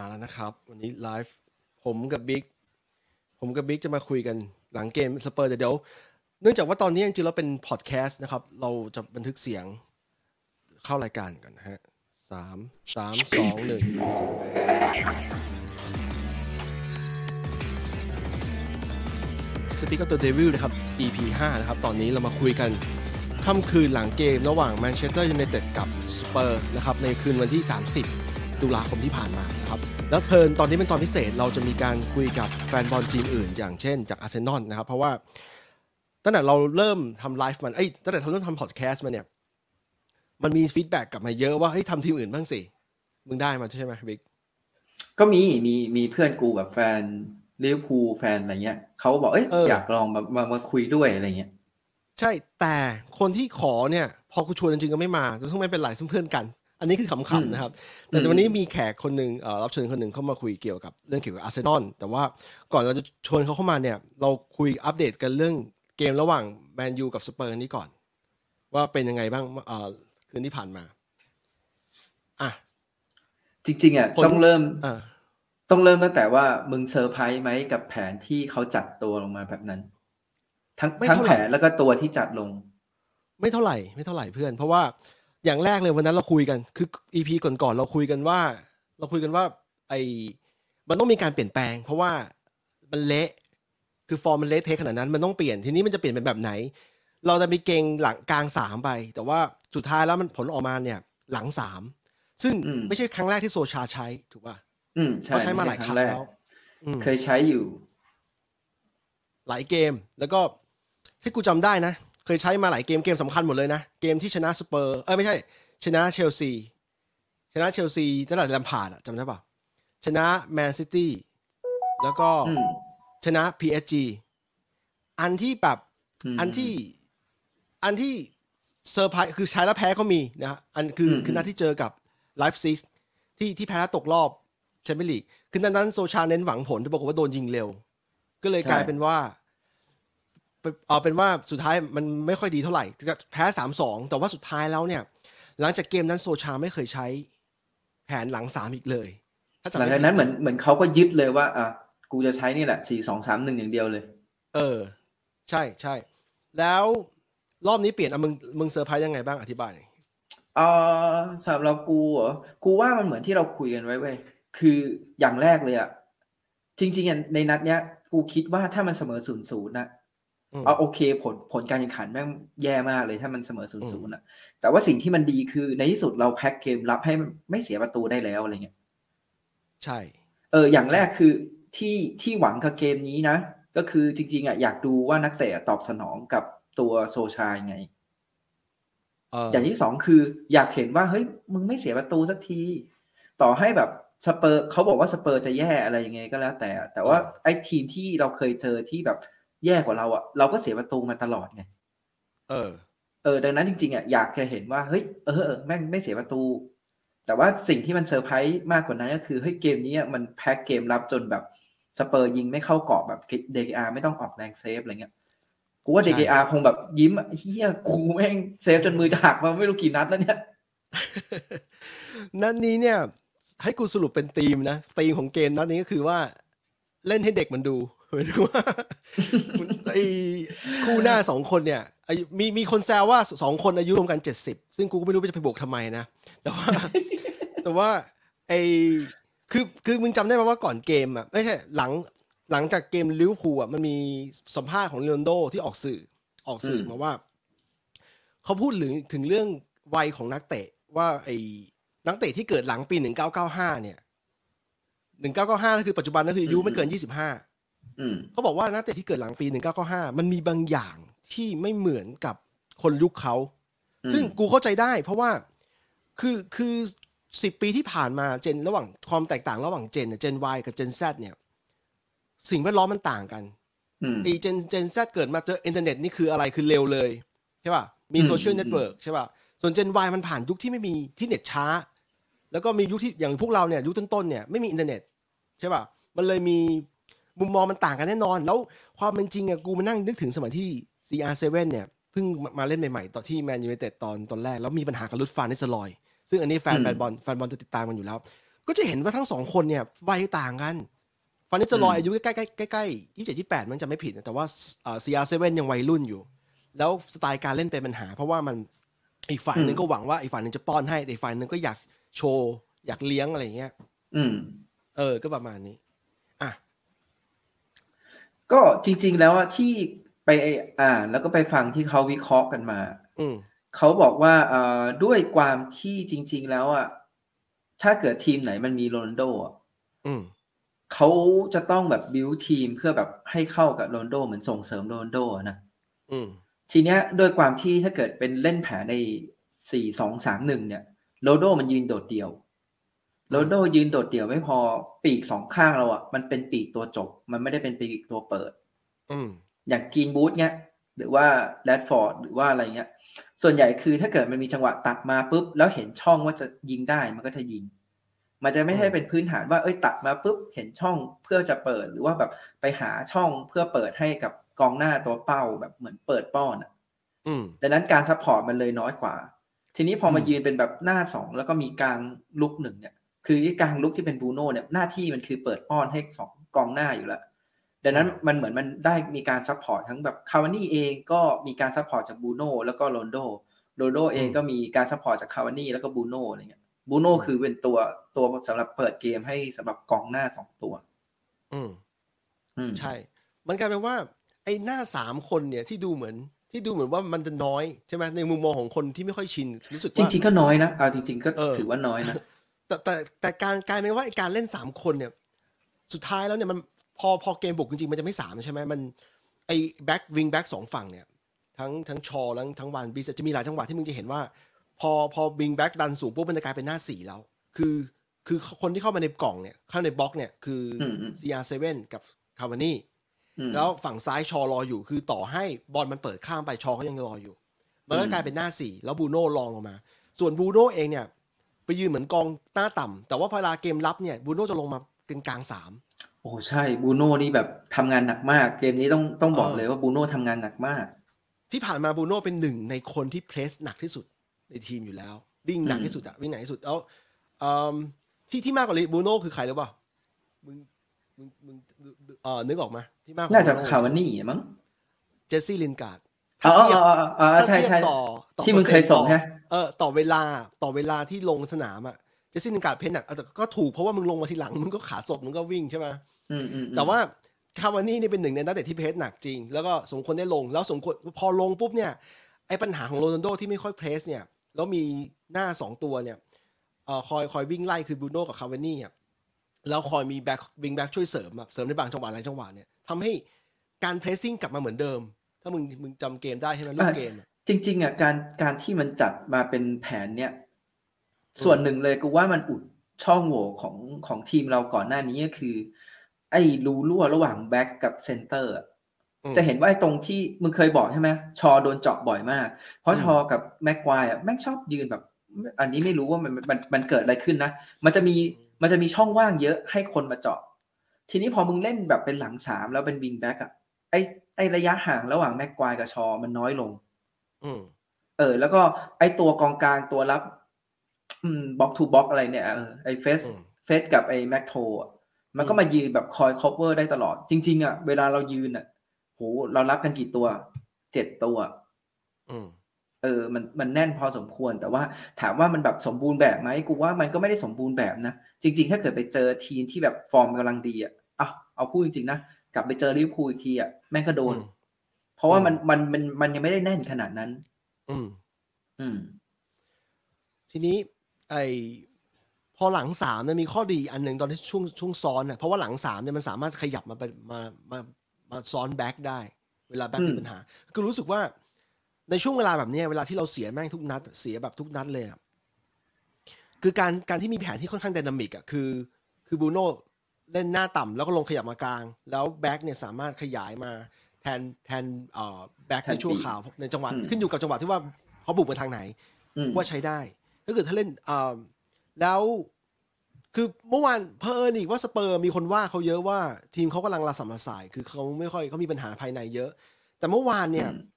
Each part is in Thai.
มาแล้วนะครับ วันนี้ไลฟ์ผมกับบิ๊กผมกับบิ๊กจะมาคุยกันหลังเกมสเปอร์แต่เดี๋ยว เนื่องจากว่าตอนนี้จริงๆเราเป็นพอดแคสต์นะครับ เราจะบันทึกเสียงเข้ารายการกันนะฮะสามสามสองหนึ่ง Speak of the Devil นะครับ EP 5นะครับ ตอนนี้เรามาคุยกันค่ำคืนหลังเกมระหว่างแมนเชสเตอร์ยูไนเต็ดกับสเปอร์นะครับ ในคืนวันที่ 30 ตุลาคมที่ผ่านมานะครับแล้วเพลินตอนนี้เป็นตอนพิเศษเราจะมีการคุยกับแฟนบอลทีมอื่น อย่างเช่นจากอาร์เซนอลนะครับ เพราะว่าตั้งแต่เราเริ่มทำไลฟ์มันเอ้ยตั้งแต่เราเริ่มทำพอดแคสต์มาเนี่ยมันมี feedback กลับมาเยอะว่าเฮ้ยทำทีมอื่นบ้างสิมึงได้มาใช่ไหมบิ๊กก็มีมีมีเพื่อนกูแบบแฟนลิเวอร์พูลแฟนอะไรเงี้ยเขาบอกเอ้ยเออออยากลองมามามาคุยด้วยอะไรเงี้ย ใช่แต่คนที่ขอเนี่ย พอกูชวนจริงๆก็ไม่มาซึ่งไม่เป็นไรซึ่งเพื่อนกัน อันนี้คือขำๆนะครับ แต่อืมวันนี้มีแขกคนหนึ่งเอ่อรับเชิญคนหนึ่งเข้ามาคุยเกี่ยวกับเรื่องเกี่ยวกับอาร์เซนอลแต่ว่าก่อนเราจะชวนเขาเข้ามาเนี่ย เราคุยอัปเดตกันเรื่องเกมระหว่างแมนยูกับสเปอร์นี้ก่อน ว่าเป็นยังไงบ้างเอ่อคืนที่ผ่านมาอะจริง ๆอะคนต้องเริ่มอ่าต้องเริ่มตั้งแต่ว่ามึงเซอร์ไพรส์ไหมกับแผนที่เขาจัดตัวลงมาแบบนั้น ทั้งไม่ทั้งเท่าไหแผร่นแล้วก็ตัวที่จัดลง ไม่เท่าไหร่ ไม่เท่าไหร่เพื่อน เพราะว่า อย่างแรกเลยวันนั้นเราคุยกัน คือ EP ก่อนๆเราคุยกันว่า เราคุยกันว่า ไอมันต้องมีการเปลี่ยนแปลง เพราะว่ามันเละคือฟอร์มมันเละเทะขนาดนั้นมันต้องเปลี่ยนทีนี้มันจะเปลี่ยนเป็นแบบไหน เราจะมีเกงหลังกลางสามไป แต่ว่าสุดท้ายแล้วมันผลออกมาเนี่ย หลังสามซึ่งอืมไม่ใช่ครั้งแรกที่โซชาใช้ถูกป่ะอืมใช่เขาใช้มาหลายครั้งแรกแล้วอืมเคยใช้อยู่ หลายเกมแล้วก็ที่กูจำได้นะ เคยใช้มาหลายเกมเกมสำคัญหมดเลยนะ เกมที่ชนะสเปอร์เอ้ยไม่ใช่ ชนะเชลซี ชนะเชลซีตั้งแต่แลมพาร์ดอะจำได้ปะชนะแมนซิตี้แล้วก็อืมชนะ PSG อันที่แบบมอันที่อันที่เซอร์ไพรส์คือใช้แล้วแพ้ก็มีนะฮะอันคืออมคือนัดที่เจอกับไลป์ซิกที่ที่แพ้แล้วตกรอบแชมเปี้ยนลีกคือนั้นนั้นโซชาเน้นหวังผลที่ปรากฏว่าโดนยิงเร็ว ก็เลยกลายเป็นว่า เป็นเอาเป็นว่าสุดท้ายมันไม่ค่อยดีเท่าไหร่แพ้สามสองแต่ว่าสุดท้ายแล้วเนี่ย หลังจากเกมนั้นโซชาไม่เคยใช้แผนหลังสามอีกเลยถ้าจำไม่ผิดหลังจากนั้นเหมือนเหมือนเขาก็ยึดเลยว่าอะกูจะใช้นี่แหละสี่สองสามหนึ่งอย่างเดียวเลย เออ ใช่ใช่แล้วรอบนี้เปลี่ยนอะมึงมึงเซอร์ไพรส์ยังไงบ้างอธิบายหน่อยเออสำหรับเรากูเหรอกูว่ามันเหมือนที่เราคุยกันไว้เว้ยคืออย่างแรกเลยอะจริงๆอะในนัดเนี้ย กูคิดว่าถ้ามันเสมอศูนย์ศูนย์นะ อืมเอาโอเคผลผลการแข่งขันแม่งแย่มากเลยถ้ามันเสมอศูนย์ศูนย์อะแต่ว่าสิ่งที่มันดีคือในที่สุดเราแพ็คเกมรับให้ไม่เสียประตูได้แล้วอะไรเงี้ยใช่ เออ อย่างแรกคือที่ที่หวังกับเกมนี้นะ ก็คือจริง ๆอะอยากดูว่านักเตะตอบสนองกับตัวโซชายังไงเอออย่างที่สองคืออยากเห็นว่าเฮ้ยมึงไม่เสียประตูสักที ต่อให้แบบสเปอร์เขาบอกว่าสเปอร์จะแย่อะไรยังไงก็แล้วแต่ แต่ว่าไอ้ทีมที่เราเคยเจอที่แบบ แย่กว่าเราอะเราก็เสียประตูมาตลอดไงเออ เออ ดังนั้นจริงๆอะอยากจะเห็นว่าเฮ้ยเออเออแม่งไม่เสียประตู แต่ว่าสิ่งที่มันเซอร์ไพรส์มากกว่านั้นก็คือเฮ้ยเกมนี้อะมันแพ็คเกมรับจนแบบสเปอร์ยิงไม่เข้ากรอบแบบเดเกอาไม่ต้องออกแรงเซฟอะไรเงี้ยกูว่าใช่เดเกอาคงแบบยิ้มอะเฮียกูแม่งเซฟจนมือจะหักมาไม่รู้กี่นัดแล้วเนี่ยนัดนี้เนี่ย ให้กูสรุปเป็นธีมนะธีมของเกมนัดนี้ก็คือว่า เล่นให้เด็กมันดู หมายถึงว่าไอ้คู่หน้าสองคนเนี่ยอายุมีมีคนแซวว่าสองคนอายุรวมกันเจ็ดสิบซึ่งกูก็ไม่รู้จะไปบวกทำไมนะ แต่ว่า แต่ว่าไอ้คือคือมึงจำได้ไหมว่าก่อนเกมอะไม่ใช่หลังหลังจากเกมลิเวอร์พูลอะมันมีสัมภาษณ์ของเลโอนโดที่ออกสื่อออกสื่ออืมมาว่า เขาพูดถึงถึงเรื่องวัยของนักเตะว่าไอ้นักเตะที่เกิดหลังปี1995เนี่ย1995ก็คือปัจจุบันก็คืออายุไม่เกิน25อืม เขาบอกว่านักเตะที่เกิดหลังปี 1995 มันมีบางอย่างที่ไม่เหมือนกับคนยุคเขาอืมซึ่งกูเข้าใจได้ เพราะว่าคือคือสิบปีที่ผ่านมา Gen ระหว่างความแตกต่างระหว่างเจนเจน Y กับเจน Z เนี่ย สิ่งแวดล้อมมันต่างกันอืมไอ้เจนเจน Z เกิดมาเจออินเทอร์เน็ตนี่คืออะไรคือเร็วเลยใช่ป่ะมีอืมโซเชียลอืม network ใช่ป่ะส่วนเจน Y มันผ่านยุคที่ไม่มีที่เน็ตช้า แล้วก็มียุคที่อย่างพวกเราเนี่ยยุคต้นๆเนี่ยไม่มีอินเทอร์เน็ตใช่ป่ะมันเลยมี มุมมองมันต่างกันแน่นอน แล้วความเป็นจริงอะกูมานั่งนึกถึงสมัยที่ CR7 เนี่ยเพิ่งมาเล่นใหม่ๆตอนที่แมนยูไนเต็ดตอนตอนแรก แล้วมีปัญหากับรุดฟานนิสเตลรอย ซึ่งอันนี้แฟนอืมแฟนบอลแฟนบอลจะติดตามกันอยู่แล้ว ก็จะเห็นว่าทั้งสองคนเนี่ยวัยต่างกันฟานนิสเตลรอยอืมอายุใกล้ๆใกล้ๆยี่สิบเจ็ดยี่แปดมันจะไม่ผิดนะแต่ว่า CR7ยังวัยรุ่นอยู่ แล้วสไตล์การเล่นเป็นปัญหา เพราะว่ามันอีกฝ่ายหนึ่งก็หวังว่าอีกฝ่ายหนึ่งจะป้อนให้แต่อีกฝ่ายหนึ่งก็อยากโชว์อยากเลี้ยงอะไรอย่างเงี้ย อืม เออ ก็ประมาณนี้อะ ก็จริง ๆ แล้วอะที่ไปอ่านแล้วก็ไปฟังที่เขาวิเคราะห์กันมา อืมเขาบอกว่าเอ่อด้วยความที่จริง ๆ แล้วอะถ้าเกิดทีมไหนมันมีโรนัลโดอะอืมเขาจะต้องแบบบิวทีมเพื่อแบบให้เข้ากับโรนัลโดเหมือนส่งเสริมโรนลโดอะนะอืมทีเนี้ยด้วยความที่ถ้าเกิดเป็นเล่นแผนในสี่สองสามหนึ่งเนี่ยโรนลโดมันยืนโดดเดี่ยว โรนลโดยืนโดดเดี่ยวไม่พอปีกสองข้างเราอะมันเป็นปีกตัวจบ มันไม่ได้เป็นปีกตัวเปิด อืมอย่างกรีนบูธเนี้ยหรือว่าแรดฟอร์ดหรือว่าอะไรเงี้ย ส่วนใหญ่คือถ้าเกิดมันมีจังหวะตัดมาปุ๊บ แล้วเห็นช่องว่าจะยิงได้มันก็จะยิง มันจะไม่ใช่เป็นพื้นฐานว่าเอ้ยตัดมาปุ๊บเห็นช่องเพื่อจะเปิดหรือว่าแบบไปหาช่องเพื่อเปิดให้กับกองหน้าตัวเป้าแบบเหมือนเปิดป้อนอะอืมดังนั้นการ support มันเลยน้อยกว่า ทีนี้พอมาอืมยืนเป็นแบบหน้าสองแล้วก็มีกลางรุกหนึ่งเนี่ย คือที่กลางรุกที่เป็นบรูโน่เนี่ยหน้าที่มันคือเปิดป้อนให้สองกองหน้าอยู่แล้วดังนั้นมันเหมือนมันได้มีการ support ทั้งแบบคาวานี่เองก็มีการ support จากบรูโน่แล้วก็โรนัลโดโรนัลโดเองก็มีการ support จากคาวานี่แล้วก็บรูโน่อะไรเงี้ยบรูโน่คือเป็นตัวตัวสำหรับเปิดเกมให้สำหรับกองหน้าสองตัว อืมอืมใช่ มันกลายเป็นว่า ไอ้หน้าสามคนเนี่ยที่ดูเหมือนที่ดูเหมือนว่ามันจะน้อยใช่ไหมในมุมมองของคนที่ไม่ค่อยชินรู้สึกว่าจริงๆก็น้อยนะเอาจริง ๆ ก็เออถือว่าน้อยนะ แต่แต่แต่การกลายเป็นว่าไอ้การเล่นสามคนเนี่ย สุดท้ายแล้วเนี่ยมันพอพอเกมบุกจริงๆ มันจะไม่สามใช่ไหมมันไอ้แบ็กวิงแบ็กสองฝั่งเนี่ย ทั้งทั้งชอแล้วทั้งวันบีจะมีหลายจังหวะที่มึงจะเห็นว่า พอพอวิงแบ็กดันสูงปุ๊บมันจะกลายเป็นหน้าสี่แล้ว คือคือคนที่เข้ามาในกล่องเนี่ย เข้าในบล็อกเนี่ยคืออมอืม CR7 กับคาวานี่อืมแล้วฝั่งซ้ายชอรออยู่คือต่อให้บอลมันเปิดข้ามไปชอก็ยังรออยู่ มันก็อืมกลายเป็นหน้าสี่แล้วบูโน่ลองลงมา ส่วนบูโน่เองเนี่ย ไปยืนเหมือนกองหน้าต่ำแต่ว่าพอเวลาเกมรับเนี่ยบูโน่จะลงมาเป็นกลางสามโอ้ใช่บูโน่นี่แบบทำงานหนักมาก เกมนี้ต้องต้องบอกเออเลยว่าบูโน่ทำงานหนักมาก ที่ผ่านมาบูโน่เป็นหนึ่งในคนที่เพรสหนักที่สุดในทีมอยู่แล้ววิ่งหนักอืมที่สุดอะวิ่งหนักที่สุดแล้วเอิ่มที่ที่มากกว่าบูโน่คือใครหรือเปล่ามึงมึงมึงเออนึกออกไหมที่มากกว่าน่าจะ Bruno คาวานี่มั้งเจสซี่ลินการ์ดอ๋อถ้าเทียบอ๋ออ๋ออ๋อถ้าใช่เทียบใช่ต่อต่อที่มึงเคยส่งปอร์ใช่ซ็นต์ต่อ เออต่อเวลาต่อเวลาที่ลงสนามอะเจสซี่ลินการ์ดเพนหนักเอาแต่ก็ถูกเพราะว่ามึงลงมาทีหลังมึงก็ขาสดมึงก็วิ่งใช่ไหมอืมอืมอืมแต่ว่าคาวานี่นี่เป็นหนึ่งในนักเตะที่เพสหนักจริง แล้วก็สมควรได้ลงแล้วสมควรพอลงปุ๊บเนี่ยไอ้ปัญหาของโรนัลโดที่ไม่ค่อย press เนี่ยแล้วมีหน้าสองตัวเนี่ยเอ่อคอยคอยวิ่งไล่คือบูโน่กับคาวานี่อะแล้วคอยมีแบ็ควิงแบ็คช่วยเสริมอะเสริมในบางจังหวะหลายจังหวะเนี่ยทำให้การ pressing กลับมาเหมือนเดิม ถ้ามึงมึงจำเกมได้ใช่ไหมลูกเกมอะ จริง ๆอะการการที่มันจัดมาเป็นแผนเนี้ยส่วนหนึ่งเลยกูว่ามันอุดช่องโหว่ของของทีมเราก่อนหน้านี้ก็คือ ไอ้รูรั่วระหว่างแบ็กกับเซนเตอร์อะอืมจะเห็นว่าไอ้ตรงที่มึงเคยบอกใช่ไหมชอโดนเจาะบ่อยมาก เพราะอืมชอกับแม็กควายอะแม่งชอบยืนแบบ อันนี้ไม่รู้ว่ามันมันมันเกิดอะไรขึ้นนะ มันจะมีมันจะมีช่องว่างเยอะให้คนมาเจาะ ทีนี้พอมึงเล่นแบบเป็นหลังสามแล้วเป็น wing back อะไอไอระยะห่างระหว่างแม็กควายกับชอมันน้อยลงอืม เออ แล้วก็ไอตัวกองกลางตัวรับ อืม box to box อะไรเนี่ยเออไอเฟร็ดอืมเฟร็ดกับไอแม็กโทอะมันก็มายืนแบบคอย cover ได้ตลอด จริง ๆอะเวลาเรายืนอะโหเรารับกันกี่ตัวเจ็ดตัวอืมเออ มันมันแน่นพอสมควร แต่ว่าถามว่ามันแบบสมบูรณ์แบบไหมกูว่ามันก็ไม่ได้สมบูรณ์แบบนะจริง ๆ ถ้าเกิดไปเจอทีมที่แบบฟอร์มกำลังดีอะอะเอาพูดจริงๆนะกลับไปเจอลิเวอร์พูลอีกทีอะแม่งก็โดนอืม เพราะว่าอืมมันมันมันมันยังไม่ได้แน่นขนาดนั้น อืม อืม ทีนี้ ไอพอหลังสามเนี่ยมีข้อดีอันหนึ่งตอนที่ช่วงช่วงซ้อนเนี่ยเพราะว่าหลังสามเนี่ยมันสามารถขยับมาไปมามามาซ้อนแบ็กได้ เวลาแบ็กอืมมีปัญหา คือรู้สึกว่าในช่วงเวลาแบบเนี้ยเวลาที่เราเสียแม่งทุกนัด เสียแบบทุกนัดเลยอะคือการการที่มีแผนที่ค่อนข้าง dynamic อะคือ คือบรูโน่เล่นหน้าต่ำแล้วก็ลงขยับมากลาง แล้วแบ็กเนี่ยสามารถขยับมา แทนแทนเอ่อแบ็กแทนในช่วงปีกขวาในจังหวะอืมขึ้นอยู่กับจังหวะที่ว่าเขาบุกมาทางไหนอืมว่าใช้ได้ถ้าเกิดถ้าเล่นอ่าแล้วคือเมื่อวานเพอเอิญอีกว่าสเปอร์มีคนว่าเขาเยอะว่าทีมเขากำลังระส่ำระสาย คือเขาไม่ค่อยเขามีปัญหาภายในเยอะ แต่เมื่อวานเนี่ยอืม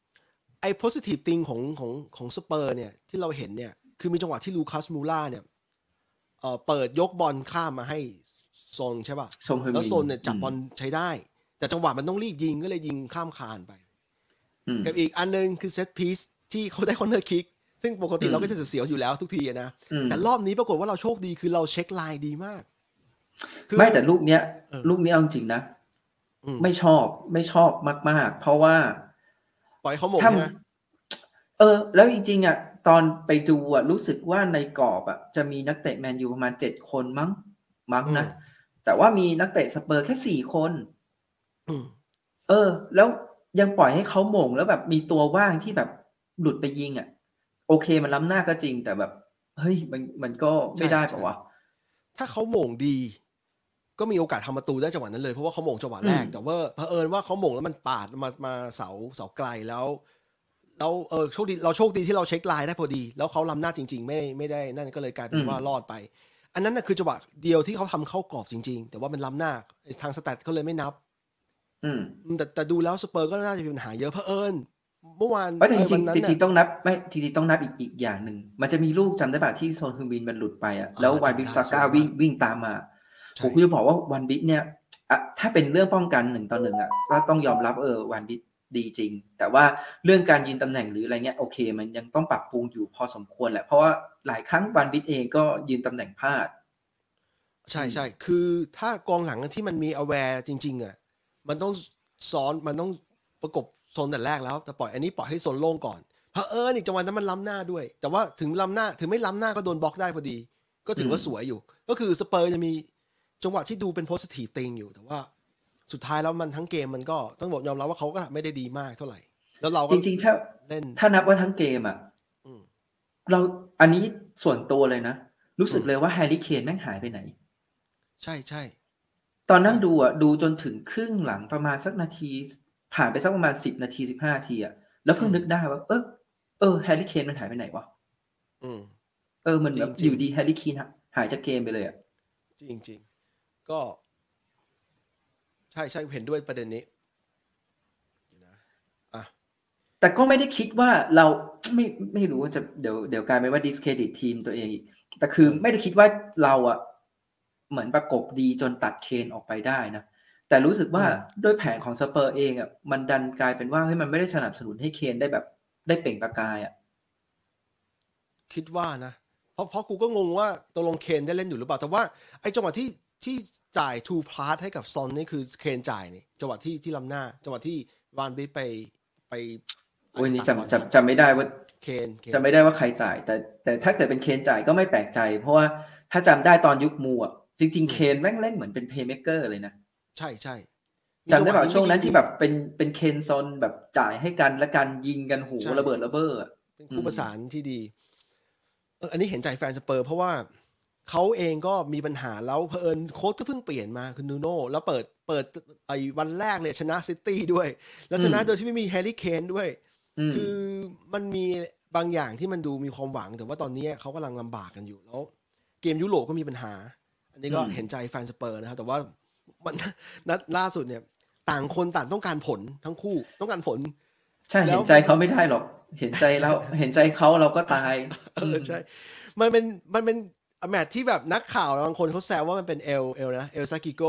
ไอ้ positive thing ของของของสเปอร์เนี่ยที่เราเห็นเนี่ยคือมีจังหวะที่ลูคัสมูล่าเนี่ยเอ่อเปิดยกบอลข้ามมาให้โซนใช่ป่ะทรงเฮอร์มินแล้วโซนเนี่ยจับบอลใช้ได้ แต่จังหวะมันต้องรีบยิงก็เลยยิงข้ามคานไปอืมกับอีกอันหนึงคือ set piece ที่เขาได้ corner kick ซึ่งปกติอืมเราก็จะเสียวๆอยู่แล้วทุกทีอะนะอืมแต่รอบนี้ปรากฏว่าเราโชคดีคือเราเช็คไลน์ดีมากคือไม่แต่ลูกเนี้ยเออลูกเนี้ยเอาจริงๆนะอืมไม่ชอบไม่ชอบมาก ๆ เพราะว่า ปล่อยเขาโหม่งถ้าใช่ไหมเออ แล้วจริงๆอะตอนไปดูอะรู้สึกว่าในกรอบอะจะมีนักเตะแมนยูประมาณเจ็ดคนมั้งมั้งนะ แต่ว่ามีนักเตะสเปอร์แค่สี่คนอืม เออ แล้วยังปล่อยให้เขาหม่งแล้วแบบมีตัวว่างที่แบบหลุดไปยิงอะ โอเคมันล้ำหน้าก็จริง แต่แบบ เฮ้ยมันมันก็ไม่ได้ปะวะถ้าเขาหมงดี ก็มีโอกาสทำประตูได้จังหวะนั้นเลยเพราะว่าเขาหมงจังหวะแรกอืมแต่ว่าเผอิญว่าเขาหมงแล้วมันปาดมามาเสาเสาไกลแล้วแล้วเออโชคดีเราโชคดีที่เราเช็คไลน์ได้พอดี แล้วเขาล้ำหน้าจริง ๆ ไม่ไม่ได้นั่นก็เลยกลายเป็นว่ารอดไป อันนั้นนะคือจังหวะเดียวที่เขาทำเข้ากรอบจริง ๆ แต่ว่ามันล้ำหน้าทางสแตทเขาเลยไม่นับ อืมอืมแต่แต่ดูแล้วสเปอร์ก็น่าจะมีปัญหาเยอะเผอิญเมื่อวานไม่แต่จเออริวังนนั้นๆจริงน่ะๆต้องนับไม่จริงๆต้องนับอีกอีกอย่างหนึ่ง มันจะมีลูกจำได้ป่ะที่โซนฮึมบินมันหลุดไปอะแล้วอ่าวันบิกจำได้ซาก้าสวยมากวิ่งวิ่งตามมาใช่ผมก็จะบอกว่าวันบิกเนี่ยอะถ้าเป็นเรื่องป้องกันหนึ่งต่อหนึ่งอะก็ต้องยอมรับเออวันบิกดีจริง แต่ว่าเรื่องการยืนตำแหน่งหรืออะไรเงี้ยโอเค มันยังต้องปรับปรุงอยู่พอสมควรแหละเพราะว่าหลายครั้งวานบิสเองก็ยืนตำแหน่งพลาด ใช่ใช่คือถ้ากองหลังที่มันมี aware จริง ๆอะ มันต้องซ้อนมันต้องประกบซนแต่แรกแล้วแต่ปล่อยอันนี้ปล่อยให้ซนโล่งก่อนเผอิญอีกจังหวะนั้นมันล้ำหน้าด้วย แต่ว่าถึงล้ำหน้าถึงไม่ล้ำหน้าก็โดนบล็อกได้พอดี ก็ถือว่าอืมสวยอยู่ ก็คือสเปอร์จะมีจังหวะที่ดูเป็น positive thing อยู่ แต่ว่าสุดท้ายแล้วมันทั้งเกมมันก็ต้องบอกยอมรับว่าเขาก็ไม่ได้ดีมากเท่าไหร่ แล้วเราก็จริงๆถ้าเล่นถ้านับว่าทั้งเกมอะอืมเราอันนี้ส่วนตัวเลยนะ รู้สึกอืมเลยว่าแฮร์รี่เคนแม่งหายไปไหน ใช่ใช่ ตอนนั่งดูอะดูจนถึงครึ่งหลังประมาณสักนาที ผ่านไปสักประมาณสิบนาทีสิบห้านาทีอะแล้วเพิ่งนึกได้ว่า เออเออแฮร์รี่เคนมันหายไปไหนวะอืมเออมันแบบจริงๆอยู่ดีแฮร์รี่เคนหายจากเกมไปเลยอะจริงจริงๆก็ ใช่ใช่เห็นด้วยประเด็นนี้เดี๋ยวนะอะแต่ก็ไม่ได้คิดว่าเราไม่ไม่รู้ว่าจะเดี๋ยวเดี๋ยวกลายเป็นว่า discredit ทีมตัวเองอีกแต่คือไม่ได้คิดว่าเราอะ เหมือนประกบดีจนตัดเคนออกไปได้นะแต่รู้สึกว่าด้วยแผนของสเปอร์เองอะมันดันกลายเป็นว่าเฮ้ยมันไม่ได้สนับสนุนให้เคนได้แบบได้เปล่งประกายอะคิดว่านะ เพราะเพราะกูก็งงว่าตกลงเคนได้เล่นอยู่หรือเปล่า แต่ว่าไอ้จังหวะที่ที่จ่ายทูพาร์ทให้กับซอนนี่คือเคนจ่ายนี่จังหวะที่ที่ล้ำหน้า จังหวะที่วานบริสไปไปโอ้ยนี่ตัดบอลจำจำจำไม่ได้ว่าเคนเคนจำไม่ได้ว่าใครจ่าย แต่แต่ถ้าเกิดเป็นเคนจ่ายก็ไม่แปลกใจ เพราะว่าถ้าจำได้ตอนยุคมูอะ จริง ๆ เคนแม่งเล่นเหมือนเป็นเพย์เม k เกอร์เลยนะ ใช่ใช่มีจำได้งหป่ะวช่วงนั้นยิที่แบบเป็นเป็นเคนซอนแบบจ่ายให้กันและกันยิงกันหูใช่ระเบิดระเบ้ออะเป็นคู่ประสานที่ดีเอออันนี้เห็นใจแฟนสเปอร์เพราะว่าเขาเองก็มีปัญหาแล้วเผอิญโค้ชก็เพิ่งเปลี่ยนมาคือนูโน่แล้วเปิดเปิดไอ้วันแรกเลยชนะซิตี้ด้วย แล้วชนะโดยที่ไม่มีแฮร์รี่เคนด้วยอืมคือมันมีบางอย่างที่มันดูมีความหวังแต่ว่าตอนนี้เขากำลังลำบากกันอยู่แล้ว เกมยุโรปก็มีปัญหา อันนี้ก็อืมเห็นใจแฟนสเปอร์นะครับ แต่ว่ามันนัดล่าสุดเนี่ย ต่างคนต่างต้องการผลทั้งคู่ต้องการผล ใช่แล้วเห็นใจเขาไม่ได้หรอก เห็นใจเราเห็นใจเขาเราก็ตายเออใช่ มันเป็นมันเป็นแมตช์ที่แบบนักข่าวบางคนเขาแซวว่ามันเป็นเอลเอลนะเอลซากิโก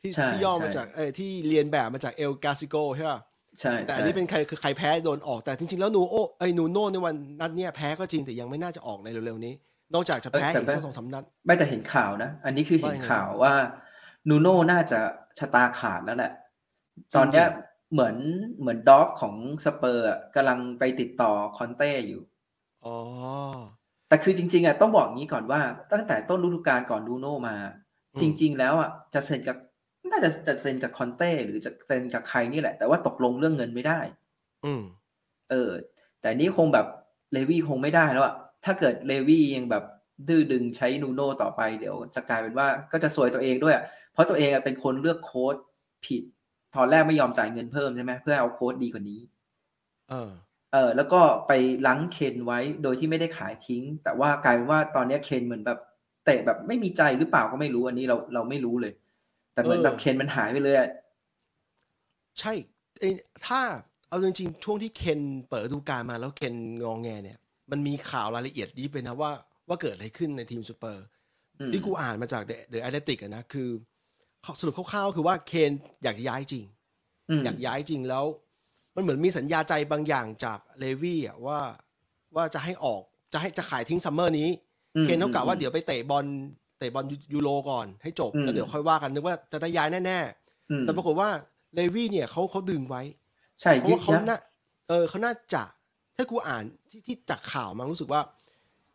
ที่ใช่ที่ย่อมาใช่จากเออที่เรียนแบบมาจากเอลกาซิโกใช่ป่ะใช่แต่ใช่อันนี้เป็นใครคือใครแพ้โดนออกแต่จริงๆแล้วนูโอไอ้ยนูโน่ในวันนัดเนี้ยแพ้ก็จริงแต่ยังไม่น่าจะออกในเร็วๆนี้ นอกจากจะแพ้อีกสักสองสามนัดไม่แต่เห็นข่าวนะ อันนี้คือเห็นว่ายังไงข่าวว่านูโน่น่าจะชะตาขาดแล้วแหละ ตอนเนี้ยจริงเหมือนเหมือนบอร์ดของสเปอร์อะกำลังไปติดต่อคอนเต้อยู่อ๋อแต่คือจริง ๆอะต้องบอกอย่างนี้ก่อนว่า ตั้งแต่ต้นฤดูกาลก่อนนูโน่มาอืมจริง ๆ แล้วอะจะเซ็นกับน่าจะจะเซ็นกับคอนเต้หรือจะเซ็นกับใครนี่แหละ แต่ว่าตกลงเรื่องเงินไม่ได้ อืม เออ แต่นี่คงแบบเลวี่คงไม่ได้แล้วอะ ถ้าเกิดเลวี่ยังแบบดื้อดึงใช้นูโน่ต่อไปเดี๋ยวจะกลายเป็นว่าก็จะซวยตัวเองด้วยอะเพราะตัวเองอะเป็นคนเลือกโค้ดผิดตอนแรกไม่ยอมจ่ายเงินเพิ่มใช่ไหมเพื่อเอาโค้ดดีกว่านี้ เออ เออ แล้วก็ไปล้างเคนไว้โดยที่ไม่ได้ขายทิ้ง แต่ว่ากลายเป็นว่าตอนเนี้ยเคนเหมือนแบบเตะแบบไม่มีใจหรือเปล่าก็ไม่รู้อันนี้เราเราไม่รู้เลย แต่เหมือนเออแบบเคนมันหายไปเลยอะใช่ไอ้ถ้าเอาจริงๆช่วงที่เคนเปิดฤดูกาลมาแล้วเคนงองแงเนี่ย มันมีข่าวรายละเอียดยิบเลยนะว่าว่าเกิดอะไรขึ้นในทีมสเปอร์อืมที่กูอ่านมาจากเดอะแอตเลติกนะคือสรุปคร่าวๆคือว่าเคนอยากจะย้ายจริงมอยากย้ายจริงแล้ว มันเหมือนมีสัญญาใจบางอย่างจากเลวี่อะว่าว่าจะให้ออกจะให้จะขายทิ้ง summer นี้อืมเคนเขากะว่าเดี๋ยวไปเตะบอลเตะบอลยูโรก่อนให้จบอืมแล้วเดี๋ยวค่อยว่ากันนึกว่าจะได้ย้ายแน่อืมๆแต่ปรากฏว่าเลวี่เนี่ยเขาเขาดึงไว้ใช่เพราะยึดว่าเขายัดน่าเออเขาน่าจะ ถ้ากูอ่านที่ที่จากข่าวมารู้สึกว่า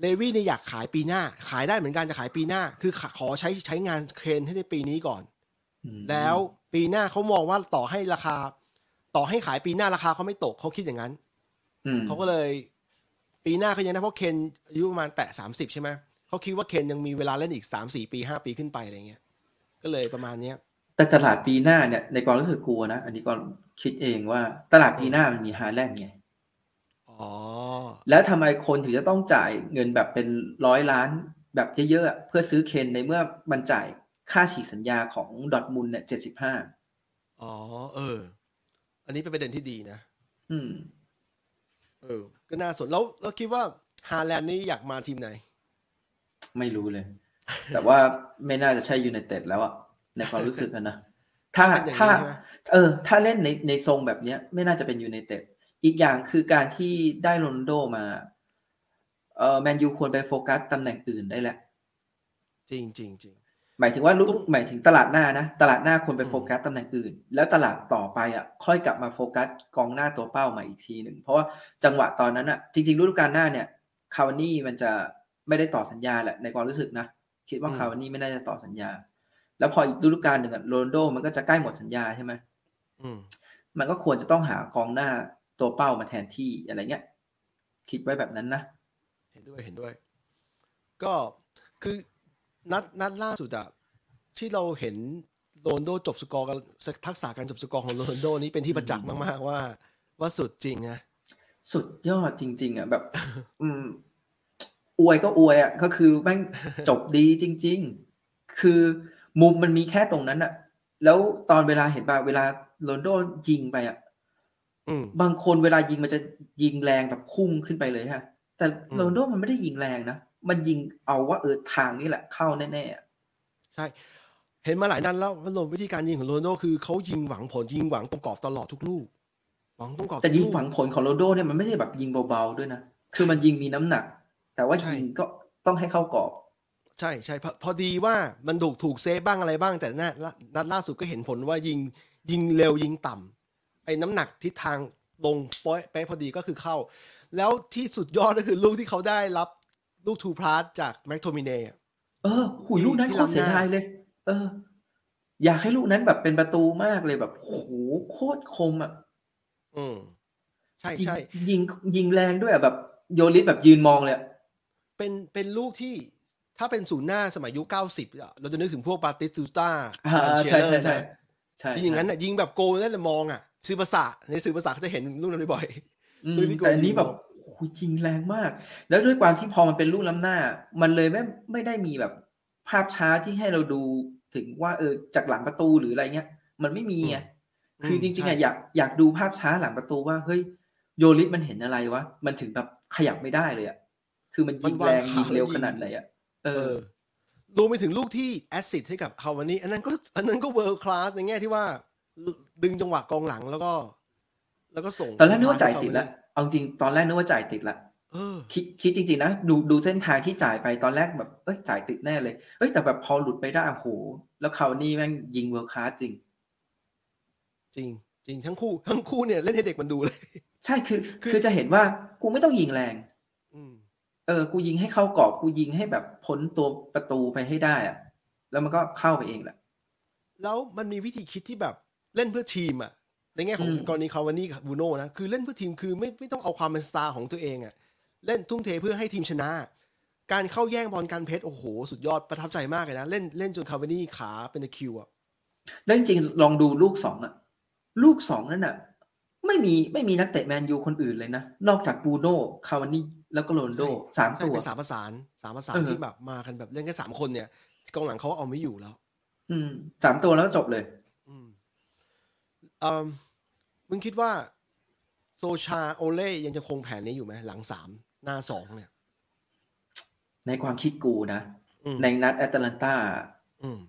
เลวี่เนี่ยอยากขายปีหน้า ขายได้เหมือนกันจะขายปีหน้า คือขขอใช้ใช้งานเคนให้ในปีนี้ก่อนอืมแล้วปีหน้าเขามองว่าต่อให้ราคา ต่อให้ขายปีหน้าราคาเขาไม่ตกเขาคิดอย่างนั้นอืมเขาก็เลย ปีหน้าเขายังได้เพราะเคนอายุประมาณแตะสามสิบใช่ไหมเขาคิดว่าเคนยังมีเวลาเล่นอีกสามสี่ปีห้าปีขึ้นไปอะไรเงี้ย ก็เลยประมาณเนี้ย แต่ตลาดปีหน้าเนี่ยในความรู้สึกกูนะอันนี้ก็คิดเองว่าตลาดปีหน้ามันมีฮาแลนด์ไงอ๋อ แล้วทำไมคนถึงจะต้องจ่ายเงินแบบเป็นร้อยล้านแบบเยอะๆอะเพื่อซื้อเคนในเมื่อมันจ่ายค่าฉีกสัญญาของดอร์ทมุนด์เนี่ยเจ็ดสิบห้าอ๋อ เออ อันนี้เป็นประเด็นที่ดีนะ อืม เออ ก็น่าสนแล้วแล้วคิดว่าฮาแลนด์นี่อยากมาทีมไหน ไม่รู้เลย แต่ว่าไม่น่าจะใช่ยูไนเต็ดแล้วอะในความรู้สึกอะนะถ้าเป็นอย่างนี้ถ้าใช่ไหมเออ ถ้าเล่นในในทรงแบบเนี้ย ไม่น่าจะเป็นยูไนเต็ด อีกอย่างคือการที่ได้โรนลโดมาเออแมนยูควรไปโฟกัสตำแหน่งอื่นได้แหละจริงจริงจริงหมายถึงว่ารู้ต้องหมายถึงตลาดหน้านะ ตลาดหน้าควรไปอืมโฟกัสตำแหน่งอื่น แล้วตลาดต่อไปอะ ค่อยกลับมาโฟกัสกองหน้าตัวเป้าใหม่อีกทีหนึ่งเพราะว่าจังหวะตอนนั้นอะ จริง ๆ ฤดูกาลหน้าเนี่ยคาวานี่มันจะไม่ได้ต่อสัญญาแหละในความรู้สึกนะคิดว่าคาวานี่ไม่น่าจะต่อสัญญา แล้วพออีกฤดูกาลหนึ่งอะโรนลโดมันก็จะใกล้หมดสัญญาใช่ไหมอืมมันก็ควรจะต้องหากองหน้า ตัวเป้ามาแทนที่อะไรเงี้ย คิดไว้แบบนั้นนะ เห็นด้วยเห็นด้วย ก็คือนัดนัดล่าสุดอะที่เราเห็นโรนลโดจบสกอร์กันทักษะการจบสกอร์ของโรนลโดนี้เป็นที่ประจักษ์มาก ๆ ว่า ว่าสุดจริงนะสุดยอดจริง ๆอะแบบ อืม อวยก็อวยอะก็คือแม่งจบดีจริง ๆ คือมุมมันมีแค่ตรงนั้นอะ แล้วตอนเวลาเห็นป่ะเวลาโรนลโดยิงไปอะอืม บางคนเวลายิงมันจะยิงแรงแบบพุ่งขึ้นไปเลยฮะ แต่อืมโรนลโดมันไม่ได้ยิงแรงนะ มันยิงเอาว่าเออทางนี้แหละเข้าแน่ๆอะใช่ เห็นมาหลายนัดแล้วว่าโรนวิธีการยิงของโรนลโดคือเขายิงหวังผลยิงหวังตรงกรอบตลอดทุกลูก หวังตรงกรอบแต่ทุกยิงลูกหวังผลของโรนลโดเนี่ยมันไม่ใช่แบบยิงเบาๆด้วยนะ คือมันยิงมีน้ำหนัก แต่ว่าใช่ยิงก็ต้องให้เข้ากรอบ ใช่ใช่พอพอดีว่ามันถูกถูกเซฟบ้างอะไรบ้างแต่นัดนัดล่าสุดก็เห็นผลว่ายิงยิงเร็วยิงต่ำ ไอ้น้ำหนักทิศทางลงเป๊ะเป๊ะพอดีก็คือเข้า แล้วที่สุดยอดก็คือลูกที่เขาได้รับลูกทูพลาสจากแม็กโทมิเน่อะเออหุยลูกนั้นที่โคตรล้ำหน้าเสียดายเลย เออ อยากให้ลูกนั้นแบบเป็นประตูมากเลยแบบโหโคตรคมอะ อืมใช่ยิงใช่ยิงยิงแรงด้วยอะแบบโยลิสแบบยืนมองเลยอะเป็นเป็นลูกที่ถ้าเป็นศูนย์หน้าสมัยยุคเก้าสิบเราจะนึกถึงพวกบาติสตูต้าอ่าอันเชียใช่เลอใช่ร์ใช่นะใช่ยิงอย่างนั้นน่ะยิงแบบโกลนั่นแหละมองอะ สื่อภาษาในสื่อภาษาเขาจะเห็นลูกนั้นบ่อยอืมลูกที่โกลแต่อันนี้ยิงแบบมองโอ้โหยิงแรงมาก แล้วด้วยความที่พอมันเป็นลูกล้ำหน้า มันเลยไม่ไม่ได้มีแบบภาพช้าที่ให้เราดูถึงว่าเออจากหลังประตูหรืออะไรเงี้ย มันไม่มีไงคือจริงๆอะอยากอยากดูภาพช้าหลังประตูว่าเฮ้ยโยริสมันเห็นอะไรวะมันถึงแบบขยับไม่ได้เลยอะคือมันยิงแรงยิงเร็วขนาดไหนอะเอเอออรวมไปถึงลูกที่ assist ให้กับคาวานี่อันนั้นก็อันนั้นก็ world class ในแง่ที่ว่า ดึงจังหวะกองหลังแล้วก็ แล้วก็ส่ง ตอนแรกนึกว่าจ่ายติดแล้วเอาจริงตอนแรกนึกว่าจ่ายติดละเออคิดคิดจริงๆนะดูดูเส้นทางที่จ่ายไปตอนแรกแบบเอ้ยจ่ายติดแน่เลยเอ้ยแต่แบบพอหลุดไปได้โอ้โหแล้วคราวนี้แม่งยิงเวิร์คคลาสจริง จริง จริงทั้งคู่ทั้งคู่เนี่ยเล่นให้เด็กมันดูเลย ใช่คือ คือคือจะเห็นว่ากูไม่ต้องยิงแรงอืมเออ กูยิงให้เข้ากรอบกูยิงให้แบบพ้นตัวประตูไปให้ได้อะแล้วมันก็เข้าไปเองแหละแล้วมันมีวิธีคิดที่แบบ เล่นเพื่อทีมอะในแง่ของอืมกรณีคาวานี่กับบูโน่นะคือเล่นเพื่อทีมคือไม่ไม่ต้องเอาความเป็นสตาร์ของตัวเองอะเล่นทุ่มเทเพื่อให้ทีมชนะ การเข้าแย่งบอลการเพชรโอ้โห สุดยอดประทับใจมากเลยนะเล่นเล่นจนคาวานี่ขาเป็นตะคริวอะแล้วจริงๆลองดูลูกสองอะลูกสองนั่นอะไม่มีไม่มีนักเตะแมนยูคนอื่นเลยนะนอกจากบูโน่คาวานี่แล้วก็โรนลโดสามใช่ตัวเป็นสามประสานสามประสานเออที่แบบมากันแบบเล่นแค่สามคนเนี่ยกองหลังเขาเอาไม่อยู่แล้ว อืมสามตัวแล้วจบเลยอืม เอ่อมึงคิดว่า โซชาโอเล่ยังจะคงแผนนี้อยู่ไหมหลังสามหน้าสองเนี่ย ในความคิดกูนะออืมในนัดแอตแลนตาอืม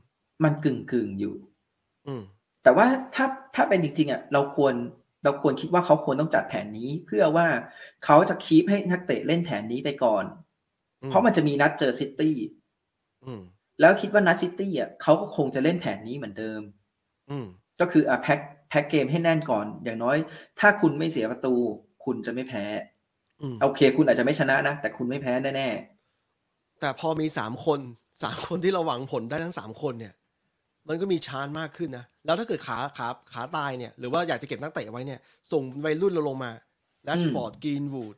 มันกึ่งกึ่งๆอยู่อืมแต่ว่าถ้าถ้าเป็นจริงๆอะเราควรเราควรคิดว่าเขาควรต้องจัดแผนนี้ เพื่อว่าเขาจะคีปให้นักเตะเล่นแผนนี้ไปก่อนอืมเพราะมันจะมีนัดเจอซิตี้อืมแล้วคิดว่านัดซิตี้อะเขาก็คงจะเล่นแผนนี้เหมือนเดิมอืมก็คืออะแพ็ค แพ็คเกมให้แน่นก่อน อย่างน้อย ถ้าคุณไม่เสียประตู คุณจะไม่แพ้อืมโอเค คุณอาจจะไม่ชนะนะ แต่คุณไม่แพ้แน่แต่พอมีสามคนสามคนที่เราหวังผลได้ทั้งสามคนเนี่ย มันก็มีชานมากขึ้นนะแล้วถ้าเกิดขาขาขาตายเนี่ย หรือว่าอยากจะเก็บนักเตะไว้เนี่ย ส่งวัยรุ่นเราลงมาแรชฟอร์ดกรีนวูด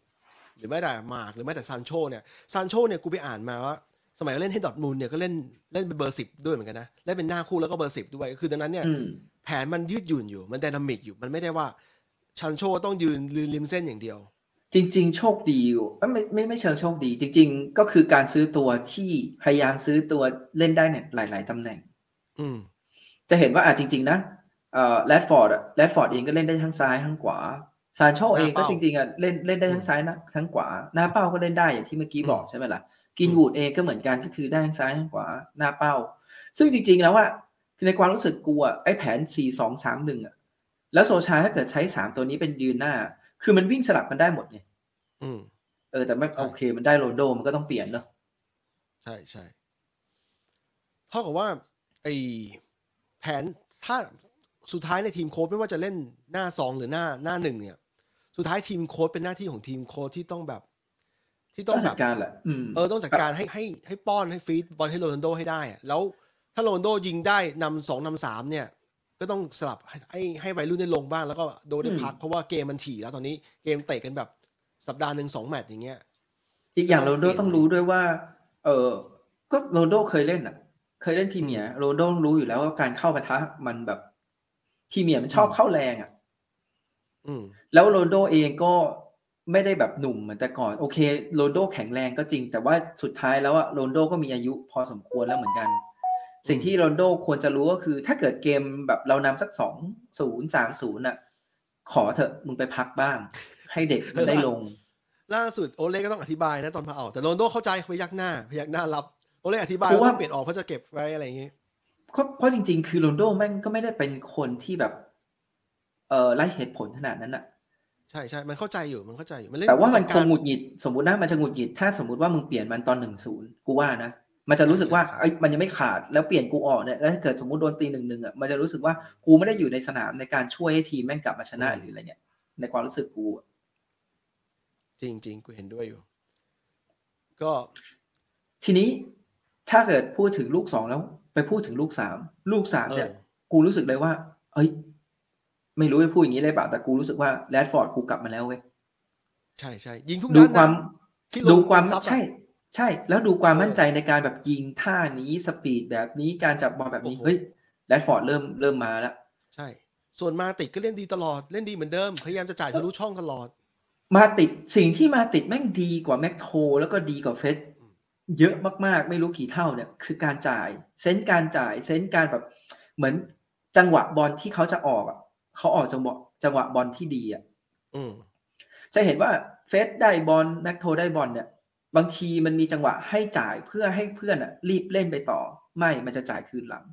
หรือแม้แต่มาร์กหรือแม้แต่ซานโชเนี่ยซานโชเนี่ยกูไปอ่านมาว่า สมัยเล่นให้ดอร์ทมุนด์เนี่ยก็เล่นเล่นเป็นเบอร์สิบด้วยเหมือนกันนะเล่นเป็นหน้าคู่แล้วก็เบอร์สิบด้วยคือดังนั้นเนี่ยๆอืมแผนมันยืดหยุ่นอยู่มัน dynamic อยู่มันไม่ได้ว่าชันโชต้องยืนลืนริมเส้นอย่างเดียว จริง ๆ โชคดีอยู่เอ้ยไม่ไม่ไม่เชิงโชคดี จริง ๆ ก็คือการซื้อตัวที่พยายามซื้อตัวเล่นได้เนี่ยหลาย ๆตำแหน่ง อืม จะเห็นว่าอะจริง ๆ นะเอ่อแรดฟอร์ดอะแรดฟอร์ดเองก็เล่นได้ทั้งซ้ายทั้งขวาซานโชเองก็จริงๆอะเล่นเล่นได้ทั้งซ้ายนะทั้งขวาหน้าเป้าก็เล่นได้อย่างที่เมื่อกี้บอกใช่ไหมล่ะ กรีนวูดเองก็เหมือนกันก็คือได้ทั้งซ้ายทั้งขวาหน้าเป้า ซึ่งจริง ๆ แล้วว่าในความรู้สึกกูอะไอ้แผนสี่สองสามหนึ่งอะแล้วโซชาถ้าเกิดใช้สามตัวนี้เป็นยืนหน้า คือมันวิ่งสลับกันได้หมดไงอืมเออแต่ไม่ใช่โอเค มันได้โรนลโดมันก็ต้องเปลี่ยนเนาะใช่ใช่เท่ากับว่าไอแผนถ้าสุดท้ายในทีมโค้ชไม่ว่าจะเล่นหน้าสองหรือหน้าหน้าหนึ่งเนี่ย สุดท้ายทีมโค้ชเป็นหน้าที่ของทีมโค้ชที่ต้องแบบ ที่ต้ต้อองงแบจับดการแหละอืมเออต้องจัดการให้ให้ให้ป้อนให้ฟีดบอลให้โรนัลโดให้ได้อะแล้วถ้าโรนัลโดยิงได้นำสองนำสามเนี่ย ก็ต้องสลับให้ให้ให้วัยรุ่นได้ลงบ้างแล้วก็โดนได้พักเพราะว่าเกมมันถี่แล้วตอนนี้เกมเตะกันแบบสัปดาห์หนึ่งสองแมตช์อย่างเงี้ยอีกอย่างโรต้องลโดเปลี่ยนต้องรู้ด้วยว่า เออก็โรนลโดเคยเล่นอะ เคยเล่นพรีเมียร์โรนลโดรู้อยู่แล้วว่าการเข้าปะทะมันแบบพรีเมียร์มันชอบอืมเข้าแรงอะอืมแล้วโรนลโดเองก็ ไม่ได้แบบหนุ่มเหมือนแต่ก่อน โอเคโรนลโดแข็งแรงก็จริง แต่ว่าสุดท้ายแล้วอะโรนลโดก็มีอายุพอสมควรแล้วเหมือนกัน สิ่งที่โรนลโดควรจะรู้ก็คือ ถ้าเกิดเกมแบบเรานำสักสองศูนย์สามศูนย์อะขอเถอะมึงไปพักบ้าง ให้เด็กมันได้ลง ล่าสุดโอเล่ก็ต้องอธิบายนะตอนพาออกแต่โรนลโดเข้าใจพยักหน้าพยักหน้ารับโอเล่อธิบายเพราะว่าว่าต้องเปลี่ยนออกเพราะจะเก็บไว้อะไรอย่างงี้เพราะเพราะจริง ๆ คือโรนลโดแม่งก็ไม่ได้เป็นคนที่แบบเอ่อไล่เหตุผลขนาดนั้นอะ ใช่ใช่มันเข้าใจอยู่มันเข้าใจอยู่มันเล่นแต่ว่ามันประสบคกรงณ์หงุดหงิดสมมตินะมันจะหงุดหงิดถ้าสมมติว่ามึงเปลี่ยนมันตอนหนึ่งศูนย์กูว่านะมันจะรู้สึกว่าใช่ใช่ไอ้ยมันยังไม่ขาดแล้วเปลี่ยนกูออกเนี่ยแล้วถ้าเกิดสมมติโดนตีหนึ่งหนึ่งอะมันจะรู้สึกว่ากูไม่ได้อยู่ในสนามในการช่วยให้ทีมแม่งกลับมาชนะหรืออะไรเนี่ยในความรู้สึกกูอะจริงจริงกูเห็นด้วยอยู่ ก็ ทีนี้ถ้าเกิดพูดถึงลูกสองแล้ว ไปพูดถึงลูกสามลูกสามเอเนี่อยกูรู้สึกเลยว่า เอ้ย ไม่รู้จะพูดอย่างนี้เลยเปล่าแต่กูรู้สึกว่าแรดฟอร์ดกูกลับมาแล้วเว้ยใช่ใช่ยิงทุกดูนัดความนะที่ลงดูความซับอะใช่ ใช่ แล้วดูความเออมั่นใจในการแบบยิงท่านี้สปีดแบบนี้การจับบอลแบบนี้โอ้โหเฮ้ยแรดฟอร์ดเริ่มเริ่มมาแล้วใช่ ส่วนมาติดก็เล่นดีตลอดเล่นดีเหมือนเดิม พยายามจะจ่ายทะลุช่องตลอด มาติดสิ่งที่มาติดแม่งดีกว่าแม็กโทแล้วก็ดีกว่าเฟร็ดอืมเยอะมากๆ ไม่รู้กี่เท่าเนี่ย คือการจ่าย sense การจ่าย sense การแบบเหมือนจังหวะบอลที่เขาจะออกอะ เขาออกจังหวะจังหวะบอลที่ดีอะอืมจะเห็นว่าเฟร็ดได้บอลแม็กโทได้บอลเนี่ย บางทีมันมีจังหวะให้จ่ายเพื่อให้เพื่อนอะ รีบเล่นไปต่อ ไม่มันจะจ่ายคืนหลัง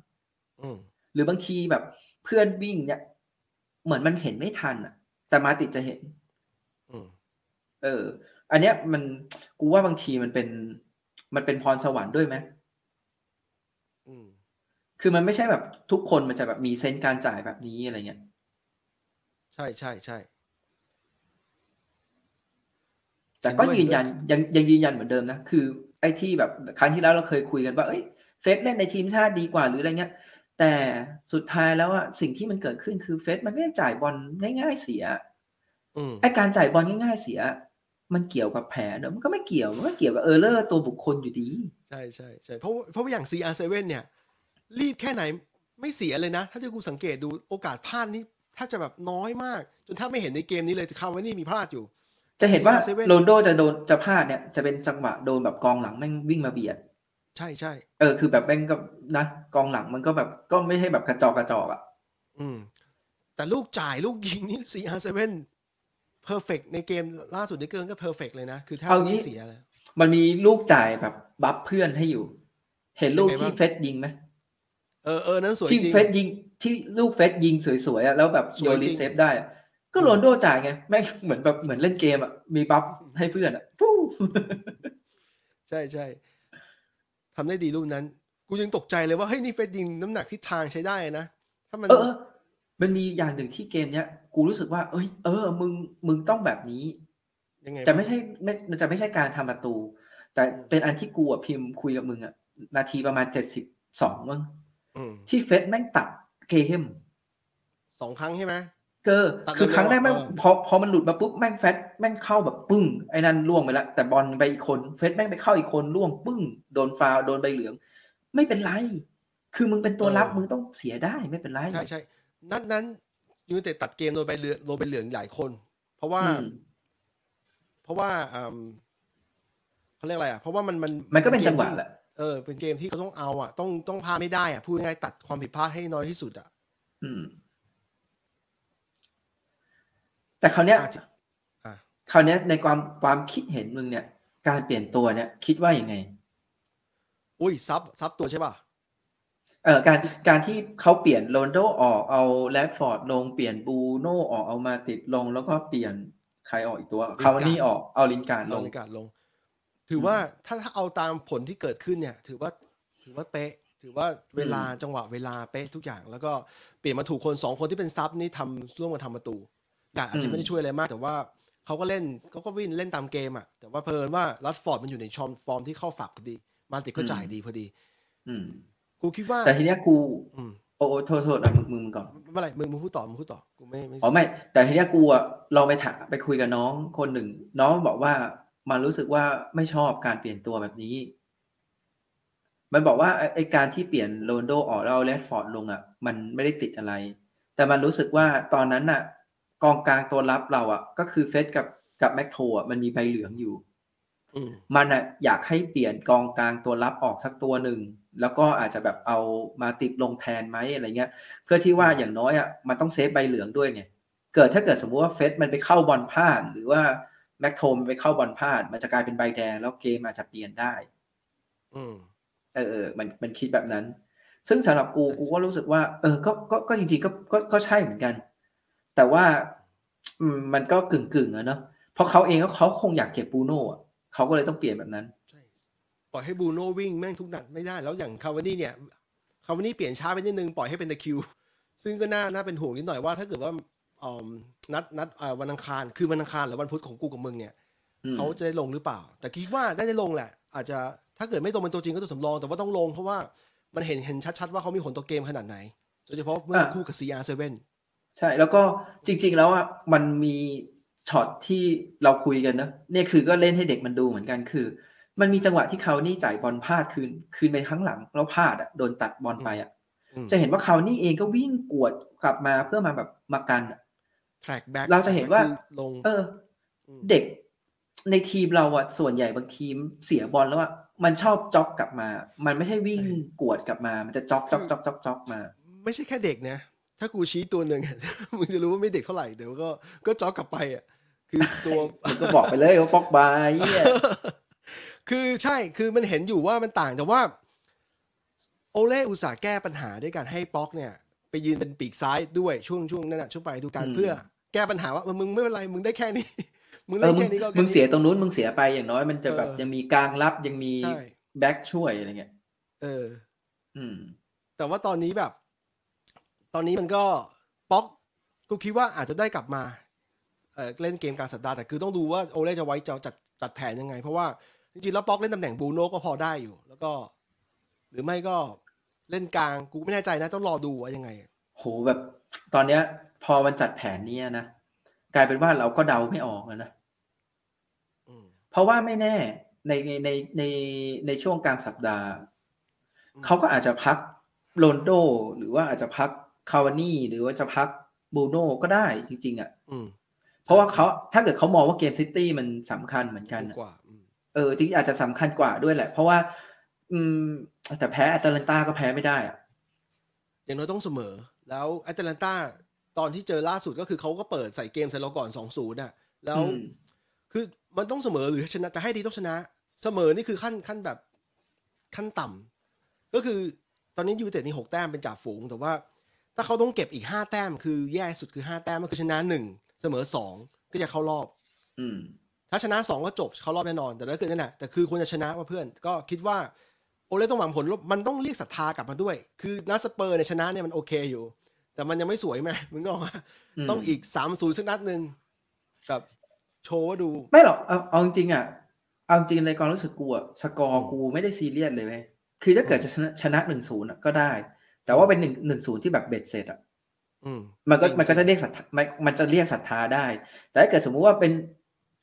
อืมหรือบางทีแบบเพื่อนวิ่งเนี่ย เหมือนมันเห็นไม่ทันอะ แต่มาติดจะเห็นอืมเออ อันเนี้ยมันกูว่าบางทีมันเป็น มันเป็นพรสวรรค์ด้วยไหมอืมคือมันไม่ใช่แบบทุกคนมันจะแบบมีเซนส์การจ่ายแบบนี้อะไรเงี้ย ใช่ใช่ใช่ แต่ก็เห็นด้วยยืนยันยังยังยืนยันเหมือนเดิมนะ คือ ไอ้ที่แบบครั้งที่แล้วเราเคยคุยกันว่าเอ้ยเฟสเล่นในทีมชาติดีกว่าหรืออะไรเงี้ย แต่สุดท้ายแล้วอะสิ่งที่มันเกิดขึ้นคือเฟสมันไม่ได้จ่ายบอลง่ายๆเสียอืมไอ้การจ่ายบอลง่ายๆเสีย มันเกี่ยวกับแผนเนอะมันก็ไม่เกี่ยวมันก็เกี่ยวกับเออร์เลอร์ตัวบุคคลอยู่ดี ใช่ใช่ใช่เพราะว่าเพราะว่าอย่าง CR7 เนี่ย รีบแค่ไหนไม่เสียเลยนะ ถ้าที่กูสังเกตดูโอกาสพลาดนี่ แทบจะแบบน้อยมาก จนถ้าไม่เห็นในเกมนี้เลยคาร์วานี่มีพลาดอยู่ จะเห็นว่า CR7 โรนลโดจะโดนจะพลาดเนี่ยจะเป็นจังหวะโดนแบบกองหลังแม่งวิ่งมาเบียด ใช่ใช่เออคือแบบแม่งก็นะกองหลังมันก็แบบก็ไม่ใช่แบบกระจอกกระจอกอะ อืม แต่ลูกจ่ายลูกยิงนี่ CR7 perfect ในเกมล่าสุดในเกินก็ perfect เลยนะ คือแทบจะไม่เสียเลยมันมีลูกจ่ายแบบบัฟเพื่อนให้อยู่ เห็นลูกยังไงที่บ้างเฟสยิงไหมเออเออนั้นสวยที่จริงเฟสยิง ที่ลูกเฟสยิงสวยๆอะแล้วแบบสโยวยนจริรีงเซฟได้อะก็โรนลโดจ่ายไงแม่งเหมือนแบบเหมือนเล่นเกมอะมีบัฟให้เพื่อนอะฟู้ใช่ใช่ทำได้ดีลูกนั้น กูยังตกใจเลยว่าเฮ้ยนี่เฟดยิงน้ำหนักทิศทางใช้ได้นะถ้ามันเออเออมันมีอย่างหนึ่งที่เกมเนี้ยกูรู้สึกว่า เอ้ยเออมึงมึงต้องแบบนี้ยังไงจะไม่ใช่ไม่จะไม่ใช่การทำประตู แต่เป็นอันที่กูอะพิมพ์คุยกับมึงอะนาทีประมาณเจ็ดสิบสองมั้งอืมที่เฟสแม่งตัด เกมสองครั้งใช่ไหมเกอตัดคือครั้งแรกเร็แม่วงๆอะพอพอมันหลุดมาปุ๊บแม่งแฟตแม่งเข้าแบบปึ้งไอ้นั่นล่วงไปแล้วแต่บอลไปอีกคนเฟสแม่งไปเข้าอีกคนล่วงปึ้งโดนฟาวล์โดนใบเหลือง ไม่เป็นไร คือมึงเป็นตัวรับมึงต้องเสียได้ไม่เป็นไรใช่ใช่นัดนั้นยูไนเต็ดตัดเกมโดนใบเหลืองโดนใบเหลืองหลายคน เพราะว่าอืมเพราะว่าอืมเขาเรียกอะไรอะเพราะว่ามันมันมันก็เป็นกจังหวะที่แหละ เออ เป็นเกมที่เขาต้องเอาอะ ต้องต้องพลาดไม่ได้อะ พูดง่ายๆตัดความผิดพลาดให้น้อยที่สุดอะ อืม แต่คราวเนี้ยอาจจะอะคราวเนี้ยในความความคิดเห็นมึงเนี่ย การเปลี่ยนตัวเนี่ย คิดว่ายังไง อุ้ยซับซับตัวใช่ป่ะ เออการการที่เขาเปลี่ยนโรนโดออกเอาแรดฟอร์ดลงเปลี่ยนบูโน่ออกเอามาติดลงแล้วก็เปลี่ยนใครออกอีกตัว คาวานี่ออกเอาลินการ์ดลงเอาลินการ์ดลง ถือว่าถ้าถ้าเอาตามผลที่เกิดขึ้นเนี่ย ถือว่าถือว่าเป๊ะ ถือว่าเวลาจังหวะเวลาเป๊ะทุกอย่าง แล้วก็เปลี่ยนมาถูกคนสองคนที่เป็น sub นี่ทำร่วมกันทำประตูการ์ดอาจจะไม่ได้ช่วยอะไรมาก แต่ว่าเขาก็เล่นเขาก็วิ่งเล่นตามเกมอะแต่ว่าเผอิญว่าแรชฟอร์ดมันอยู่ในช่วงฟอร์มที่เข้าฝักพอดี มาติดก็จ่ายดีพอดีอืมกูคิดว่า แต่ทีเนี้ยกูอืมโอ้โอ้โทษโทษอะมึงมึงมึงก่อนไม่เป็นไรมึงมึงพูดต่อมึงพูดต่อกูไม่ไม่อ๋อไม่ แต่ทีเนี้ยกูอะลองไปถามไปคุยกับน้องคนหนึ่ง น้องบอกว่า มันรู้สึกว่าไม่ชอบการเปลี่ยนตัวแบบนี้ มันบอกว่าไอ้ไอ้การที่เปลี่ยนโรนลโดออกแล้วเอาแรดฟอร์ดลงอะ มันไม่ได้ติดอะไร แต่มันรู้สึกว่าตอนนั้นน่ะ กองกลางตัวรับเราอะ ก็คือเฟร็ดกับกับแม็กโทอะมันมีใบเหลืองอยู่อืมมันอะอยากให้เปลี่ยนกองกลางตัวรับออกสักตัวหนึ่ง แล้วก็อาจจะแบบเอามาติดลงแทนไหมอะไรเงี้ย เพื่อที่ว่าอย่างน้อยอะมันต้องเซฟใบเหลืองด้วยไงเกิดถ้าเกิดสมมุติว่าเฟสมันไปเข้าบอลพลาดหรือว่า แม็กโทมนไปเข้าบอลพลาด มันจะกลายเป็นใบแดง แล้วเกมอาจจะเปลี่ยนได้ อืมเออเออมันมันคิดแบบนั้น ซึ่งสำหรับกูกูก็รู้สึกว่า เออ ก็ก็ก็จริงๆก็ก็ก็ใช่เหมือนกัน แต่ว่าอืมมันก็กึ่งกึ่งๆอะเนาะเพราะเขาเองก็เขาคงอยากเก็บบูโน่อะเขาก็เลยต้องเปลี่ยนแบบนั้นใช่ปล่อยให้บรูโน่วิ่งแม่งทุกนัดไม่ได้ แล้วอย่างคาวานี่เนี่ยคาวานี่เปลี่ยนช้าไปนิดนึงปล่อยให้เป็นตะคิว ซึ่งก็น่าน่าเป็นห่วงนิดหน่อยว่าถ้าเกิดว่าอืม นัดนัดเอ่อวันอังคารคือวันอังคารหรือวันพุธของกูกับมึงเนี่ยอืมเขาจะได้ลงหรือเปล่า แต่คิดว่าได้ได้ลงแหละ อาจจะถ้าเกิดไม่ตรงเป็นตัวจริงก็ตัวสำรอง แต่ว่าต้องลงเพราะว่ามันเห็นเห็นชัดๆว่าเขามีผลต่อเกมขนาดไหนโดยเฉพาะเมื่อคู่กับ CR7 ใช่แล้วก็จริง ๆ แล้วอะมันมีช็อตที่เราคุยกันนะเนี่ยคือก็เล่นให้เด็กมันดูเหมือนกันคือ มันมีจังหวะที่เขานี่จ่ายบอลพลาดคืนคืนไปข้างหลังแล้วพลาดอะโดนตัดบอลไปอะอืมจะเห็นว่าเขานี่เองก็วิ่งกวดกลับมาเพื่อมาแบบมากันอะ track back เราจะเห็นว่าคือลงเออมเด็กในทีมเราอะส่วนใหญ่บางทีมเสียบอลแล้วอะมันชอบจ็อกกลับมา มันไม่ใช่วิ่งกวดกลับมา มันจะจ็อกจ็อกจ็อกจ็อกจ็อกมา ไม่ใช่แค่เด็กนะ ถ้ากูชี้ตัวหนึ่งมึงจะรู้ว่าไม่เด็กเท่าไหร่เดี๋ยวก็ก็จ็อกกลับไปอะ คือตัวมันก็บอกไปเลยว่าปอกบายเหี้ยคือใช่คือมันเห็นอยู่ว่ามันต่างแต่ว่า โอเล่อุตส่าห์แก้ปัญหาด้วยการให้ป๊อกเนี่ย ไปยืนเป็นปีกซ้ายด้วยช่วงช่วงนั้นน่ะช่วงไปดูการเพื่อ แก้ปัญหาว่าเออมึงไม่เป็นไรมึงได้แค่นี้ มึงเอได้อมึแค่งนี้ก็มึงเสียตรงนู้นมึงเสียไปอย่างน้อยมันจะแบบเออยังมีกลางรับยังมีใช่แบ็กช่วยอะไรเงี้ยเออ อืม แต่ว่าตอนนี้แบบ ตอนนี้มันก็ป๊อกกูคิดว่าอาจจะได้กลับมาเออเล่นเกมกลารสัปดาห์แต่คือต้องดูว่าโอเล่จะไว้จะจัดจัดแผนยังไง เพราะว่าจริงๆแล้วป๊อกเล่นตำแหน่งบรูโน่ก็พอได้อยู่ แล้วก็ หรือไม่ก็เล่นกลางกูไม่แน่ใจนะ ต้องรอดูว่ายังไงโหแบบ ตอนเนี้ย พอมันจัดแผนเนี้ยนะกลายเป็นว่าเราก็เดาไม่ออกแล้วนะอืมเพราะว่าไม่แน่ในในในในในช่วงกลางสัปดาห์อืมเขาก็อาจจะพักโรนโด หรือว่าอาจจะพักคาวานี่หรือว่าจะพักบรูโน่ก็ได้จริง ๆอะอืมเพราะว่าเขาถ้าเกิดเขามองว่าเกมซิตี้มันสำคัญเหมือนกันอะกว่าอืมเออจริงๆอาจจะสำคัญกว่าด้วยแหละ เพราะว่า อืม แต่แพ้แอตแลนตาก็แพ้ไม่ได้อะอย่างน้อยต้องเสมอ แล้วแอตแลนตา ตอนที่เจอล่าสุดก็คือเขาก็เปิดใส่เกมใส่เราก่อนสองศูนย์อะ แล้วอืมคือมันต้องเสมอหรือชนะจะให้ดีต้องชนะ เสมอนี่คือขั้นขั้นแบบขั้นต่ก็คือตอนนี้ยูไนเต็ดมีหกแต้มเป็นจ่าฝูง แต่ว่า ถ้าเขาต้องเก็บอีกห้าแต้ม คือแย่สุดคือห้าแต้มก็คือชนะหนึ่งเสมอสองก็จะเข้ารอบ อืมถ้าชนะสองก็จบเข้ารอบแน่นอน แต่ถ้าเกิดนั่นแหละแต่คือควรจะชนะว่าเพื่อน ก็คิดว่าโอเล่ต้องหวังผลมันต้องเรียกศรัทธากลับมาด้วย คือนัดสเปอร์เนี่ยชนะเนี่ยมันโอเคอยู่ แต่มันยังไม่สวยไหมมึงก็บอกว่าอืมต้องอีกสามศูนย์สักนัดหนึ่งกับโชว์ว่าดู ไม่หรอกเอาเอาจริงๆอะ เอาจริงในความรู้สึกกูอะสกอร์กูไม่ได้ซีเรียสเลยเว้ยคือถ้าเกิดจะชนะชนะหนึ่งศูนย์ก็ได้ แต่ว่าเป็นหนึ่งหนึ่งศูนย์ที่แบบเบ็ดเสร็จอะอืมมันก็จริงมันก็จะเรียกศรัทธามันมันจะเรียกศรัทธาได้ แต่ถ้าเกิดสมมุติว่าเป็น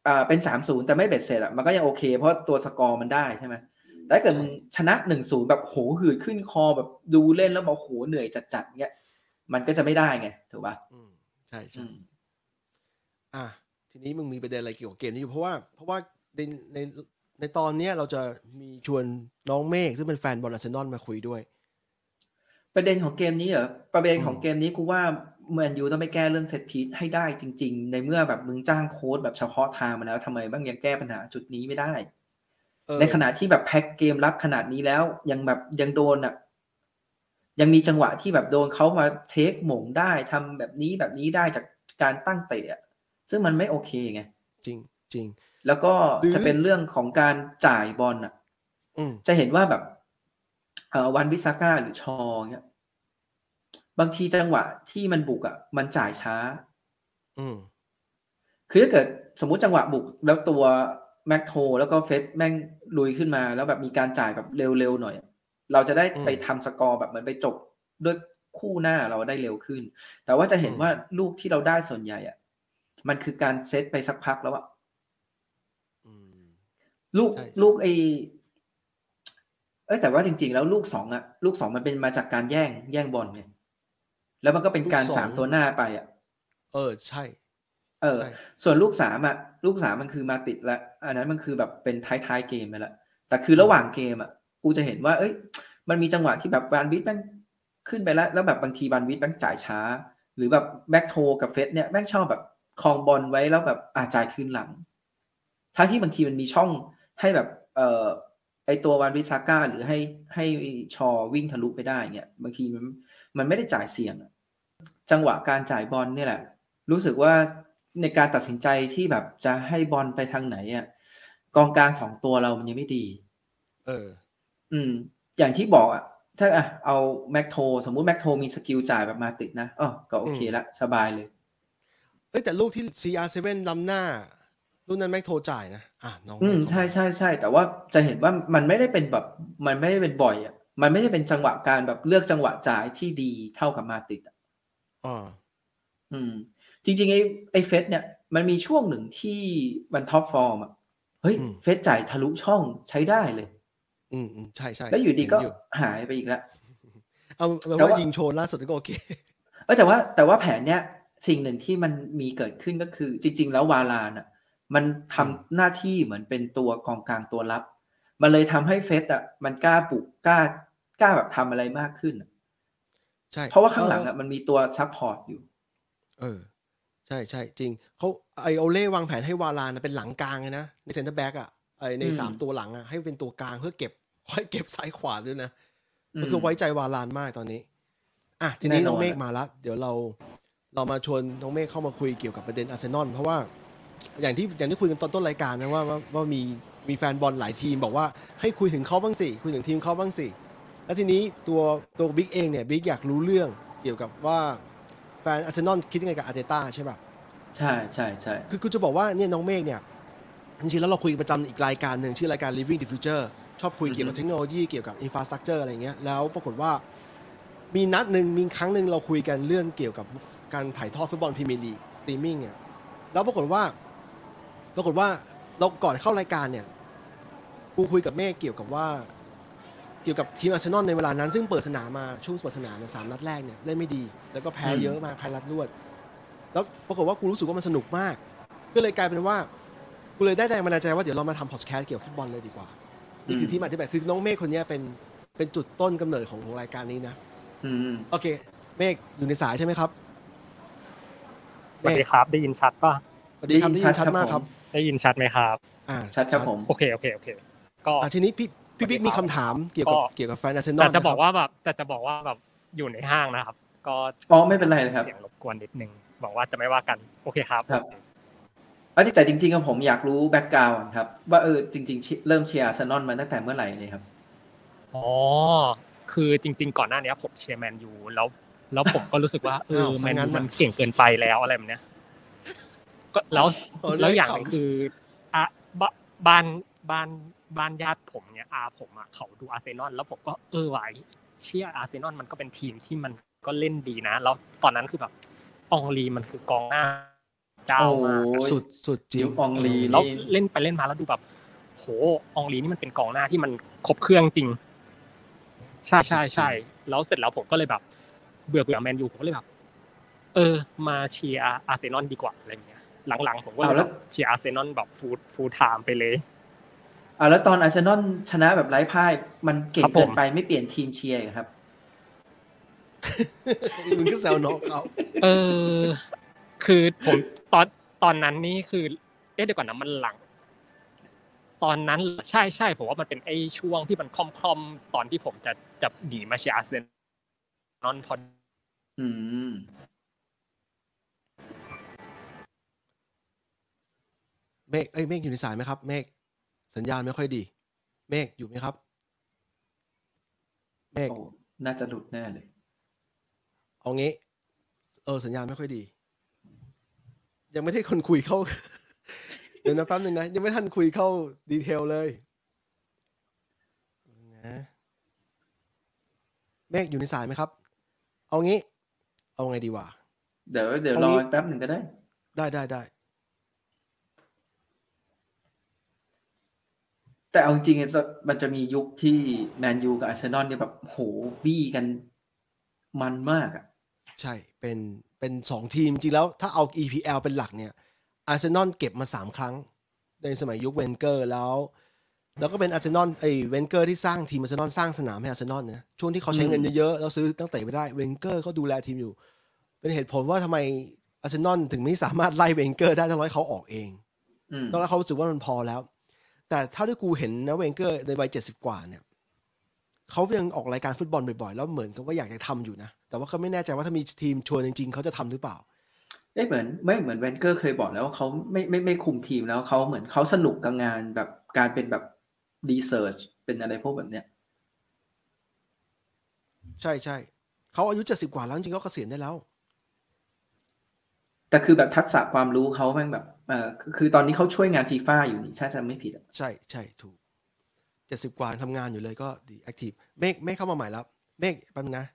อ่าเป็นสามศูนย์แต่ไม่เบ็ดเสร็จอะมันก็ยังโอเค เพราะตัวสกอร์มันได้ใช่ไหมแต่ถ้าเกิดมึงชนะหนึ่งศูนย์แบบโหหืดขึ้นคอแบบดูเล่นแล้วบอกโหเหนื่อยจัดๆเงี้ย มันก็จะไม่ได้ไงถูกป่ะอืมใช่ใช่อืมอะทีนี้มึงมีประเด็นอะไรเกี่ยวกับเกมนี้อยู่เพราะว่า เพราะว่าในในในตอนเนี้ยเราจะมีชวนน้องเมฆซึ่งเป็นแฟนบอลอาร์เซนอลมาคุยด้วย ประเด็นของเกมนี้เหรอประเด็นของอืมเกมนี้กูว่าแมนยูต้องไปแก้เรื่องเซตพีซให้ได้จริง ๆ ในเมื่อแบบมึงจ้างโค้ดแบบเฉพาะทางมาแล้วทำไมบ้างยังแก้ปัญหาจุดนี้ไม่ได้เออในขณะที่แบบแพ็คเกมรับขนาดนี้แล้วยังแบบยังโดนอะ ยังมีจังหวะที่แบบโดนเขามาเทคหม่งได้ทำแบบนี้แบบนี้ได้จากการตั้งเตะอะซึ่งมันไม่โอเคไงจริงจริง แล้วก็หรือจะเป็นเรื่องของการจ่ายบอลอะอืมจะเห็นว่าแบบเอ่อวันวิสาก้าหรือชอเงี้ย บางทีจังหวะที่มันบุกอะ มันจ่ายช้า อืมคือถ้าเกิดสมมุติจังหวะบุกแล้วตัวแม็กโทแล้วก็เฟสแม่งลุยขึ้นมา แล้วแบบมีการจ่ายแบบเร็วๆหน่อย เราจะได้อืมไปทำสกอร์แบบเหมือนไปจบด้วยคู่หน้าเราได้เร็วขึ้น แต่ว่าจะเห็นอืมว่าลูกที่เราได้ส่วนใหญ่อะ มันคือการเซตไปสักพักแล้วอะอืมลูกใช่ลูกไอเอ้ยแต่ว่าจริง ๆ แล้วลูกสองอะลูกสองมันเป็นมาจากการแย่งแย่งบอลไงแล้วมันก็เป็นการสามตัวหน้าไปอะเออใช่ เออใช่ส่วนลูกสามอะลูกสามมันคือมาติดแล้วอันนั้นมันคือแบบเป็นท้ายๆเกมไปแล้วแต่คือระหว่างเกมอะ กูจะเห็นว่า เอ้ย มันมีจังหวะที่แบบบานวิทแม่งขึ้นไปแล้ว แล้วแบบบางทีบานวิทแม่งจ่ายช้า หรือแบบแบ็กโทกับเฟสเนี่ยแม่งชอบแบบคลองบอลไว้แล้วแบบอาจ่ายคืนหลัง ทั้งที่บางทีมันมีช่องให้แบบ เอ่อไอตัววานวิซาก้าหรือให้ให้ชอวิ่งทะลุไปได้เนี่ยบางทีมันมันไม่ได้จ่ายเสี่ยงจังหวะการจ่ายบอลเนี่ยแหละ รู้สึกว่าในการตัดสินใจที่แบบจะให้บอลไปทางไหนอะกองกลางสองตัวเรามันยังไม่ดี เออ อืม อย่างที่บอกอะถ้าอะเอาแม็กโทสมมุติแม็กโทมีสกิลจ่ายแบบมาติชนะอ๋อก็โอเคละสบายเลย เอ้ยแต่ลูกที่ CR7 ล้ำหน้าลูกนั้นแม็กโทรจ่ายนะอะน้องอืมเมฆใช่ใช่ใช่แต่ว่าจะเห็นว่ามันไม่ได้เป็นแบบ มันไม่ได้เป็นบ่อยอะมันไม่ได้เป็นจังหวะการแบบเลือกจังหวะจ่ายที่ดีเท่ากับมาติชอะอ่าอืม จริงๆไอ้ไอ้เฟร็ดเนี่ยมันมีช่วงหนึ่งที่มัน top form อะเฮ้ยอืมเฟร็ดจ่ายทะลุช่องใช้ได้เลย อืมอืมใช่ใช่แล้วอยู่ดีก็เห็นหายไปอีกแล้วเอาแปลแต่ว่าว่ายิงโชนล่าสุดก็โอเคเออแต่ว่าแต่ว่าแผนเนี้ยสิ่งหนึ่งที่มันมีเกิดขึ้นก็คือ จริง ๆ แล้ววารานอะ มันทำอืมหน้าที่เหมือนเป็นตัวกองกลางตัวรับ มันเลยทำให้เฟร็ดอะมันกล้าบุกกล้ากล้าแบบทำอะไรมากขึ้นอะใช่เพราะว่าข้างหลังอะมันมีตัว support อยู่ เออ ใช่ใช่จริงเขาไอโอเล่วางแผนให้วารานนะเป็นหลังกลางเลยนะในเซนเตอร์แบ็กอะไอในอืมสามตัวหลังอะให้เป็นตัวกลางเพื่อเก็บ ค่อยเก็บซ้ายขวาด้วยนะอืมก็คือไว้ใจวารานมากตอนนี้ อะทีนี้แน่นอนน้องเมฆมาแล้วเดี๋ยวเราเรามาชวนน้องเมฆเข้ามาคุยเกี่ยวกับประเด็นอาร์เซนอลเพราะว่าอย่างที่อย่างที่คุยกันตอนต้นรายการนะว่าว่าว่ามีมีแฟนบอลหลายทีมบอกว่าให้คุยถึงเขาบ้างสิคุยถึงทีมเขาบ้างสิแล้วทีนี้ตัวตัวบิ๊กเองเนี่ยบิ๊กอยากรู้เรื่องเกี่ยวกับว่าแฟนอาร์เซนอลคิดยังไงกับอาร์เตต้าใช่ป่ะใช่ใช่ใช่คือกูจะบอกว่าเนี่ยน้องเมฆเนี่ยจริงๆแล้วเราคุยประจำอีกรายการหนึ่งชื่อรายการ Living the Future ชอบคุยเกี่ยวกับเทคโนโลยีเกี่ยวกับ infrastructure อะไรเงี้ยแล้วปรากฏว่ามีนัดหนึ่งมีครั้งหนึ่งเราคุยกันเรื่องเกี่ยวกับการถ่ายทอดฟุตบอลพรีเมียร์ลีกสตรีมมิ่งเนี่ยแล้วปรากฏว่า ปรากฏว่าเราก่อนเข้ารายการเนี่ยกูคุยกับเมฆเกี่ยวกับว่า เกี่ยวกับทีมอาร์เซนอลในเวลานั้น ซึ่งเปิดสนามมาช่วงเปิดสนามเนี่ยสามนัดแรกเนี่ยเล่นไม่ดี แล้วก็แพ้เยอะมากแพ้รัดรวด แล้วปรากฏว่ากูรู้สึกว่ามันสนุกมาก ก็เลยกลายเป็นว่ากูเลยได้แรงบันดาลใจว่าเดี๋ยวเรามาทำพอดแคสต์เกี่ยวกับฟุตบอลเลยดีกว่า นี่คือที่มาที่แบบคือน้องเมฆคนเนี้ยเป็นเป็นจุดต้นกำเนิดของของรายการนี้นะอืมโอเค เมฆอยู่ในสายใช่ไหมครับสวัสดีครับ ได้ยินชัดป่ะสวัสดีครับได้ยินชัดมากครับ ได้ยินชัดไหมครับ อ่าชัดครับผมโอเคโอเคโอเค ก็อ่าทีนี้พี่พี่บิ๊กมีคำถามเกี่ยวกับก็เกี่ยวกับแฟนอาร์เซนอลแต่จะบอกนครัว่าแบบแต่จะบอกว่าแบบอยู่ในห้างนะครับ ก็อ๋อไม่เป็นไรเลยครับเสียงรบกวนนิดนึงบอกว่าจะไม่ว่ากันโอเคครับครับเอ้ย แต่จริงๆอะผมอยากรู้ background ครับ ว่าเออจริงๆเชียเริ่มเชียร์อาร์เซนอลมาตั้งแต่เมื่อไหร่เลยครับอ๋อคือจริง ๆ ก่อนหน้านี้ผมเชียร์แมนยูแล้ว แล้วผมก็รู้สึกว่าเอออ้าวแมซะงั้นแมนยูน่ะมันเก่งเกินไปแล้วอะไรแบบเนี้ยก็แล้วเออแล้วอย่างหนึงขำคืออะบบ้านบ้านบ้านญาติผมเนี่ยอาผมอะเขาดูอาร์เซนอลแล้วผมก็เออไหวเชียร์อาร์เซนอลมันก็เป็นทีมที่มันก็เล่นดีนะ แล้วตอนนั้นคือแบบอองรีมันคือกองหน้า เจ้ามากโอ้ยสุดสุดจริงยุคอองรีแล้วนี่เล่นไปเล่นมาแล้วดูแบบโหอองรีนี่มันเป็นกองหน้าที่มันครบเครื่องจริง ใช่ใช่ใช่แล้วเสร็จแล้วผมก็เลยแบบ เบื่อเบื่อแมนยูผมก็เลยแบบ เออ มาเชียร์อาร์เซนอลดีกว่าอะไรเงี้ย หลังๆ ผมก็เลยเอาแล้แบวบเชียร์อาร์เซนอลแบบ full full time ไปเลยอ่าแล้วตอนอาร์เซนอลชนะแบบไร้พ่าย มันเก่งครับผมเกินไปไม่เปลี่ยนทีมเชียร์เหรอครับมึงก็แซวน้องเขาเออ คือผมตอนตอนนั้นนี่คือ เอ๊ะเดี๋ยวก่อนนะมันหลัง ตอนนั้นใช่ใช่ผมว่ามันเป็นไอ้ช่วงที่มันคล่อมคล่อมๆตอนที่ผมจะจะหนีมาเชียร์อาร์เซนอลพออืมเมฆเอ้ยเมฆอยู่ในสายไหมครับ เมฆสัญญาณไม่ค่อยดี เมฆอยู่ไหมครับ เมฆโอ้น่าจะหลุดแน่เลย เอางี้ เออสัญญาณไม่ค่อยดี ยังไม่ได้คนคุยเข้า เดี๋ยวนะแป๊บนึงนะ ยังไม่ทันคุยเข้าดีเทลเลยนะเมฆอยู่ในสายไหมครับ เอางี้ เอาไงดีวะเดี๋ยวเดี๋ยวเอารองี้แป๊บหนึ่งก็ได้ ได้ได้ได้ แต่เอาจริงๆอะมันจะมียุคที่แมนยูกับอาร์เซนอลเนี่ยแบบโหบี้กันมันมากอะ ใช่เป็น เป็นสองทีม จริงแล้วถ้าเอา EPL เป็นหลักเนี่ยอาร์เซนอลเก็บมาสามครั้ง ในสมัยยุคเวนเกอร์แล้ว แล้วก็เป็นอาร์เซนอลไอ้เวนเกอร์ที่สร้างทีมอาร์เซนอลสร้างสนามให้อาร์เซนอลนะช่วงที่เขาใช้เงินเยอะๆแล้วซื้อตั้งแต่ไม่ได้เวนเกอร์เขาดูแลทีมอยู่ เป็นเหตุผลว่าทำไมอาร์เซนอลถึงไม่สามารถไล่เวนเกอร์ได้ต้องร้อยเขาออกเองอืมตอนแรกเขารู้สึกว่ามันพอแล้ว แต่เท่าที่กูเห็นนะเวนเกอร์ในวัยเจ็ดสิบกว่าเนี่ย เขายังออกรายการฟุตบอลบ่อยๆ แล้วเหมือนกับว่าอยากจะทำอยู่นะ แต่ว่าก็ไม่แน่ใจว่าถ้ามีทีมชวนจริงๆ เขาจะทำหรือเปล่าเอ้ยเหมือนไม่เหมือนเวนเกอร์เคยบอกแล้วว่าเขาไม่ไม่ไม่คุมทีมแล้วเขาเหมือนเขาสนุกกับงานแบบการเป็นแบบ research เป็นอะไรพวกแบบเนี้ย ใช่ใช่เขาอายุเจ็ดสิบกว่าแล้วจริงๆก็เกษียณได้แล้วแต่คือแบบทักษะความรู้เขาแม่งแบบเออคือคือตอนนี้เขาช่วยงานฟีฟ่าอยู่นี่ใช่จะไม่ผิดอะใช่ใช่ถูก เจ็ดสิบกว่าทำงานอยู่เลยก็ดี active เมฆเมฆเข้ามาใหม่แล้ว เมฆแป๊บนึงนะ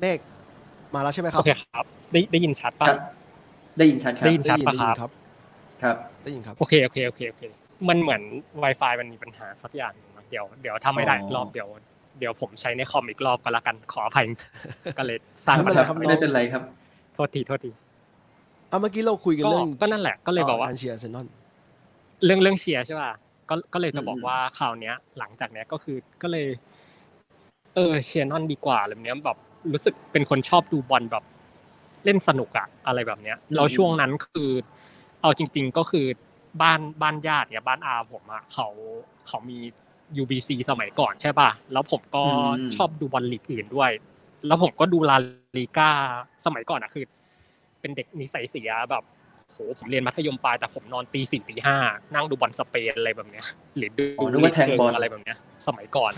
เมฆมาแล้วใช่ไหมครัโอบเคครับ ได้ได้ยินชัดคป่ะรับได้ยินชัดครับได้ยินชัได้ดยินปะได้ยินคครัรับบครับ ได้ยินครับโอเคโอเคโอเคโอเค มันเหมือน Wi-Fi มันมีปัญหาสักอย่างหนึ่งนะเดี๋ยวเดี๋ยวถ้าไม่ได้อ๋อรอบเดี๋ยวเดี๋ยวผมใช้ในคอมอีกรอบก็แล้วกันขออภัยก็เลยสร้างไม่ปัเป็ญนไรหาครับไม่ได้เป็นไรครับโทษทีโทษทีเอาเมื่อกี้เราคุยกันก็เรื่องก็นั่นแหละก็เลยบอกว่าการเชียร์อาร์เซนอลเรื่องเรื่องเชียร์ใช่ป่ะ ก็ก็เลยจะบอกอืมว่าคราวเนี้ย หลังจากเนี้ยก็คือก็เลย เออเชียร์นอนดีกว่าอะไรแบบเนี้ยแบบรู้สึกเป็นคนชอบดูบอลแบบเล่นสนุกอะอะไรแบบเนี้ยแล้วช่วงนั้นคือ เอาจริง ๆก็คือบ้านบ้านญาติเนี่ยบ้านอาผมอะเขาเขามี UBC สมัยก่อนใช่ป่ะ แล้วผมก็อืมชอบดูบอลลีกอื่นด้วย แล้วผมก็ดูลาลีกาสมัยก่อนอะคือ เป็นเด็กนิสัยเสียแบบ โหผมเรียนมัธยมปลายแต่ผมนอนตีสี่ตีห้านั่งดูบอลสเปนอะไรแบบเนี้ย หรือดูอ๋อนึกว่าแทงบอลอะไรแบบเนี้ย สมัยก่อน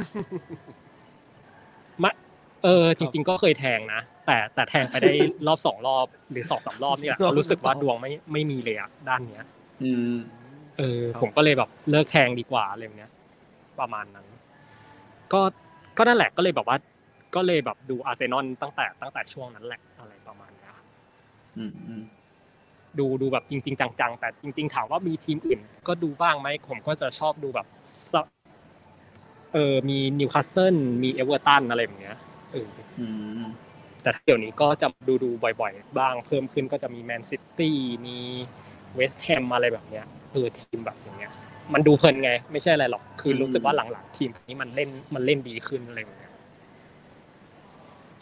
มะเออ จริง ๆ ก็เคยแทงนะแต่แต่แทงไปได้รอบสองรอบ หรือสองสามรอบเนี่ยรอบรู้สึกว่าดวงไม่ไม่มีเลยอะด้านเนี้ย อืม เออครับผมก็เลยแบบเลิกแทงดีกว่าอะไรแบบเนี้ย ประมาณนั้น ก็ก็นั่นแหละก็เลยแบบว่า ก็เลยแบบดูอาร์เซนอลตั้งแต่ตั้งแต่ช่วงนั้นแหละอะไรประมาณเนี้ยครับอืมอืม ดูดูแบบจริง ๆ จังๆ แต่จริง ๆ ถามว่ามีทีมอื่น ก็ดูบ้างไหมผมก็จะชอบดูแบบสเออมีนิวคาสเซิลมีเอเวอร์ตันอะไรแบบเนี้ยเอออืมแต่เดี๋ยวนี้ก็จะดูดูบ่อยๆ บ้างเพิ่มขึ้นก็จะมีแมนซิตี้มีเวสต์แฮมอะไรแบบเนี้ยเออทีมแบบอย่างเงี้ย มันดูเพลินไง ไม่ใช่อะไรหรอกคือรู้สึกว่าหลังๆทีมนี้มันเล่นมันเล่นดีขึ้นอะไรแบบเนี้ย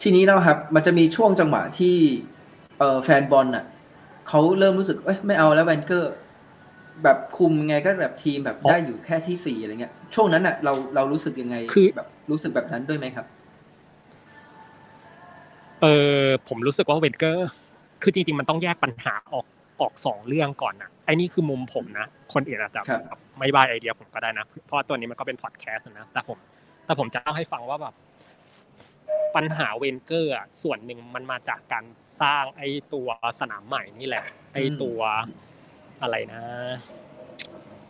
ทีนี้แล้วครับ มันจะมีช่วงจังหวะที่เอ่อแฟนบอลน่ะ เขาเริ่มรู้สึกเอ้ยไม่เอาแล้วเวนเกอร์แบบคุมไงก็แบบทีมแบบได้อยู่แค่ที่สี่อะไรเงี้ย ช่วงนั้นอะ เราเรารู้สึกยังไงคือแบบรู้สึกแบบนั้นด้วยไหมครับ เออผมรู้สึกว่าเวนเกอร์ คือจริง ๆ มันต้องแยกปัญหาออกออกสองเรื่องก่อนนะไอ้นี่คือมุมผมนะ คนอื่นอาจจะครับแบบไม่ buy ไอเดียผมก็ได้นะ เพราะว่าตัวนี้มันก็เป็นพอดแคสต์นะแต่ผมแต่ผมจะเล่าให้ฟังว่าแบบ ปัญหาเวนเกอร์อะส่วนหนึ่งมันมาจากการสร้างไอ้ตัวสนามใหม่นี่แหละ ไอ้ตัวอะไรนะ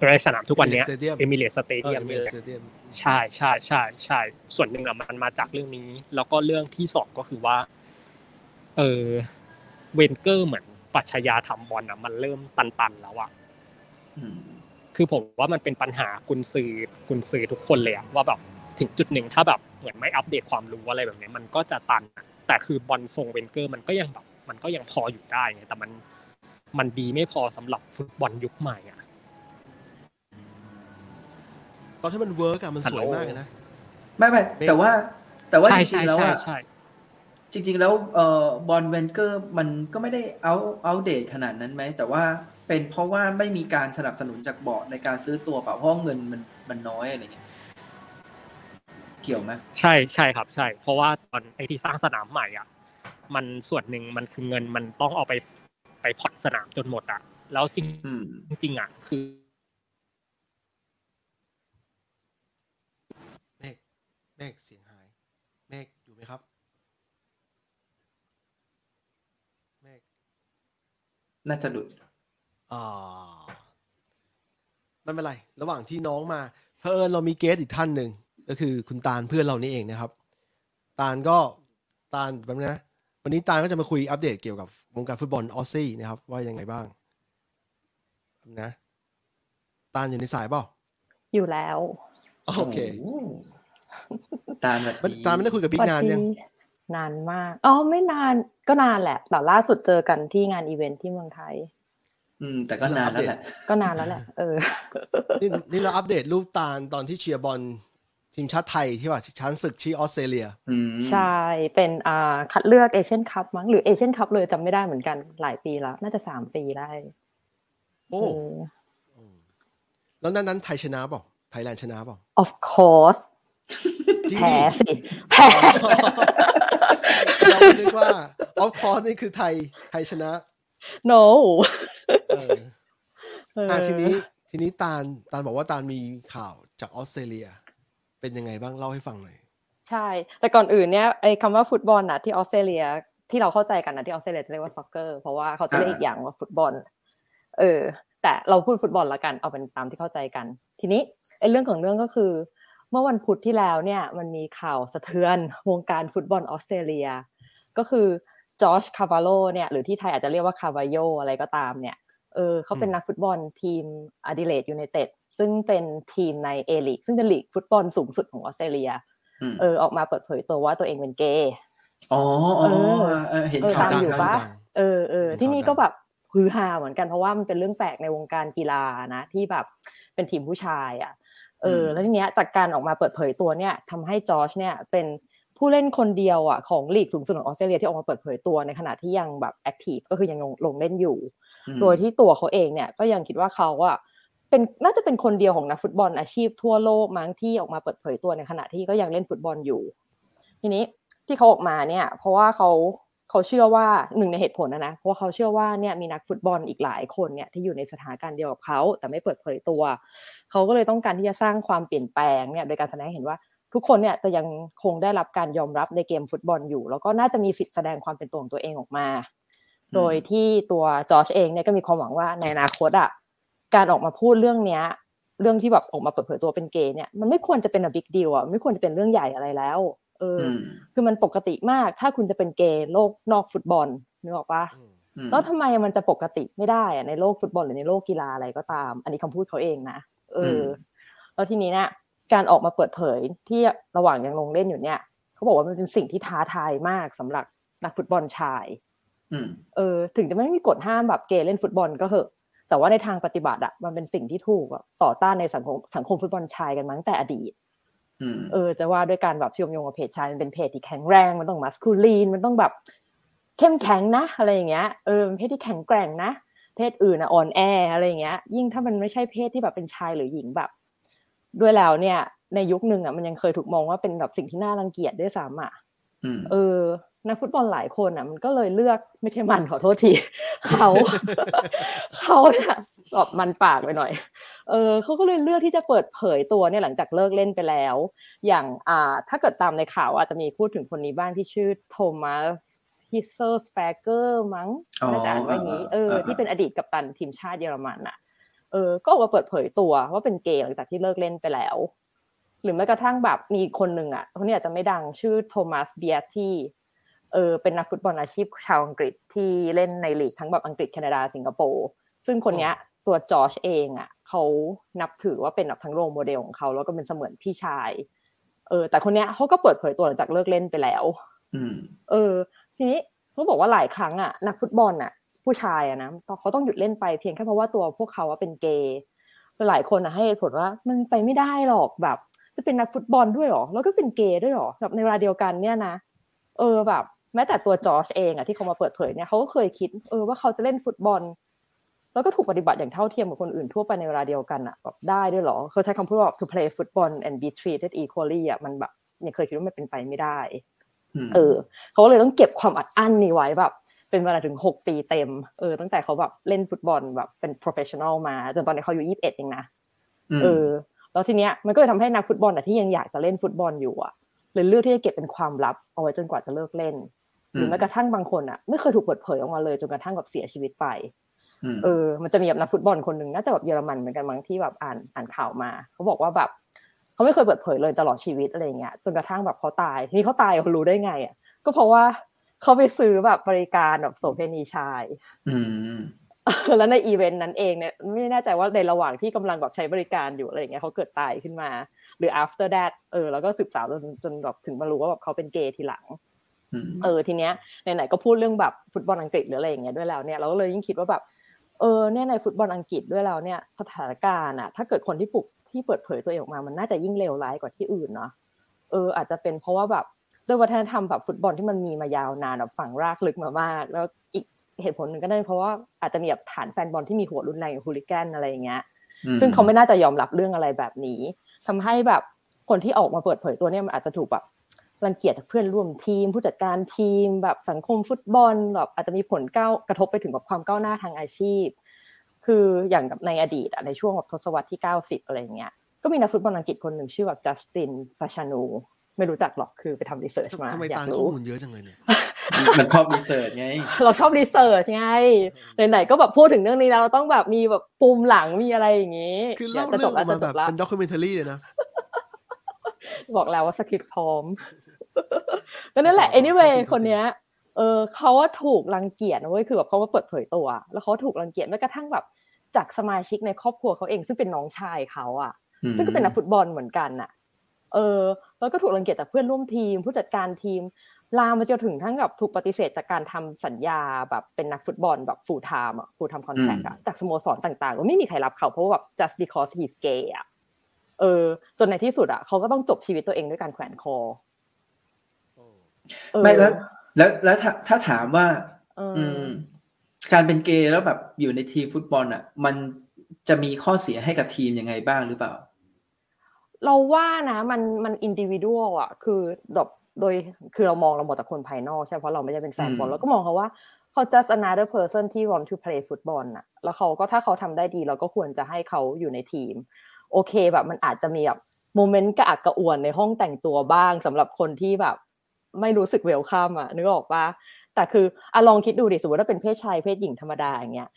ในสนามทุกวันเนี้ย Stadium เอมิเรตสเตเอเดีอยมเมนี่ลแหละสเตเดียมใช่ใช่ใช่ใช่ส่วนหนึ่งอะมันมาจากเรื่องนี้ แล้วก็เรื่องที่สองก็คือว่า เออเวนเกอร์เหมือนปรัชญาทำบอลอะมันเริ่มตันๆแล้วอะอืมคือผมว่ามันเป็นปัญหากุนซือกุนซือทุกคนเลยอะว่าแบบถึงจุดหนึ่งถ้าแบบ เหมือนไม่อัปเดตความรู้อะไรแบบนี้มันก็จะตันอะแต่คือบอลทรงเวนเกอร์มันก็ยังแบบมันก็ยังพออยู่ได้ไงแต่มันมันดีไม่พอสำหรับฟุตบอลยุคใหม่อะตอนที่มัน work อะมันสวยมากเลยนะไม่ไม่ไม่แต่ว่า แต่ว่าจริงๆแล้วอะใช่ใช่ใช่ใช่จริง ๆ แล้วเอ่อบอลเวนเกอร์มันก็ไม่ได้เอาเอาเดตขนาดนั้นไหมแต่ว่าเป็นเพราะว่าไม่มีการสนับสนุนจากบอร์ดในการซื้อตัวเปล่าเพราะเงินมันมันน้อยอะไรเงี้ย เกี่ยวไหมใช่ใช่ครับใช่ เพราะว่าตอนไอที่สร้างสนามใหม่อะมันส่วนหนึ่งมันคือเงินมันต้องเอาไปไปผ่อนสนามจนหมดอะ แล้วจริงอืมจริงๆอะคือเมฆเมฆเสียงหาย เมฆอยู่ไหมครับเมฆน่าจะหลุดอ่าไม่เป็นไร ระหว่างที่น้องมา เพอเอิญเรามีเกสอีกท่านหนึ่ง ก็คือคุณตาลเพื่อนเรานี่เองนะครับ ตาลก็ตาลแบบนะ วันนี้ตาลก็จะมาคุยอัปเดตเกี่ยวกับวงการฟุตบอลออสซี่นะครับ ว่ายังไงบ้างนะ ตาลอยู่ในสายเปล่าอยู่แล้ว โอเคโอ้ตาลแบบมันตาลไม่ได้คุยกับบิ๊กนานยังสวัสดีนานมากอ๋อไม่นานก็นานแหละแต่ล่าสุดเจอกันที่งานอีเวนท์ที่เมืองไทย อืม แต่ก็นานแล้วแหละ ก็นานแล้วแหละ เออ นี่นี่เราอัปเดตรูปตาลตอนที่เชียร์บอล ทีมชาติไทยที่ว่าช้างศึกที่ออสเตรเลียอืมใช่เป็นอ่าคัดเลือกเอเชียนคัพมั้งหรือเอเชียนคัพเลยจำไม่ได้เหมือนกันหลายปีแล้ว น่าจะสามปีได้ โอ้เออแล้วนั้นนั้นไทยชนะเปล่าไทยแลนด์ชนะเปล่า of course จริงแพ้ดิสิแพ้เราคิดว่าออฟคอร์สนี่คือไทยไทยชนะ no เออเอออะทีนี้ทีนี้ตาลตาลบอกว่าตาลมีข่าวจากออสเตรเลีย เป็นยังไงบ้างเล่าให้ฟังหน่อยใช่ แต่ก่อนอื่นเนี่ยไอ้คำว่าฟุตบอลน่ะที่ออสเตรเลียที่เราเข้าใจกันนะที่ออสเตรเลียจะเรียกว่า soccer เพราะว่าเขาจะเรียกอีกอย่างว่าฟุตบอล เออ แต่เราพูดฟุตบอลละกันเอาเป็นตามที่เข้าใจกัน ทีนี้ไอ้เรื่องของเรื่องก็คือ เมื่อวันพุธที่แล้วเนี่ย มันมีข่าวสะเทือนวงการฟุตบอลออสเตรเลีย ก็คือจอร์จคาร์วาโลเนี่ยหรือที่ไทยอาจจะเรียกว่าคาร์วาโยอะไรก็ตามเนี่ยเออเขาเป็นนักฟุตบอลทีมอดิเลดยูไนเต็ด ซึ่งเป็นทีมในเอลีกซึ่งเป็นลีกฟุตบอลสูงสุดของออสเตรเลียอืมเออออกมาเปิดเผยตัวว่าตัวเองเป็นเกย์อ๋ออ๋อเออเออเห็นเออข่าวตามดังอยู่นะปะดังเออเออเป็นที่นี่ข่าวดังก็แบบฮือฮาเหมือนกันเพราะว่ามันเป็นเรื่องแปลกในวงการกีฬานะ ที่แบบเป็นทีมผู้ชายอะเออแล้วทีเนี้ยจากการออกมาเปิดเผยตัวเนี่ยทำให้จอร์จเนี่ยเป็นผู้เล่นคนเดียวอะของลีกสูงสุดของออสเตรเลียที่ออกมาเปิดเผยตัวในขณะที่ยังแบบแอคทีฟก็คือยังลงลงเล่นอยู่อืมโดยที่ตัวเขาเองเนี่ยก็ยังคิดว่าเขาอะ เป็นน่าจะเป็นคนเดียวของนักฟุตบอลอาชีพทั่วโลกมั้งที่ออกมาเปิดเผยตัวในขณะที่ก็ยังเล่นฟุตบอลอยู่ ทีนี้ที่เขาออกมาเนี่ย เพราะว่าเขาเขาเชื่อว่าหนึ่งในเหตุผลนะนะเพราะเขาเชื่อว่าเนี่ยมีนักฟุตบอลอีกหลายคนเนี่ยที่อยู่ในสถานการณ์เดียวกับเขาแต่ไม่เปิดเผยตัว เขาก็เลยต้องการที่จะสร้างความเปลี่ยนแปลงเนี่ยโดยการแสดงเห็นว่าทุกคนเนี่ยจะยังคงได้รับการยอมรับในเกมฟุตบอลอยู่ แล้วก็น่าจะมีสิทธิ์แสดงความเป็นตัวของตัวเองออกมา โดยที่ตัวจอร์จเองเนี่ยก็มีความหวังว่าในอนาคตอะ การออกมาพูดเรื่องเนี้ย เรื่องที่แบบออกมาเปิดเผยตัวเป็นเกย์เนี่ยมันไม่ควรจะเป็นบิ๊กดีลอะไม่ควรจะเป็นเรื่องใหญ่อะไรแล้ว เอออือมคือมันปกติมาก ถ้าคุณจะเป็นเกย์โลกนอกฟุตบอลนึกออกปะอืมอืมแล้วทำไมมันจะปกติไม่ได้อะในโลกฟุตบอลหรือในโลกกีฬาอะไรก็ตาม อันนี้คำพูดเขาเองนะเอออ แล้วทีนี้เนี่ยการออกมาเปิดเผยที่ระหว่างยังลงเล่นอยู่เนี่ยเขาบอกว่ามันเป็นสิ่งที่ท้าทายมากสำหรับนักฟุตบอลชายอืมเออ ถึงจะไม่มีกฎห้ามแบบเกย์เล่นฟุตบอลก็เหอะ แต่ว่าในทางปฏิบัติอะมันเป็นสิ่งที่ถูกอะต่อต้านในสังคมสังคมฟุตบอลชายกันมาตั้งแต่อดีตอืมเออจะว่าด้วยการแบบเชื่อมโยงกับเพจชายมันเป็นเพจที่แข็งแรงมันต้องมัสคูลีนมันต้องแบบเข้มแข็งนะอะไรอย่างเงี้ยเออเป็นเพศที่แข็งแกร่งนะเพศอื่นอะอ่อนแออะไรอย่างเงี้ย ยิ่งถ้ามันไม่ใช่เพศที่แบบเป็นชายหรือหญิงแบบ ด้วยแล้วเนี่ย ในยุคหนึ่งอะมันยังเคยถูกมองว่าเป็นแบบสิ่งที่น่ารังเกียจด้วยซ้ำอะอืมเออ นักฟุตบอลหลายคนอะ มันก็เลยเลือกไม่ใช่มันขอโทษทีเขาเขาเนี่ยแบบมันปากไปหน่อย เออเขาก็เลยเลือกที่จะเปิดเผยตัวเนี่ยหลังจากเลิกเล่นไปแล้ว อย่างอ่าถ้าเกิดตามในข่าวอาจจะมีพูดถึงคนนี้บ้างที่ชื่อโทมัสฮิเซอร์สเปเกอร์มั้งอ๋อน่าจะอ่านว่าอย่างนี้เอออ่าที่เป็นอดีตกัปตันทีมชาติเยอรมันอะ เออ ก็ออกมาเปิดเผยตัวว่าเป็นเกย์หลังจากที่เลิกเล่นไปแล้ว หรือแม้กระทั่งแบบมีคนหนึ่งอะคนนี้อาจจะไม่ดังชื่อโทมัสเบียที่ เออเป็นนักฟุตบอลอาชีพชาวอังกฤษที่เล่นในลีกทั้งแบบอังกฤษแคนาดาสิงคโปร์ซึ่งคนเนี้ยตัวจอร์จเองอะเขานับถือว่าเป็นแบบทั้ง role model ของเขาแล้วก็เป็นเสมือนพี่ชาย เออ แต่คนเนี้ยเขาก็เปิดเผยตัวหลังจากเลิกเล่นไปแล้วอืมเออ ทีนี้เขาบอกว่าหลายครั้งอะนักฟุตบอลอะ ผู้ชายอะนะเขาต้องหยุดเล่นไปเพียงแค่เพราะว่าตัวพวกเขาว่าเป็นเกย์หลายคนอะให้เหตุผลว่ามันไปไม่ได้หรอกแบบ จะเป็นนักฟุตบอลด้วยหรอแล้วก็เป็นเกย์ด้วยหรอแบบในเวลาเดียวกันเนี่ยนะเออแบบ แม้แต่ตัวจอร์จเองอะที่เขามาเปิดเผยเนี่ยเขาก็เคยคิดเออว่าเขาจะเล่นฟุตบอล แล้วก็ถูกปฏิบัติอย่างเท่าเทียมกับคนอื่นทั่วไปในเวลาเดียวกันอะแบบได้ด้วยเหรอเขาใช้คำพูดว่า to play football and be treated equally อะมันแบบเนี่ยเคยคิดว่ามันเป็นไปไม่ได้อืมเออเขาก็เลยต้องเก็บความอัดอั้นนี้ไว้แบบเป็นเวลาถึงหกปีเต็มเออตั้งแต่เขาแบบเล่นฟุตบอลแบบเป็น professional มาจนตอนนี้เขาอายุยี่สิบเอ็ดเองนะมเออ แล้วทีเนี้ยมันก็เลยทำให้นักฟุตบอลอะที่ยังอยากจะเล่นฟุตบอลอยู่อะเลยเลือกที่จะเก็บเป็นความลับเอาไว้จนกว่าจะเลิกเล่น หรือแม้กระทั่งบางคนอะไม่เคยถูกเปิดเผยออกมาเลยจนกระทั่งแบบเสียชีวิตไปมเออ มันจะมีแบบนักฟุตบอลคนหนึ่งน่าจะแบบเยอรมันเหมือนกันมั้งที่แบบอ่านอ่านข่าวมา เขาบอกว่าแบบเขาไม่เคยเปิดเผยเลยตลอดชีวิตอะไรเงี้ยจนกระทั่งแบบเขาตายทีนี้เขาตายเขารู้ได้ไงอะก็เพราะว่าเขาไปซื้อแบบบริการแบบโสเภณีชายอืมแล้วในอีเวนต์นั้นเองเนี่ยไม่แน่ใจว่าในระหว่างที่กำลังแบบใช้บริการอยู่อะไรอย่างเงี้ยเขาเกิดตายขึ้นมา หรือ after that เออแล้วก็สืบสาวจนจนแบบถึงมารู้ว่าแบบเขาเป็นเกย์ทีหลังอืม เออทีเนี้ยไหนๆก็พูดเรื่องแบบฟุตบอลอังกฤษหรืออะไรอย่างเงี้ยด้วยแล้วเนี่ยเราก็เลยยิ่งคิดว่าแบบเออเนี่ยในฟุตบอลอังกฤษด้วยแล้วเนี่ยสถานการณ์อะถ้าเกิดคนที่ปลุกที่เปิดเผยตัวเองออกมามันน่าจะยิ่งเลวร้ายกว่าที่อื่นเนาะเอออาจจะเป็นเพราะว่าแบบด้วยวัฒนธรรมแบบฟุตบอลที่มันมีมายาวนานแบบฝังรากลึกมามาก แล้วอีกเหตุผลหนึ่งก็ได้เพราะว่าอาจจะมีแบบฐานแฟนบอลที่มีหัวรุนแรงอย่างฮูลิแกนอะไรอย่างเงี้ยอืมซึ่งเขาไม่น่าจะยอมรับเรื่องอะไรแบบนี้ทำให้แบบคนที่ออกมาเปิดเผยตัวเนี่ยมันอาจจะถูกแบบ รังเกียจจากเพื่อนร่วมทีม ผู้จัดการทีม แบบสังคมฟุตบอลแบบอาจจะมีผลก้าวกระทบไปถึงแบบความก้าวหน้าทางอาชีพ คืออย่างกับในอดีตอะในช่วงแบบทศวรรษที่ 90 อะไรอย่างเงี้ยก็มีนักฟุตบอลอังกฤษคนหนึ่งชื่อแบบจัสตินฟาชานูไม่รู้จักหรอกคือไปทำ research มาทำไมอยากรู้ตากลข้อมูลเยอะจังเลยเนี่ยมันชอบ research ไง เราชอบ research ไงไหนๆก็แบบพูดถึงเรื่องนี้แล้วเราต้องแบบมีแบบปูมหลังมีอะไรอย่างงี้ คือเดี๋ยวจะเรื่องออกมาจะแบบละเป็น documentary เลยนะ บอกแล้วว่าสคริปต์พร้อม ก็นั่นแหละ anyway คนเนี้ยเออเขาว่าถูกรังเกียจนะเว้ยคือแบบเขามาเปิดเผยตัว แล้วเขาถูกรังเกียจแม้กระทั่งแบบจากสมาชิกในครอบครัวเขาเองซึ่งเป็นน้องชายเขาอะอืมซึ่งก็เป็นนักฟุตบอลเหมือนกันน่ะ เออ แล้วก็ถูกรังเกียจจากเพื่อนร่วมทีม ผู้จัดการทีม ลามมาจนถึงทั้งกับถูกปฏิเสธจากการทำสัญญาแบบเป็นนักฟุตบอลแบบ full time อะ full time contract อะจากสโมสรต่างๆว่าไม่มีใครรับเขาเพราะว่าแบบ just because he's gay อะเออจนในที่สุดอะเขาก็ต้องจบชีวิตตัวเองด้วยการแขวนคอเออ ไม่แล้ว แล้วแล้วถ้าถ้าถามว่าเอออืม การเป็นเกย์แล้วแบบอยู่ในทีมฟุตบอลอะ มันจะมีข้อเสียให้กับทีมยังไงบ้างหรือเปล่า เราว่านะมันมัน individual อะ คือแบบโดยคือเรามองเราหมดจากคนภายนอกใช่เพราะเราไม่ได้เป็นแฟนบอลอืมเราก็มองเขาว่าเขา just another person ที่ want to play football น่ะ แล้วเขาก็ถ้าเขาทำได้ดี เราก็ควรจะให้เขาอยู่ในทีม โอเคแบบมันอาจจะมีแบบ moment กระอักกระอ่วนในห้องแต่งตัวบ้างสำหรับคนที่แบบ ไม่รู้สึกเวลคัมอะนึกออกปะแต่คืออะลองคิดดูดิสมมติว่าเป็นเพศชายเพศหญิงธรรมดาอย่างเงี้ย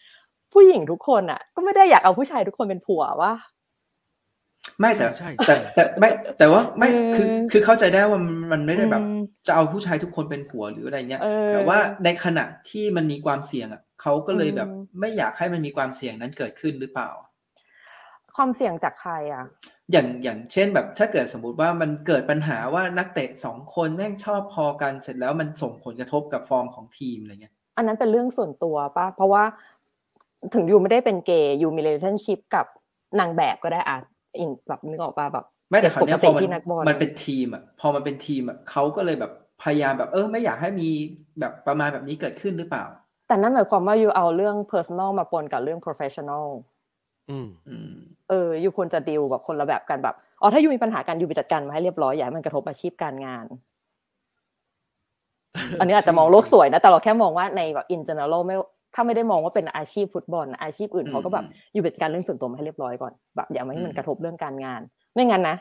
ผู้หญิงทุกคนอะ ก็ไม่ได้อยากเอาผู้ชายทุกคนเป็นผัววะไม่แต่ใช่แต่แต่ไม่แต่ว่าไม่เออคือคือเข้าใจได้ว่ามันมันไม่ได้แบบอืมจะเอาผู้ชายทุกคนเป็นผัวหรืออะไรเงี้ยเออแต่ว่าในขณะที่มันมีความเสี่ยงอะเขาก็เลยแบบอืมไม่อยากให้มันมีความเสี่ยงนั้นเกิดขึ้นหรือเปล่า ความเสี่ยงจากใครอะ อย่างอย่างเช่นแบบถ้าเกิดสมมติว่ามันเกิดปัญหาว่านักเตะสองคนแม่งชอบพอกันเสร็จแล้วมันส่งผลกระทบกับฟอร์มของทีมอะไรเงี้ย อันนั้นเป็นเรื่องส่วนตัวป่ะ เพราะว่าถึงยูไม่ได้เป็นเกย์ยูมี relationship กับนางแบบก็ได้อะอินแบบนึกออกป่ะแบบไม่แต่คราวเนี้ยปพกอติมันที่นักบอลมันเป็นทีมอะพอมันเป็นทีมอะเขาก็เลยแบบพยายามแบบเออไม่อยากให้มีแบบประมาณแบบนี้เกิดขึ้นหรือเปล่า แต่นั่นหมายความว่าอยู่เอาเรื่อง personal มาปนกับเรื่อง professional อืมอืม เอออยู่ควรจะดีลแบบคนละแบบกันแบบอ๋อถ้าอยู่มีปัญหากันอยู่ไปจัดการมาให้เรียบร้อยอย่าให้มันกระทบอาชีพการงาน อันนี้อาจจะมองโลกสวยนะ แต่เราแค่มองว่าในแบบ in general ไม่ถ้าไม่ได้มองว่าเป็นอาชีพฟุตบอล อาชีพอื่นเขาก็แบบอยู่ไปจัดการเรื่องส่วนตัวมาให้เรียบร้อยก่อนแบบอย่าไม่ให้มันกระทบเรื่องการงาน ไม่งั้นนะ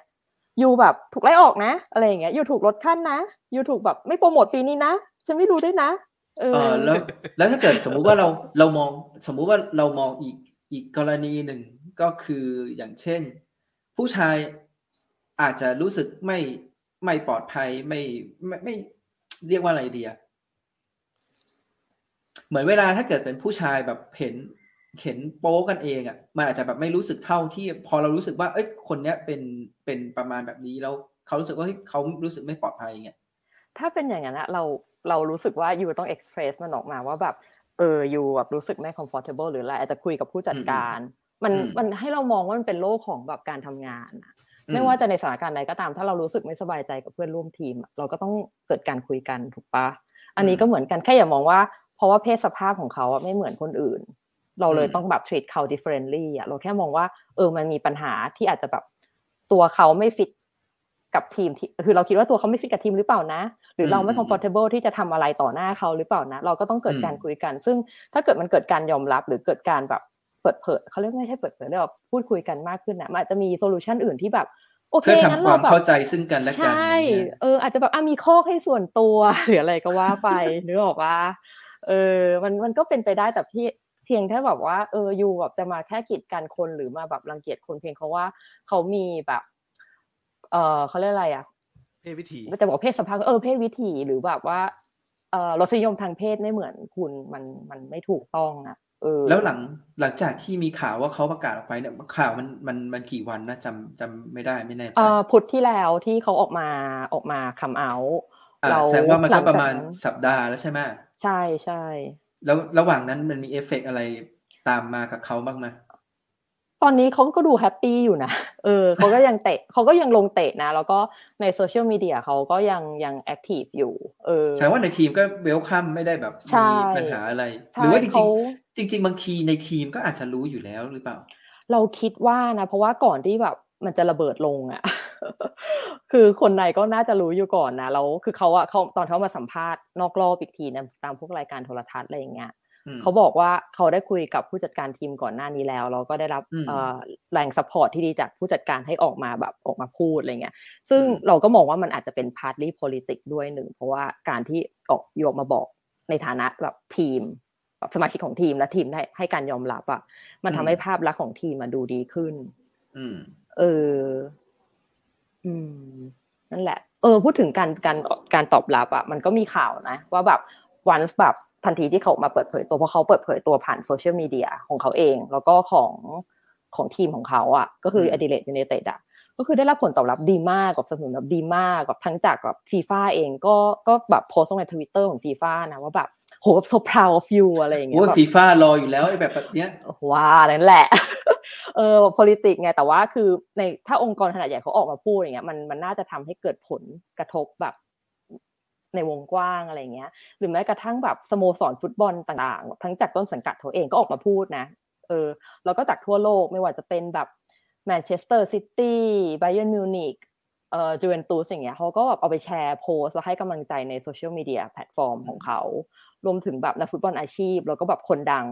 อยู่แบบถูกไล่ออกนะ อะไรอย่างเงี้ยอยู่ถูกลดขั้นนะอยู่ถูกแบบไม่โปรโมทปีนี้นะฉันไม่รู้ด้วยนะเอเอออแล้วแล้วถ้าเกิดสมมุติว่าเราเรามองสมมุติว่าเรามองอีก อีกกรณีหนึ่งก็คืออย่างเช่น ผู้ชายอาจจะรู้สึกไม่ไม่ปลอดภัยไม่ไม่ไม่เรียกว่าอะไรดีอะเหมือนเวลาถ้าเกิดเป็นผู้ชายแบบเห็นเห็นโป๊กันเองอะมันอาจจะแบบไม่รู้สึกเท่าที่พอเรารู้สึกว่า เอ้ยคนเนี้ยเป็นเป็นประมาณแบบนี้แล้วเขารู้สึกว่าเฮ้ยเขารู้สึกไม่ปลอดภัยอย่างเงี้ยถ้าเป็นอย่างนั้นอะเราเรารู้สึกว่าอยู่ต้อง express มันออกมาว่าแบบ เออยูแบบรู้สึกไม่ comfortable หรืออะไรอาจจะคุยกับผู้จัดการ มันอืมมันให้เรามองว่ามันเป็นโลกของแบบการทำงานอะอืมไม่ว่าจะในสถานการณ์ใดก็ตาม ถ้าเรารู้สึกไม่สบายใจกับเพื่อนร่วมทีมอะเราก็ต้องเกิดการคุยกันถูกปะอันนี้ก็เหมือนกันแค่อย่ามองว่า เพราะว่าเพศสภาพของเขาอะไม่เหมือนคนอื่น เราเลยต้องแบบ treat เขา differently อะเราแค่มองว่า เออมันมีปัญหาที่อาจจะแบบตัวเขาไม่ฟิต กับทีมที่คือเราคิดว่าตัวเขาไม่ฟิตกับทีมหรือเปล่านะ หรือเราไม่อืม comfortable ที่จะทำอะไรต่อหน้าเขาหรือเปล่านะ เราก็ต้องเกิดอืมการคุยกัน ซึ่งถ้าเกิดมันเกิดการยอมรับหรือเกิดการแบบเปิดเผยเขาเรียกไม่ใช่เปิดเผยเรียกว่าพูดคุยกันมากขึ้นนะมันอาจจะมีโซลูชันอื่นที่แบบโอเคเพื่องั้นทำควาเรามแบบเข้าใจซึ่งกันและใชกัน่อย่างเงี้ยเอออาจจะแบบอะมีข้อให้ส่วนตัวหรืออะไรก็ว่าไปนึกออกว่าเออมันมันก็เป็นไปได้แต่ที่เพียงแค่แบบว่าเอออยู่แบบจะมาแค่กีดกันคนหรือมาแบบรังเกียจคนเพียงเพราะว่าเขามีแบบ เออเขาเรียกอะไรอะเพศวิถีจะบอกเพศสภาพเออเพศวิถีหรือแบบว่าเออรสนิยมทางเพศไม่เหมือนคุณมันมันไม่ถูกต้องอะเออแล้วหลังหลังจากที่มีข่าวว่าเขาประกาศออกไปเนี่ยข่าวมันมันมันกี่วันนะจำจำไม่ได้ไม่แน่ใจเอ่อพุธที่แล้วที่เขาออกมาออกมา come out อ่าเราแสดงว่ามันหลังจากนั้นก็ประมาณสัปดาห์แล้วใช่ไหมใช่ใช่แล้วระหว่างนั้นมันมีเอฟเฟกต์อะไรตามมากับเขาบ้างไหม ตอนนี้เขาก็ดู happy อยู่นะ เออเขาก็ยังเตะเขาก็ยังลงเตะนะ แล้วก็ในโซเชียลมีเดียเขาก็ยังยัง active อยู่ เออ แสดงว่าในทีมก็ welcome ไม่ได้แบบใช่มีปัญหาอะไรใช่หรือว่าเขาจริงๆจริงๆบางทีในทีมก็อาจจะรู้อยู่แล้วหรือเปล่า เราคิดว่านะ เพราะว่าก่อนที่แบบมันจะระเบิดลงอะ่ะคือคนในก็น่าจะรู้อยู่ก่อนนะแล้วคือเขาอะเขาตอนเขามาสัมภาษณ์นอกรอบอีกทีนะตามพวกรายการโทรทัศน์อะไรอย่างเงี้ยอืม เขาบอกว่าเขาได้คุยกับผู้จัดการทีมก่อนหน้านี้แล้วแล้วก็ได้รับอืมเอ่อแรง support ที่ดีจากผู้จัดการให้ออกมาแบบออกมาพูดอะไรเงี้ยซึ่งอืมเราก็มองว่ามันอาจจะเป็น partly politics ด้วยหนึ่ง เพราะว่าการที่ออกยออกมาบอกในฐานะแบบทีมแบบสมาชิกของทีมและทีมให้ให้การยอมรับอะ่ะมันทำให้ภาพลักษณ์ของทีมมันดูดีขึ้น อืม เออ อืม นั่นแหละ เออ พูดถึงการการการตอบรับอะมันก็มีข่าวนะ ว่าแบบวันแบบ ทันทีที่เขามาเปิดเผยตัวเพราะเขาเปิดเผยตัวผ่านโซเชียลมีเดียของเขาเอง แล้วก็ของของทีมของเขาอะก็คืออืม Adelaide United อะก็คือได้รับผลตอบรับดีมากกับสนับสนุนแบบดีมากกับทั้งจากแบบฟีฟ่าเองก็ก็แบบโพสต์ลงในทวิตเตอร์ของฟีฟ่านะว่าแบบโหแบบ so proud of you อะไรอย่างเงี้โอ้ยยแบบฟีฟ่ารออยู่แล้วไอ้แบบแบบเนี้ยว่านั่นแหละเออ politics ไงแต่ว่าคือในถ้าองค์กรขนาดใหญ่เขาออกมาพูดอย่างเงี้ยมันมันน่าจะทำให้เกิดผลกระทบแบบ ในวงกว้างอะไรเงี้ย หรือแม้กระทั่งแบบสโมสรฟุตบอลต่างๆ ทั้งจากต้นสังกัดเขาเองก็ออกมาพูดนะ เออ แล้วก็จากทั่วโลกไม่ว่าจะเป็นแบบแมนเชสเตอร์ซิตี้ไบเ e นมิวนิกเอ่อจูเวนตุสอย่างเงี้ยเขาก็แบบเอาไปแชร์โพสต์แล้วให้กำลังใจในโซเชียลมีเดียแพลตฟอร์มของเขา รวมถึงแบบนักฟุตบอลอาชีพ แล้วก็แบบคนดัง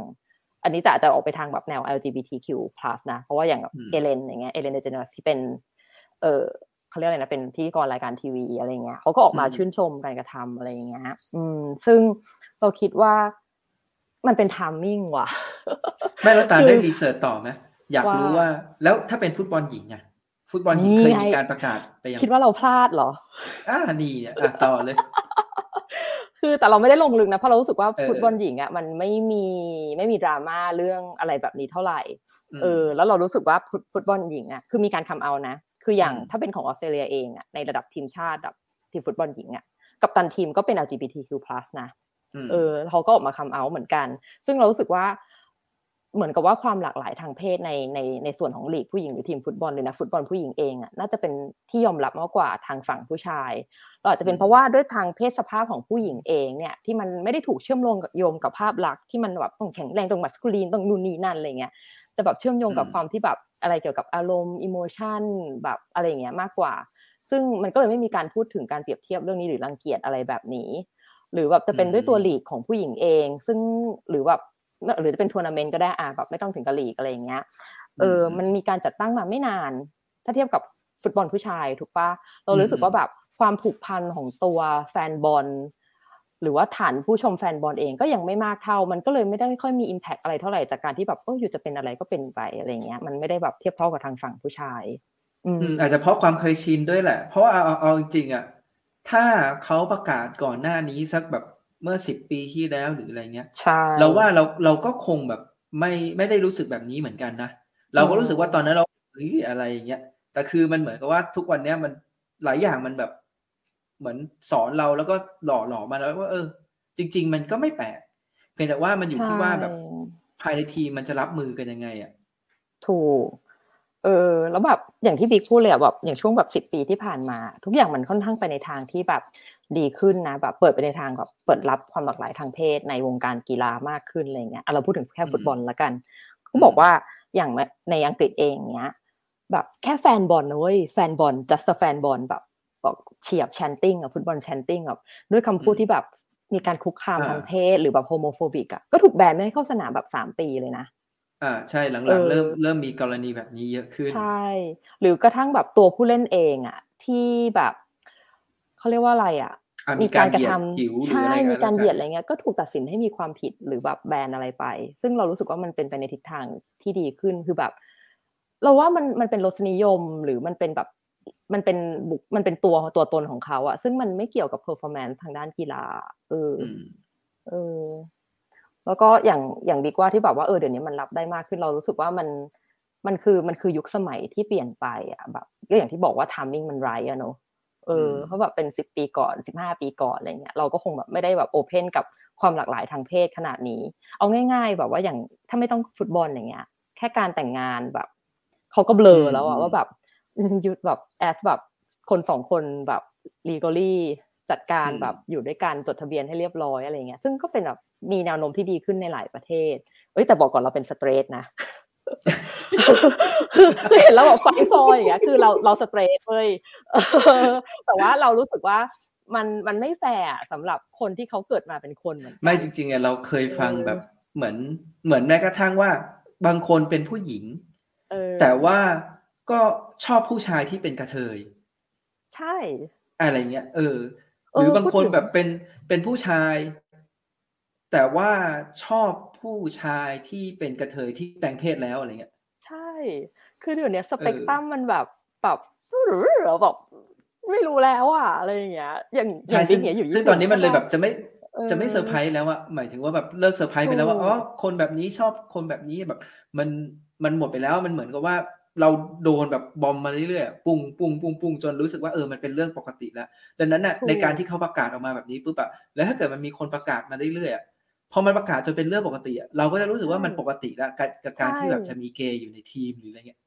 อันนี้แต่อาจจะออกไปทางแบบแนว LGBTQ+ นะ เพราะว่าอย่างแบบอืม Ellen อย่างเงี้ย Ellen DeGeneres ที่เป็นเออ เขาเรียกอะไรนะเป็นพิธีกรรายการทีวีอะไรเงี้ยเขาก็ออกมาชื่นชมการกระทำอะไรอย่างเงี้ยอืม ซึ่งเราคิดว่ามันเป็น timing ว่ะไม่แล้วตาคือได้ researchต่อไหมอยากว่ารู้ว่า แล้วถ้าเป็นฟุตบอลหญิงอะฟุตบอลหญิงนี่เคยไงมีการประกาศไปยังคิดว่าเราพลาดเหรออ่านี่อะอะต่อเลย คือแต่เราไม่ได้ลงลึกนะเพราะเรารู้สึกว่าเออฟุตบอลหญิงอะมันไม่มีไม่มีดราม่าเรื่องอะไรแบบนี้เท่าไหร่มเออแล้วเรารู้สึกว่าฟุตฟุตบอลหญิงอะคือมีการคำเอานะ คืออย่างอืมถ้าเป็นของออสเตรเลียเองอะในระดับทีมชาติแบบทีมฟุตบอลหญิงอะกับตันทีมก็เป็น LGBTQ+ นะมเออเขาก็ออกมาคำเอาเหมือนกัน ซึ่งเรารู้สึกว่าเหมือนกับว่าความหลากหลายทางเพศในในในส่วนของลีกผู้หญิงหรือทีมฟุตบอลหรือนักฟุตบอลผู้หญิงเองอะน่าจะเป็นที่ยอมรับมากกว่าทางฝั่งผู้ชายเราอาจจะเป็นเพราะว่าด้วยทางเพศสภาพของผู้หญิงเองเนี่ยที่มันไม่ได้ถูกเชื่อมโยงกับโยงกับภาพลักษณ์ที่มันแบบต้องแข็งแรงต้อง masculine ต้องนู่นนี่นั่นอะไรเงี้ย จะแบบเชื่อมโยงกับความที่แบบอะไรเกี่ยวกับอารมณ์ emotion แบบอะไรเงี้ยมากกว่า ซึ่งมันก็เลยไม่มีการพูดถึงการเปรียบเทียบเรื่องนี้หรือรังเกียจอะไรแบบนี้ หรือแบบจะเป็นด้วยตัวลีกของผู้หญิงเอง ซึ่งหรือแบบหรือจะเป็นทัวร์นาเมนต์ก็ได้อะแบบไม่ต้องถึงกับลีกอะไรอย่างเงี้ยเออมันมีการจัดตั้งมาไม่นาน ถ้าเทียบกับฟุตบอลผู้ชายถูกปะเรารู้สึกว่าแบบความผูกพันของตัวแฟนบอล หรือว่าฐานผู้ชมแฟนบอลเองก็ยังไม่มากเท่า มันก็เลยไม่ได้ค่อยมีอิมแพกอะไรเท่าไหร่จากการที่แบบเอออยู่จะเป็นอะไรก็เป็นไปอะไรเงี้ยมันไม่ได้แบบเทียบเท่ากับทางฝั่งผู้ชายอืมอาจจะเพราะความเคยชินด้วยแหละ เพราะว่าเอาเอาจริงๆอะถ้าเขาประกาศก่อนหน้านี้สักแบบเมื่อสิบปีที่แล้วหรืออะไรเงี้ยใช่เราว่าเราเราก็คงแบบไม่ไม่ได้รู้สึกแบบนี้เหมือนกันนะเราก็รู้สึกว่าตอนนั้นเราเฮ้ยอะไรอย่างเงี้ยแต่คือมันเหมือนกับว่าทุกวันเนี้ยมันหลายอย่างมันแบบ เหมือนสอนเราแล้วก็หล่อหล่อมาแล้วว่า เออ จริง ๆ มันก็ไม่แปลกเพียงแต่ว่ามันอยู่ที่ว่าแบบภายในทีมมันจะรับมือกันยังไงอะถูกเออแล้วแบบอย่างที่บิ๊กพูดเลยอะแบบอย่างช่วงแบบสิบปีที่ผ่านมา ทุกอย่างมันค่อนข้างไปในทางที่แบบดีขึ้นนะแบบเปิดไปในทางแบบเปิดรับความหลากหลายทางเพศในวงการกีฬามากขึ้นอะไรเงี้ยเราพูดถึงแค่ฟุตบอลละกันเขาบอกว่าอย่างในอังกฤษเองเนี้ย แบบแค่แฟนบอลนะเว้ยแฟนบอล just แฟนบอลแบบ บอกเฉียบ chanting อะ football chanting แบบด้วยคำพูดที่แบบมีการคุกคามทางเพศหรือแบบ homophobic อะก็ถูกแบนไม่ให้เข้าสนามแบบสามปีเลยนะอ่าใช่หลังๆเริ่มเริ่มมีกรณีแบบนี้เยอะขึ้นใช่หรือกระทั่งแบบตัวผู้เล่นเองอะที่แบบเขาเรียกว่าอะไรอะมีการกระทำใช่มีการเหยียดอะไรเงี้ยก็ถูกตัดสินให้มีความผิดหรือแบบแบนอะไรไป ซึ่งเรารู้สึกว่ามันเป็นไปในทิศทางที่ดีขึ้นคือแบบ เราว่ามันมันเป็นรสนิยมหรือมันเป็นแบบ มันเป็นบุกมันเป็นตัวตัวตนของเขาอะซึ่งมันไม่เกี่ยวกับ performance ทางด้านกีฬาเออเออ แล้วก็อย่างอย่างดีกว่าที่แบบว่าเออเดี๋ยวนี้มันรับได้มากขึ้นเรารู้สึกว่ามันมันคือมันคือยุคสมัยที่เปลี่ยนไปอะแบบก็อย่างที่บอกว่า timing มันไรอะเนาะเออเพราะแบบเป็นสิบปีก่อนสิบห้าปีก่อนอะไรเงี้ยเราก็คงแบบไม่ได้แบบ open กับความหลากหลายทางเพศขนาดนี้ เอาง่าย ๆ แบบว่าอย่างถ้าไม่ต้องฟุตบอลอย่างเงี้ย แค่การแต่งงานแบบเขาก็เบลอแล้วอะว่าแบบ ยุดแบบ as แบบคนสองคนแบบ legally จัดการแบบอยู่ด้วยกันจดทะเบียนให้เรียบร้อยอะไรเงี้ยซึ่งก็เป็นแบบมีแนวโน้มที่ดีขึ้นในหลายประเทศ เอ้ยแต่บอกก่อนเราเป็น straight นะคือเห็นแล้วแบบไฟฟอยอย่างเงี้ยคือเราเรา straight เลยแต่ว่าเรารู้สึกว่ามันมันไม่แฟร์สำหรับคนที่เขาเกิดมาเป็นคนเหมือนไม่จริงๆอะเราเคยฟังแบบเหมือนเหมือนแม้กระทั่งว่า บางคนเป็นผู้หญิงแต่ว่า ก็ชอบผู้ชายที่เป็นกระเทย ใช่ อะไรเงี้ย เออ หรือบางคนแบบเป็นเป็นผู้ชาย แต่ว่าชอบผู้ชายที่เป็นกระเทยที่แปลงเพศแล้วอะไรเงี้ย ใช่ คือเดี๋ยวนี้สเปกตรัมมันแบบแบบหรือแบบไม่รู้แล้วอะอะไรอย่างเงี้ย อย่างอย่างที่เงี้ยอยู่ซึ่งตอนนี้มันเลยแบบจะไม่จะไม่เซอร์ไพรส์แล้วอะหมายถึงว่าแบบเลิกเซอร์ไพรส์ไปแล้วว่าอ๋อคนแบบนี้ชอบคนแบบนี้แบบ มันมันหมดไปแล้วมันเหมือนกับว่า เราโดนแบบ bomb มาเรื่อยๆปุ้งปุ้งปุ้งปุ้งจนรู้สึกว่าเออมันเป็นเรื่องปกติแล้ว ดังนั้นน่ะในการที่เขาประกาศออกมาแบบนี้ปุ๊บอะแล้วถ้าเกิดมันมีคนประกาศมาเรื่อยๆพอมันประกาศจนเป็นเรื่องปกติอะเราก็จะรู้สึกว่ามันปกติแล้วกับการที่แบบจะมีเกย์อยู่ในทีมหรืออะไรเงี้ย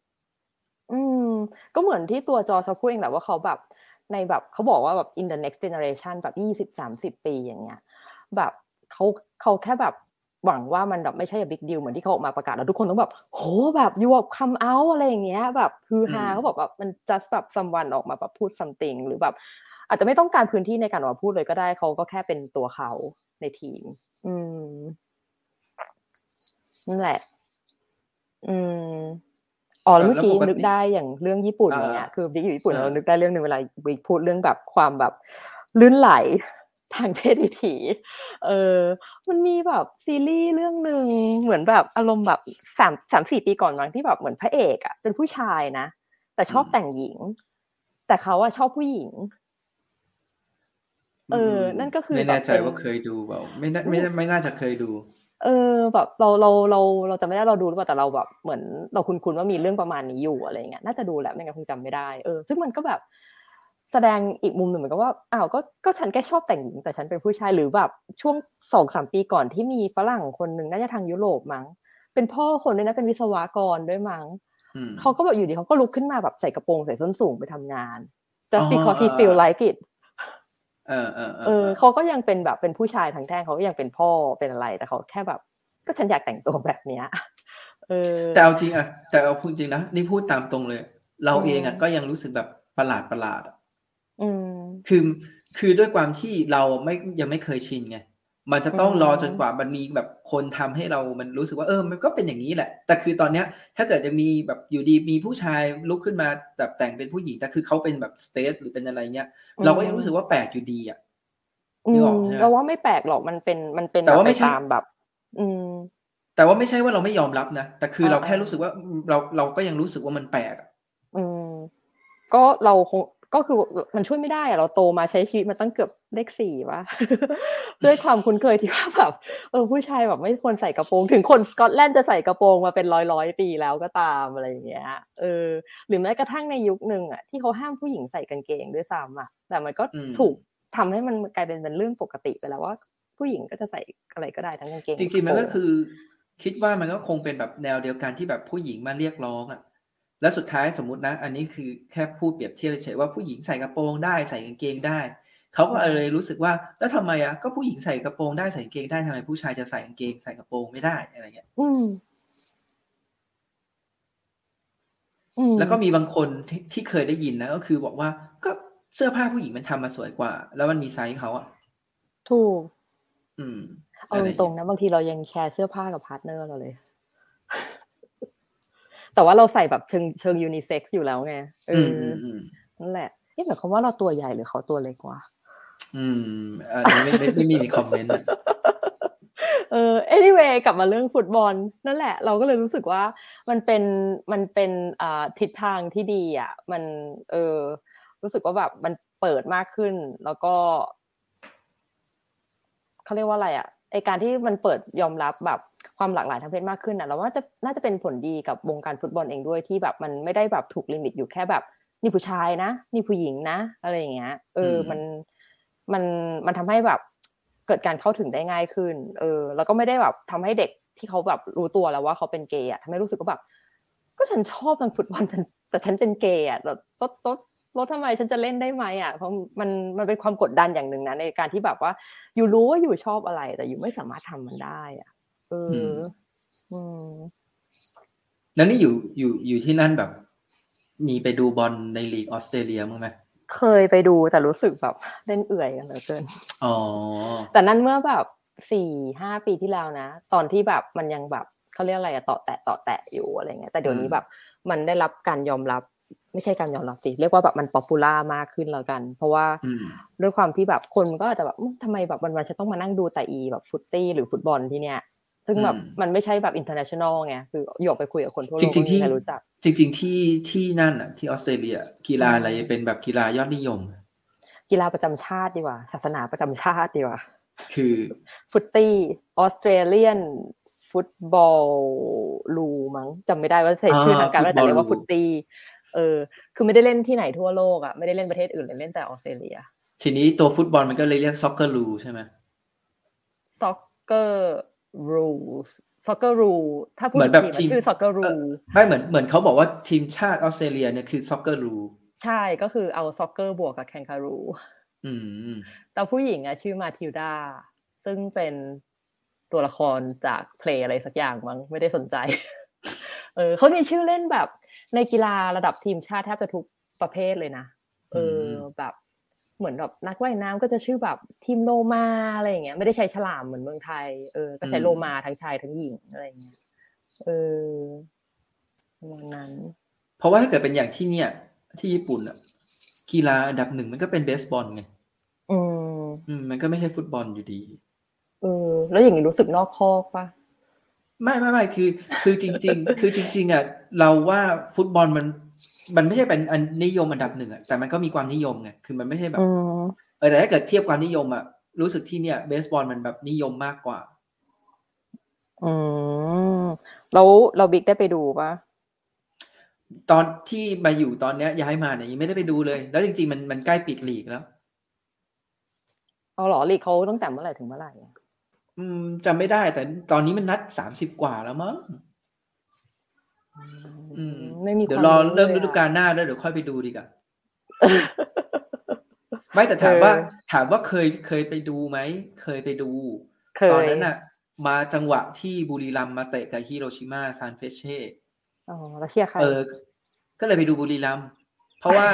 อืม ก็เหมือนที่ตัวจอชอบพูดเองแหละว่าเขาแบบในแบบเขาบอกว่าแบบ in the next generation แบบยี่สิบสามสิบปีอย่างเงี้ย แบบเขาเขาแค่แบบ หวังว่ามันแบบไม่ใช่บิ๊กดิวเหมือนที่เขาออกมาประกาศแล้วทุกคนต้องแบบโหแบบยูแบบคัมเอาอะไรอย่างเงี้ย แบบฮือฮาเขาบอกแบบมัน just แบบ someone ออกมาแบบพูด something หรือแบบอาจจะไม่ต้องการพื้นที่ในการออกมาพูดเลยก็ได้เขาก็แค่เป็นตัวเขาในทีม อืมนั่นแหละ อืมอ๋อเมื่อกี้นึกได้อย่างเรื่องญี่ปุ่นอย่างเงี้ยคือบิ๊กอยู่ญี่ปุ่นเรานึกได้เรื่องหนึ่งเวลาบิ๊กพูดเรื่องแบบความแบบลื่นไหล ทางเพศวิถี เออ มันมีแบบซีรีส์เรื่องหนึ่งเหมือนแบบอารมณ์แบบสามสามสี่ปีก่อนมั้งที่แบบเหมือนพระเอกอะเป็นผู้ชายนะ แต่ชอบแต่งหญิง แต่เขาอะชอบผู้หญิง เออ นั่นก็คือไม่แน่ใจว่าเคยดูเปล่าไม่ไม่ไม่น่าจะเคยดู เออ แบบเราเราเราเราจะไม่ได้เราดูหรือเปล่าแต่เราแบบเหมือนเราคุ้นๆว่ามีเรื่องประมาณนี้อยู่อะไรเงี้ยน่าจะดูแหละไม่งั้นคงจำไม่ได้เออซึ่งมันก็แบบ แสดงอีกมุมหนึ่งเหมือนกับว่าอ้าวก็ก็ฉันแค่ชอบแต่งหญิงแต่ฉันเป็นผู้ชายหรือแบบช่วงสองสามปีก่อนที่มีฝรั่งคนหนึ่งน่าจะทางยุโรปมั้ง เป็นพ่อคนด้วยนะเป็นวิศวกรด้วยมั้งอืมเขาก็แบบอยู่ดีเขาก็ลุกขึ้นมาแบบใส่กระโปรงใส่ส้นสูงไปทำงาน just อ๋อ because he เออ feel like it เออเออเออเขาก็ยังเป็นแบบเป็นผู้ชายทางแท่งเขาก็ยังเป็นพ่อเป็นอะไรแต่เขาแค่แบบ ก็ฉันอยากแต่งตัวแบบเนี้ยเออแต่เอาจริงอะแต่เอาพูดจริงนะนี่พูดตามตรงเลย เราอืมเองอะก็ยังรู้สึกแบบประหลาดประหลาดอะอืม คือคือด้วยความที่เราไม่ยังไม่เคยชินไงมันจะต้องอืมรอจนกว่ามันมีแบบคนทำให้เรามันรู้สึกว่าเออ มันก็เป็นอย่างนี้แหละ แต่คือตอนเนี้ย ถ้าเกิดยังมีแบบอยู่ดีมีผู้ชายลุกขึ้นมาแบบแต่งเป็นผู้หญิงแต่คือเขาเป็นแบบสเตทหรือเป็นอะไรเงี้ย เราก็ยังรู้สึกว่าแปลกอยู่ดีอะอืนึกมออกใช่ไหมเราว่าไม่แปลกหรอกมันเป็นมันเป็นแต่ว่าบบไม่ใช่ปตามแบบ อืม แต่ว่าไม่ใช่ว่าเราไม่ยอมรับนะแต่คือเราอ่าแค่รู้สึกว่าเราเราก็ยังรู้สึกว่ามันแปลกอะอืมก็เราคง ก็คือมันช่วยไม่ได้อะเราโตมาใช้ชีวิตมาตั้งเกือบเลขสี่วะด้วยความคุ้นเคยที่ว่าแบบเออผู้ชายแบบไม่ควรใส่กระโปรง ถึงคนสกอตแลนด์จะใส่กระโปรงมาเป็นร้อยร้อยปีแล้วก็ตามอะไรอย่างเงี้ยเออหรือแม้กระทั่งในยุคหนึ่งอะที่เขาห้ามผู้หญิงใส่กางเกงด้วยซ้ำอะแต่มันก็อืมถูกทำให้มันกลายเป็นเป็นเรื่องปกติไปแล้วว่า ผู้หญิงก็จะใส่อะไรก็ได้ทั้งกางเกงจริงๆมันก็ระโปคือ คิดว่ามันก็คงเป็นแบบแนวเดียวกันที่แบบผู้หญิงมาเรียกร้องอะ แล้วสุดท้ายสมมตินะ อันนี้คือแค่พูดเปรียบเทียบเฉยๆว่าผู้หญิงใส่กระโปรงได้ใส่กางเกงได้ เขาก็เลยรู้สึกว่าแล้วทำไมอะก็ผู้หญิงใส่กระโปรงได้ใส่กางเกงได้ทำไมผู้ชายจะใส่กางเกงใส่กระโปรงไม่ได้อะไรเงี้ยอืมอืมแล้วก็มีบางคนที่ที่เคยได้ยินนะก็คือบอกว่าก็เสื้อผ้าผู้หญิงมันทำมาสวยกว่า แล้วมันมีไซส์เขาอะถูก อืมเอาตรงๆนะบางทีเรายังแชร์เสื้อผ้ากับ partner เราเลย แต่ว่าเราใส่แบบเชิงเชิงยูนิเซ็กซ์อยู่แล้วไงเออืมออือมอืมนั่นแหละนี่หมายความว่าเราตัวใหญ่หรือเขาตัวเล็กวะอืมอันนี้ไม่ไม่ไม่มีในคอมเมนต์อะเออ anyway กลับมาเรื่องฟุตบอลนั่นแหละ เราก็เลยรู้สึกว่ามันเป็นมันเป็นอ่าทิศทางที่ดีอะ มันเออรู้สึกว่าแบบมันเปิดมากขึ้น แล้วก็เขาเรียกว่าอะไรอะ ไอการที่มันเปิดยอมรับแบบความหลากหลายทางเพศมากขึ้นอะเราว่าจะน่าจะเป็นผลดีกับวงการฟุตบอลเองด้วยที่แบบมันไม่ได้แบบถูกลิมิตอยู่แค่แบบนี่ผู้ชายนะ นี่ผู้หญิงนะ อะไรอย่างเงี้ย เอออืมมันมันมันทำให้แบบเกิดการเข้าถึงได้ง่ายขึ้น เออ แล้วก็ไม่ได้แบบทำให้เด็กที่เขาแบบรู้ตัวแล้วว่าเขาเป็นเกย์อะทำให้รู้สึกว่าแบบก็ฉันชอบทางฟุตบอลฉันแต่ฉันเป็นเกย์อะแล้ว ลดลดลดทำไมฉันจะเล่นได้ไหมอะเพราะมันมันเป็นความกดดันอย่างหนึ่งนะในการที่แบบว่า อยู่รู้ว่าอยู่ชอบอะไร แต่อยู่ไม่สามารถทำมันได้ อะเอออ อืมแล้วนี่อยู่อยู่อยู่ที่นั่นแบบ มีไปดูบอลในลีกออสเตรเลียมั้งไหมเคยไปดูแต่รู้สึกแบบเล่นเอื่อยกันเหลือเกินอ๋อแต่นั่นเมื่อแบบสี่ห้าปีที่แล้วนะ ตอนที่แบบมันยังแบบเขาเรียกอะไรอะต่อแตะต่อแตะอยู่อะไรเงี้ยแต่เดี๋ยวนี้อืมแบบ มันได้รับการยอมรับ ไม่ใช่การยอมรับสิเรียกว่าแบบมัน popular มากขึ้นแล้วกัน เพราะว่าอืมด้วยความที่แบบคนมันก็อาจจะแบบอื้อทำไมแบบวันๆจะต้องมานั่งดูแต่อีแบบ footy หรือฟุตบอลที่เนี้ยซึ่งแบบอืมมันไม่ใช่แบบ international ไงคือยกไปคุยกับคนทั่วโลกจริงๆที่ไม่มีใครรู้จัก จริง ๆ ที่ที่นั่นอะที่ออสเตรเลียกีฬาอะไรเป็นแบบกีฬายอดนิยม กีฬาประจำชาติดีกว่า ศาสนาประจำชาติดีกว่า คือ footy Australian football rule มั้งจำไม่ได้ว่าใช้ชื่อทางการว่าแต่เรียกว่า footy เออ คือไม่ได้เล่นที่ไหนทั่วโลกอะไม่ได้เล่นประเทศอื่นเลยเล่นแต่ออสเตรเลีย ทีนี้ตัวฟุตบอลมันก็เลยเรียก Socceroo ใช่ไหม soccer rules soccer rule ถ้าพูดเหมือนแบบทีทีมชื่อ soccer เอ rule อไม่เหมือนเหมือนเขาบอกว่าทีมชาติออสเตรเลียเนี่ยคือซ็อกเกอร์ลูใช่ก็คือเอา soccer บวกกับ kangaroo อืมแต่ผู้หญิงอะชื่อมาทิลดาซึ่งเป็นตัวละครจากเพลงอะไรสักอย่างมั้งไม่ได้สนใจ เออเขามีชื่อเล่นแบบ ในกีฬาระดับทีมชาติแทบจะทุกประเภทเลยนะเอออมแบบเหมือนแบบนักว่ายน้ำก็จะชื่อแบบทีมโลมาอะไรอย่างเงี้ยไม่ได้ใช้ฉลามเหมือนเมืองไทยเออก็ใช้โลมาทั้งชายทั้งหญิงอะไรอย่างเงี้ยเออประมาณนั้น เพราะว่าถ้าเกิดเป็นอย่างที่เนี่ย ที่ญี่ปุ่นอะกีฬาอันดับหนึ่งมันก็เป็นเบสบอลไงอืมอืมมันก็ไม่ใช่ฟุตบอลอยู่ดี เออ แล้วอย่างนี้รู้สึกนอกคอกปะ ไม่ไม่ไม่คือ คือจริง ๆ คือจริง ๆอะเราว่าฟุตบอลมัน มันไม่ใช่เป็นอันนิยมอันดับหนึ่งอะแต่มันก็มีความนิยมไงคือมันไม่ใช่แบบอืมเออแต่ถ้าเกิดเทียบความนิยมอะรู้สึกที่เนี่ยเบสบอลมันแบบนิยมมากกว่าอืมแล้วเราบิ๊กได้ไปดูปะตอนที่มาอยู่ตอนเนี้ยย้ายมาเนี่ยยังไม่ได้ไปดูเลย แล้วจริง ๆ มันมันใกล้ปิดลีกแล้วเอาเหรอลีกเขาตั้งแต่เมื่อไหร่ถึงเมื่อไหร่อะอืม จำไม่ได้ แต่ตอนนี้มันนัดสามสิบกว่าแล้วมั้งอืมไม่มีเดี๋ยวควารอลเริ่มลฤยดูอะกาลหน้าแล้วเดี๋ยวค่อยไปดูดีกว่าไม่แต่ถามว่าเออถามว่าเคยเคยไปดูไหมเคยไปดูเคตอนยนั้นน่ะ มาจังหวะที่บุรีรัมย์มาเตะกับฮิโรชิมาซานเฟเช่อ๋อแล้วเชียร์ใครเออ ก็เลยไปดูบุรีรัมย์เพราะว่า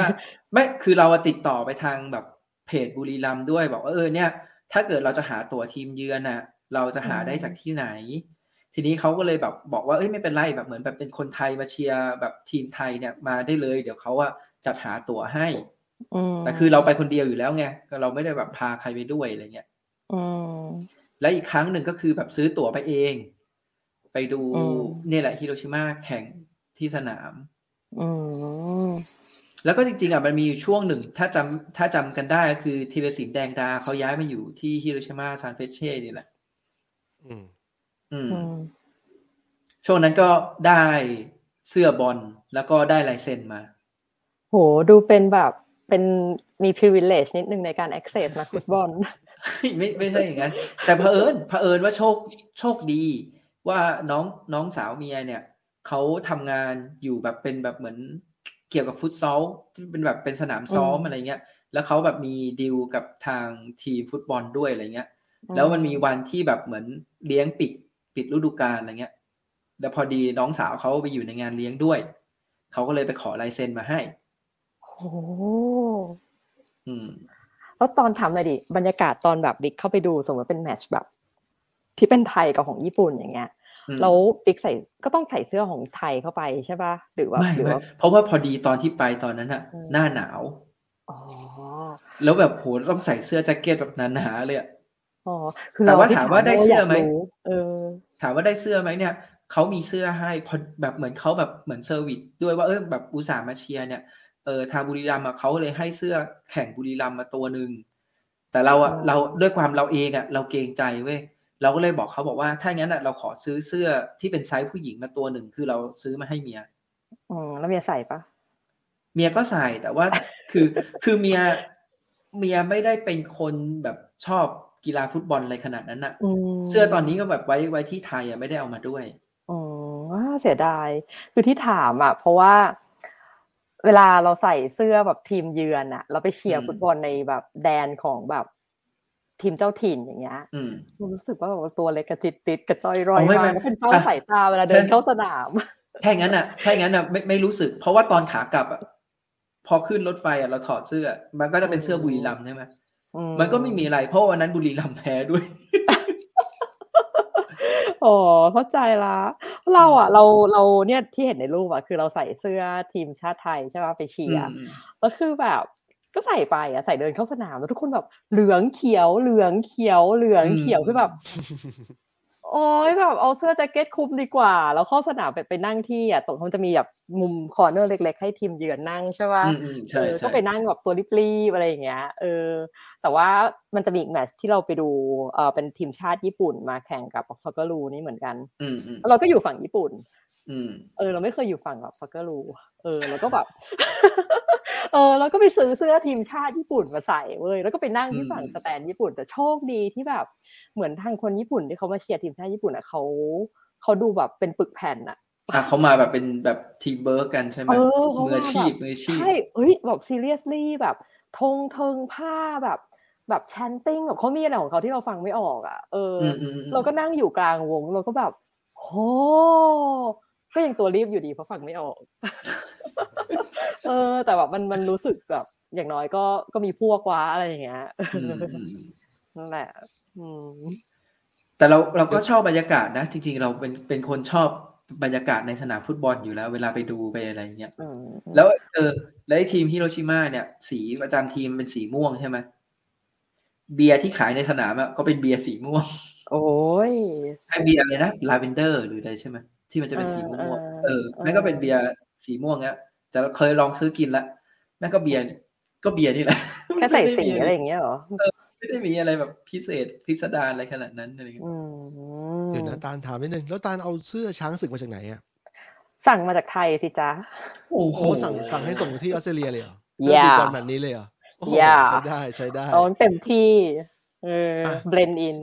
ไม่คือเราอะติดต่อไปทางแบบเพจบุรีรัมย์ด้วยบอกว่าเออเนี่ย ถ้าเกิดเราจะหาตั๋วทีมเยือนน่ะ เราจะหาได้จากที่ไหน ทีนี้เขาก็เลยแบบบอกว่าเอ้ยไม่เป็นไรแบบเหมือนแบบเป็นคนไทยมาเชียร์แบบทีมไทยเนี่ยมาได้เลย เดี๋ยวเขาอะจัดหาตั๋วให้อืมแต่คือเราไปคนเดียวอยู่แล้วไงก็เราไม่ได้แบบพาใครไปด้วยอะไรเงี้ยอืมและอีกครั้งหนึ่งก็คือแบบซื้อตั๋วไปเอง ไปดูอืมเนี่ยแหละฮิโรชิมาแข่งที่สนามอืมแล้วก็จริงๆอะมันมีอยู่ช่วงหนึ่ง ถ้าจำถ้าจำกันได้ก็คือธีรศิลป์แดงดาเขาย้ายมาอยู่ที่ฮิโรชิมาซานเฟเช่นี่แหละ อืมอืมอืมช่วงนั้นก็ได้เสื้อบอลแล้วก็ได้ลายเซ็นมา โหดูเป็นแบบเป็นมี privilege นิดนึงในการ access นักฟุตบอล ไม่ไม่ใช่อย่างนั้น แต่เผอิญเผอิญว่าโชคโชคดี ว่าน้องน้องสาวเมียเนี่ยเขาทำงานอยู่แบบเป็นแบบเหมือนเกี่ยวกับฟุตซอลที่เป็นแบบเป็นสนามซ้อมอืมอะไรเงี้ย แล้วเขาแบบมีดีลกับทางทีมฟุตบอลด้วยอะไรเงี้ย แล้วมันมีวันที่แบบเหมือนเลี้ยงปิดปิดฤดูกาลอะไรเงี้ยแล้วพอดีน้องสาวเขาไปอยู่ในงานเลี้ยงด้วย เขาก็เลยไปขอลายเซ็นมาให้โหอืม แล้วตอนทำเลยดิ บรรยากาศตอนแบบบิ๊กเข้าไปดูสมมติเป็นแมตช์แบบ ที่เป็นไทยกับของญี่ปุ่นอย่างเงี้ยอืมแล้วบิ๊กใส่ก็ต้องใส่เสื้อของไทยเข้าไปใช่ป่ะหรือว่าไม่หรือไม่ว่าเพราะว่าพอดีตอนที่ไปตอนนั้นอะอืมหน้าหนาวอ๋อแล้วแบบโหต้องใส่เสื้อแจ็คเก็ตแบบหนาๆเลยอะ อ๋อคือแต่เราว่าที่ถามว่าได้เสื้อไหมอยากรู้เออ ถามว่าได้เสื้อไหมเนี่ยเขามีเสื้อให้พอแบบเหมือนเขาแบบเหมือน service ด้วยว่าเออแบบอุตส่าห์มาเชียร์เนี่ยเออทางบุรีรัมย์อะเขาเลยให้เสื้อแข่งบุรีรัมย์มาตัวหนึ่งแต่เราอะอ๋อเราด้วยความเราเองอะเราเกรงใจเว้ยเราก็เลยบอกเขาบอกว่าถ้างั้นอะเราขอซื้อเสื้อที่เป็นไซส์ผู้หญิงมาตัวหนึ่งคือเราซื้อมาให้เมียอืมแล้วเมียใส่ปะเมียก็ใส่แต่ว่าคือคือเมียเมียไม่ได้เป็นคนแบบชอบ กีฬาฟุตบอลอะไรขนาดนั้นอะอืม เสื้อตอนนี้ก็แบบไว้ไว้ที่ไทยอะไม่ได้เอามาด้วย อ๋อว้าเสียดาย คือที่ถามอะ เพราะว่าเวลาเราใส่เสื้อแบบทีมเยือนอะ เราไปเชียร์อืม ฟุตบอลในแบบแดนของแบบทีมเจ้าถิ่นอย่างเงี้ยอืม รู้สึกว่าแบบตัวเล็กกระจิตติดกระจ้อยร่อยอ๋อไม่มากไม่แล้วเป็นเป้าอะ สายตาเวลาเดินใช่เข้าสนาม ถ้าอย่างนั้นอะถ้าอย่างนั้นอะไม่ไม่รู้สึก เพราะว่าตอนขากลับอะพอขึ้นรถไฟอะเราถอดเสื้อ มันก็จะเป็นเสื้อบุรีรัมย์ใช่ไหมอื มันก็ไม่มีอะไรเพราะวันนั้นบุรีรัมย์แพ้ด้วยอ๋อเข้าใจละ เราอะ เราเราเนี่ยที่เห็นในรูปอะคือเราใส่เสื้อทีมชาติไทยใช่ป่ะไปเชียร์อืมแล้วคือแบบก็ใส่ไปอะใส่เดินเข้าสนามแล้วทุกคนแบบเหลืองเขียวเหลืองเขียวเหลืองเขียวคือแบบ โอ้ยแบบเอาเสื้อแจ็คเก็ตคลุมดีกว่า แล้วเข้าสนามไปไปนั่งที่อะตรงมันจะมีแบบมุม corner เล็ก ๆ ให้ทีมเยือนนั่งใช่ป่ะอืมอืมใช่เออใช่ก็ไปนั่งแบบตัวลีบๆอะไรอย่างเงี้ยเออ แต่ว่ามันจะมีอีกแมตช์ที่เราไปดูเออเป็นทีมชาติญี่ปุ่นมาแข่งกับ Socceroos นี่เหมือนกันอืมอืมแล้วเราก็อยู่ฝั่งญี่ปุ่นอืม เออ เราไม่เคยอยู่ฝั่งแบบ Socceroos เออ แล้วก็แบบ เออ แล้วก็ไปซื้อเสื้อทีมชาติญี่ปุ่นมาใส่เว้ย แล้วก็ไปนั่งที่ฝั่งอืม stand ญี่ปุ่น แต่โชคดีที่แบบ เหมือนทางคนญี่ปุ่นที่เขามาเชียร์ทีมชาติญี่ปุ่นอะเขาเขาดูแบบเป็นปึกแผ่นอะอะเขามาแบบเป็นแบบทีมเวิร์กกันใช่ไหมเออเขามืออาชีพมาแบบมืออาชีพใช่เอ้ยแบบ seriously แบบธงเทิงผ้าแบบแบบ chanting แบบเขามีอะไรของเขาที่เราฟังไม่ออกอะ เออออืมอืมอืมเราก็นั่งอยู่กลางวง เราก็แบบโห ก็ยังตัวลีบอยู่ดีเพราะฟังไม่ออก เออ แต่แบบมันมันรู้สึกแบบอย่างน้อยก็ก็มีพวกว้าอะไรอย่างเงี้ยอืมอืมนั่นแหละอืมแต่เราเราก็ชอบบรรยากาศนะ จริง ๆ เราเป็นเป็นคนชอบบรรยากาศในสนามฟุตบอลอยู่แล้ว เวลาไปดูไปอะไรเงี้ยอืมแล้วเออแล้วไอ้ทีมฮิโรชิมาเนี่ย สีประจำทีมเป็นสีม่วงใช่ไหมเบียร์ที่ขายในสนามอะก็เป็นเบียร์สีม่วง โอ้ยไอเบียร์อะไรนะลาเวนเดอร์หรืออะไรใช่ไหม ที่มันจะเป็นสีม่วงเออๆเอเอออนั่นก็เป็นเบียร์สีม่วงอะแต่เราเคยลองซื้อกินละนั่นก็เบียร์ก็เบียร์นี่แหละแค่ใส่สีม่ด้มีอะไรอย่างเงี้ยเหรอไม่ได้มีอะไรแบบพิเศษพิสดารอะไรขนาดนั้นอะไรเงี้ยอืมเดี๋ยวนะตาลถามนิดนึงแล้วตาลเอาเสื้อช้างศึกมาจากไหนอะสั่งมาจากไทยสิจ๊ะโอ้โอ้สั่งสั่งให้ส่งที่ออสเตรเลียเลยเหรออย่าดูบอลแบบนี้เลยเหรอโอ้โหอย่าใช้ได้ใช้ได้เอาเต็มที่เอออะเบลนอิน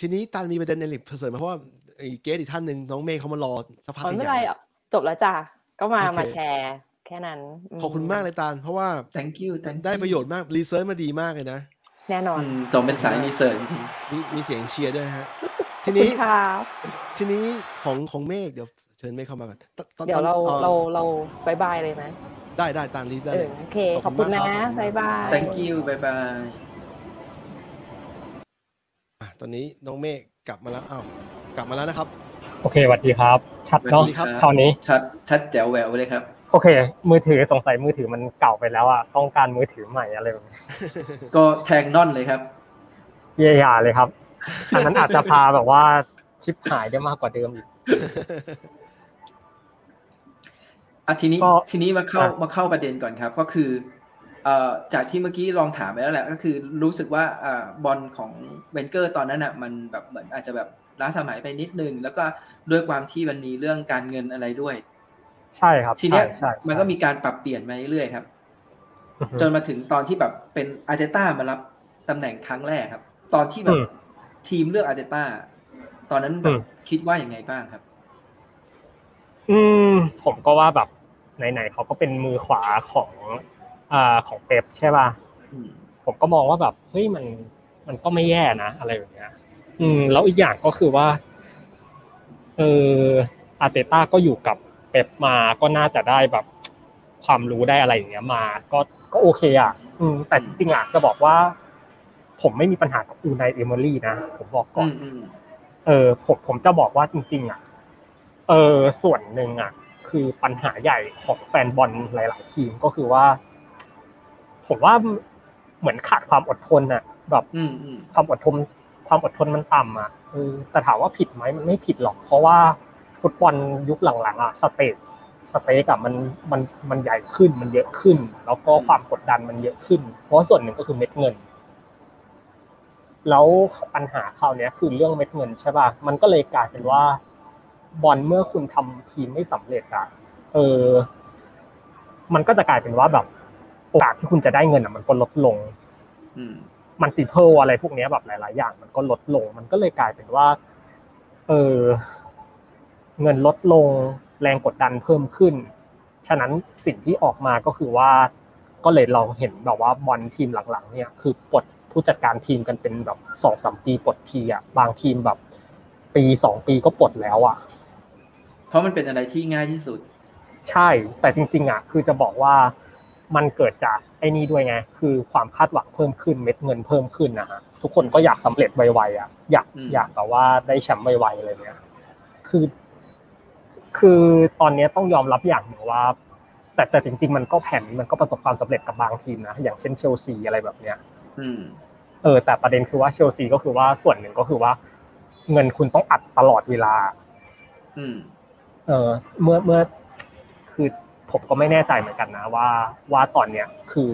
ทีนี้ตันมีประเด็นในลิฟเสริมมาเพราะว่าไอ้ เกสอีกท่านหนึ่งน้องเมย์เขามารอสักพักอ๋อไม่ใหเป็นไรญ่อะจบแล้วจ้ะก็มาโอเคมาแชร์แค่นั้น ขอบคุณมากเลยตาลเพราะว่า thank you thank you ได้ประโยชน์มากรีเสิร์ชมาดีมากเลยนะ แน่นอนอืมสมเป็นสายรีเสิร์ชจริงมีมีเสียงเชียร์ด้วยฮะ ทีขอบคุนี้ณครับทีนี้ของของเมฆเดี๋ยวเชิญเมฆเข้ามาก่อนตตอนเดี๋ยวเราตอนเราเราบายบายเลยไหมได้ได้ตามรีบได้เอเลอยโอเค ขอบคุณขอบนะคุณมากครับบายบายๆ thank you bye bye อะตอนนี้น้องเมฆกลับมาแล้วอ้าว กลับมาแล้วนะครับ โอเคสวัสดีครับ ชัดสวัเนาะสดีครับคราวนี้ชัดชัดแจ๋วแหววเลยครับ โอเค มือถือสงสัยมือถือมันเก่าไปแล้วอะต้องการมือถือใหม่อะไรแบบนี้ก็แทงนอนเลยครับ เยี่ยๆเลยครับอันนั้นอาจจะพาแบบว่าชิปหายได้มากกว่าเดิมอีกอะทีนี้ก็ทีนี้มาเข้าอะมาเข้าประเด็นก่อนครับ ก็คือเอ่อจากที่เมื่อกี้ลองถามไปแล้วแหละก็คือรู้สึกว่าอ่าบอลของเวนเกอร์ตอนนั้นอะมันแบบเหมือนอาจจะแบบ ล้าสมัยไปนิดนึง แล้วก็ด้วยความที่มันมีเรื่องการเงินอะไรด้วย ใช่ครับ ทีเนี้ยใช่ใช่มันก็มีการปรับเปลี่ยนมาเรื่อยๆครับอือฮึจนมาถึงตอนที่แบบเป็นอาร์เตต้ามารับตำแหน่งครั้งแรกครับ ตอนที่แบอืบมทีมเลือกอาร์เตต้าตอนนั้นแบอืบมคิดว่าอย่างไงบ้างครับ อืม ผมก็ว่าแบบไหนๆเขาก็เป็นมือขวาของอ่าของเป๊ปใช่ป่ะอืมผมก็มองว่าแบบเฮ้ยมันมันก็ไม่แย่นะ อะไรแบบเนี้ย อืม แล้วอีกอย่างก็คือว่า เอออาร์เตต้าก็อยู่กับเป๊ปมาก็น่าจะได้แบบ ความรู้ได้อะไรอย่างเงี้ยมา ก็ก็โอเคอะ อืม แต่จริงๆอะจะบอกว่า ผมไม่มีปัญหากับอูไนเอเมอรี่นะผมบอกก่อือนมอืมเออ ผมผมจะบอกว่าจริง ๆ อะ เออส่วนหนึ่งอะ คือปัญหาใหญ่ของแฟนบอลหลายๆทีมก็คือว่า ผมว่าเหมือนขาดความอดทนอะ แบบอืมอืมความอดทน ความอดทนมันต่ำอะแต่ถามว่าผิดไหมมันไม่ผิดหรอก เพราะว่าฟุตบอลยุคหลังๆอะ stake stake อะมันมันมันใหญ่ขึ้นมันเยอะขึ้น แล้วก็ความกดดันมันเยอะขึ้น เพราะส่วนหนึ่งก็คือเม็ดเงิน แล้วปัญหาคราวนี้คือเรื่องเม็ดเงินใช่ป่ะมันก็เลยกลายเป็นว่าบอลเมื่อคุณทำทีมไม่สำเร็จอะเออ มันก็จะกลายเป็นว่าแบบโอกาสที่คุณจะได้เงินอะมันก็ลดลง อืม multiple อะไรพวกเนี้ยแบบหลาย ๆ อย่าง มันก็ลดลง มันก็เลยกลายเป็นว่า เออเงินลดลงแรงกดดันเพิ่มขึ้น ฉะนั้นสิ่งที่ออกมาก็คือว่า ก็เลยเราเห็นแบบว่าบอลทีมหลัง ๆ เนี่ย คือปลดผู้จัดการทีมกันเป็นแบบสองสามปีปลดทีอะ บางทีมแบบ ปีสองปีก็ปลดแล้วอะ เพราะมันเป็นอะไรที่ง่ายที่สุด ใช่ แต่จริง ๆ อะ คือจะบอกว่า มันเกิดจากไอ้นี่ด้วยไง คือความคาดหวังเพิ่มขึ้นเม็ดเงินเพิ่มขึ้นนะฮะทุกคนก็อยากสำเร็จไวๆอะ อยากอืมอยากแบบว่าได้แชมป์ไวๆอะไรเนี้ย คือ คือตอนนี้ต้องยอมรับอย่างหนึ่งว่า แต่แต่จริง ๆ มันก็แผนมันก็ประสบความสำเร็จกับบางทีมนะอย่างเช่นเชลซีอะไรแบบเนี้ยอืมเออ แต่ประเด็นคือว่าเชลซีก็คือว่าส่วนหนึ่งก็คือว่า เงินคุณต้องอัดตลอดเวลา อืม เออเมื่อเมื่อคือ ผมก็ไม่แน่ใจเหมือนกันนะว่าว่าตอนเนี้ยคือ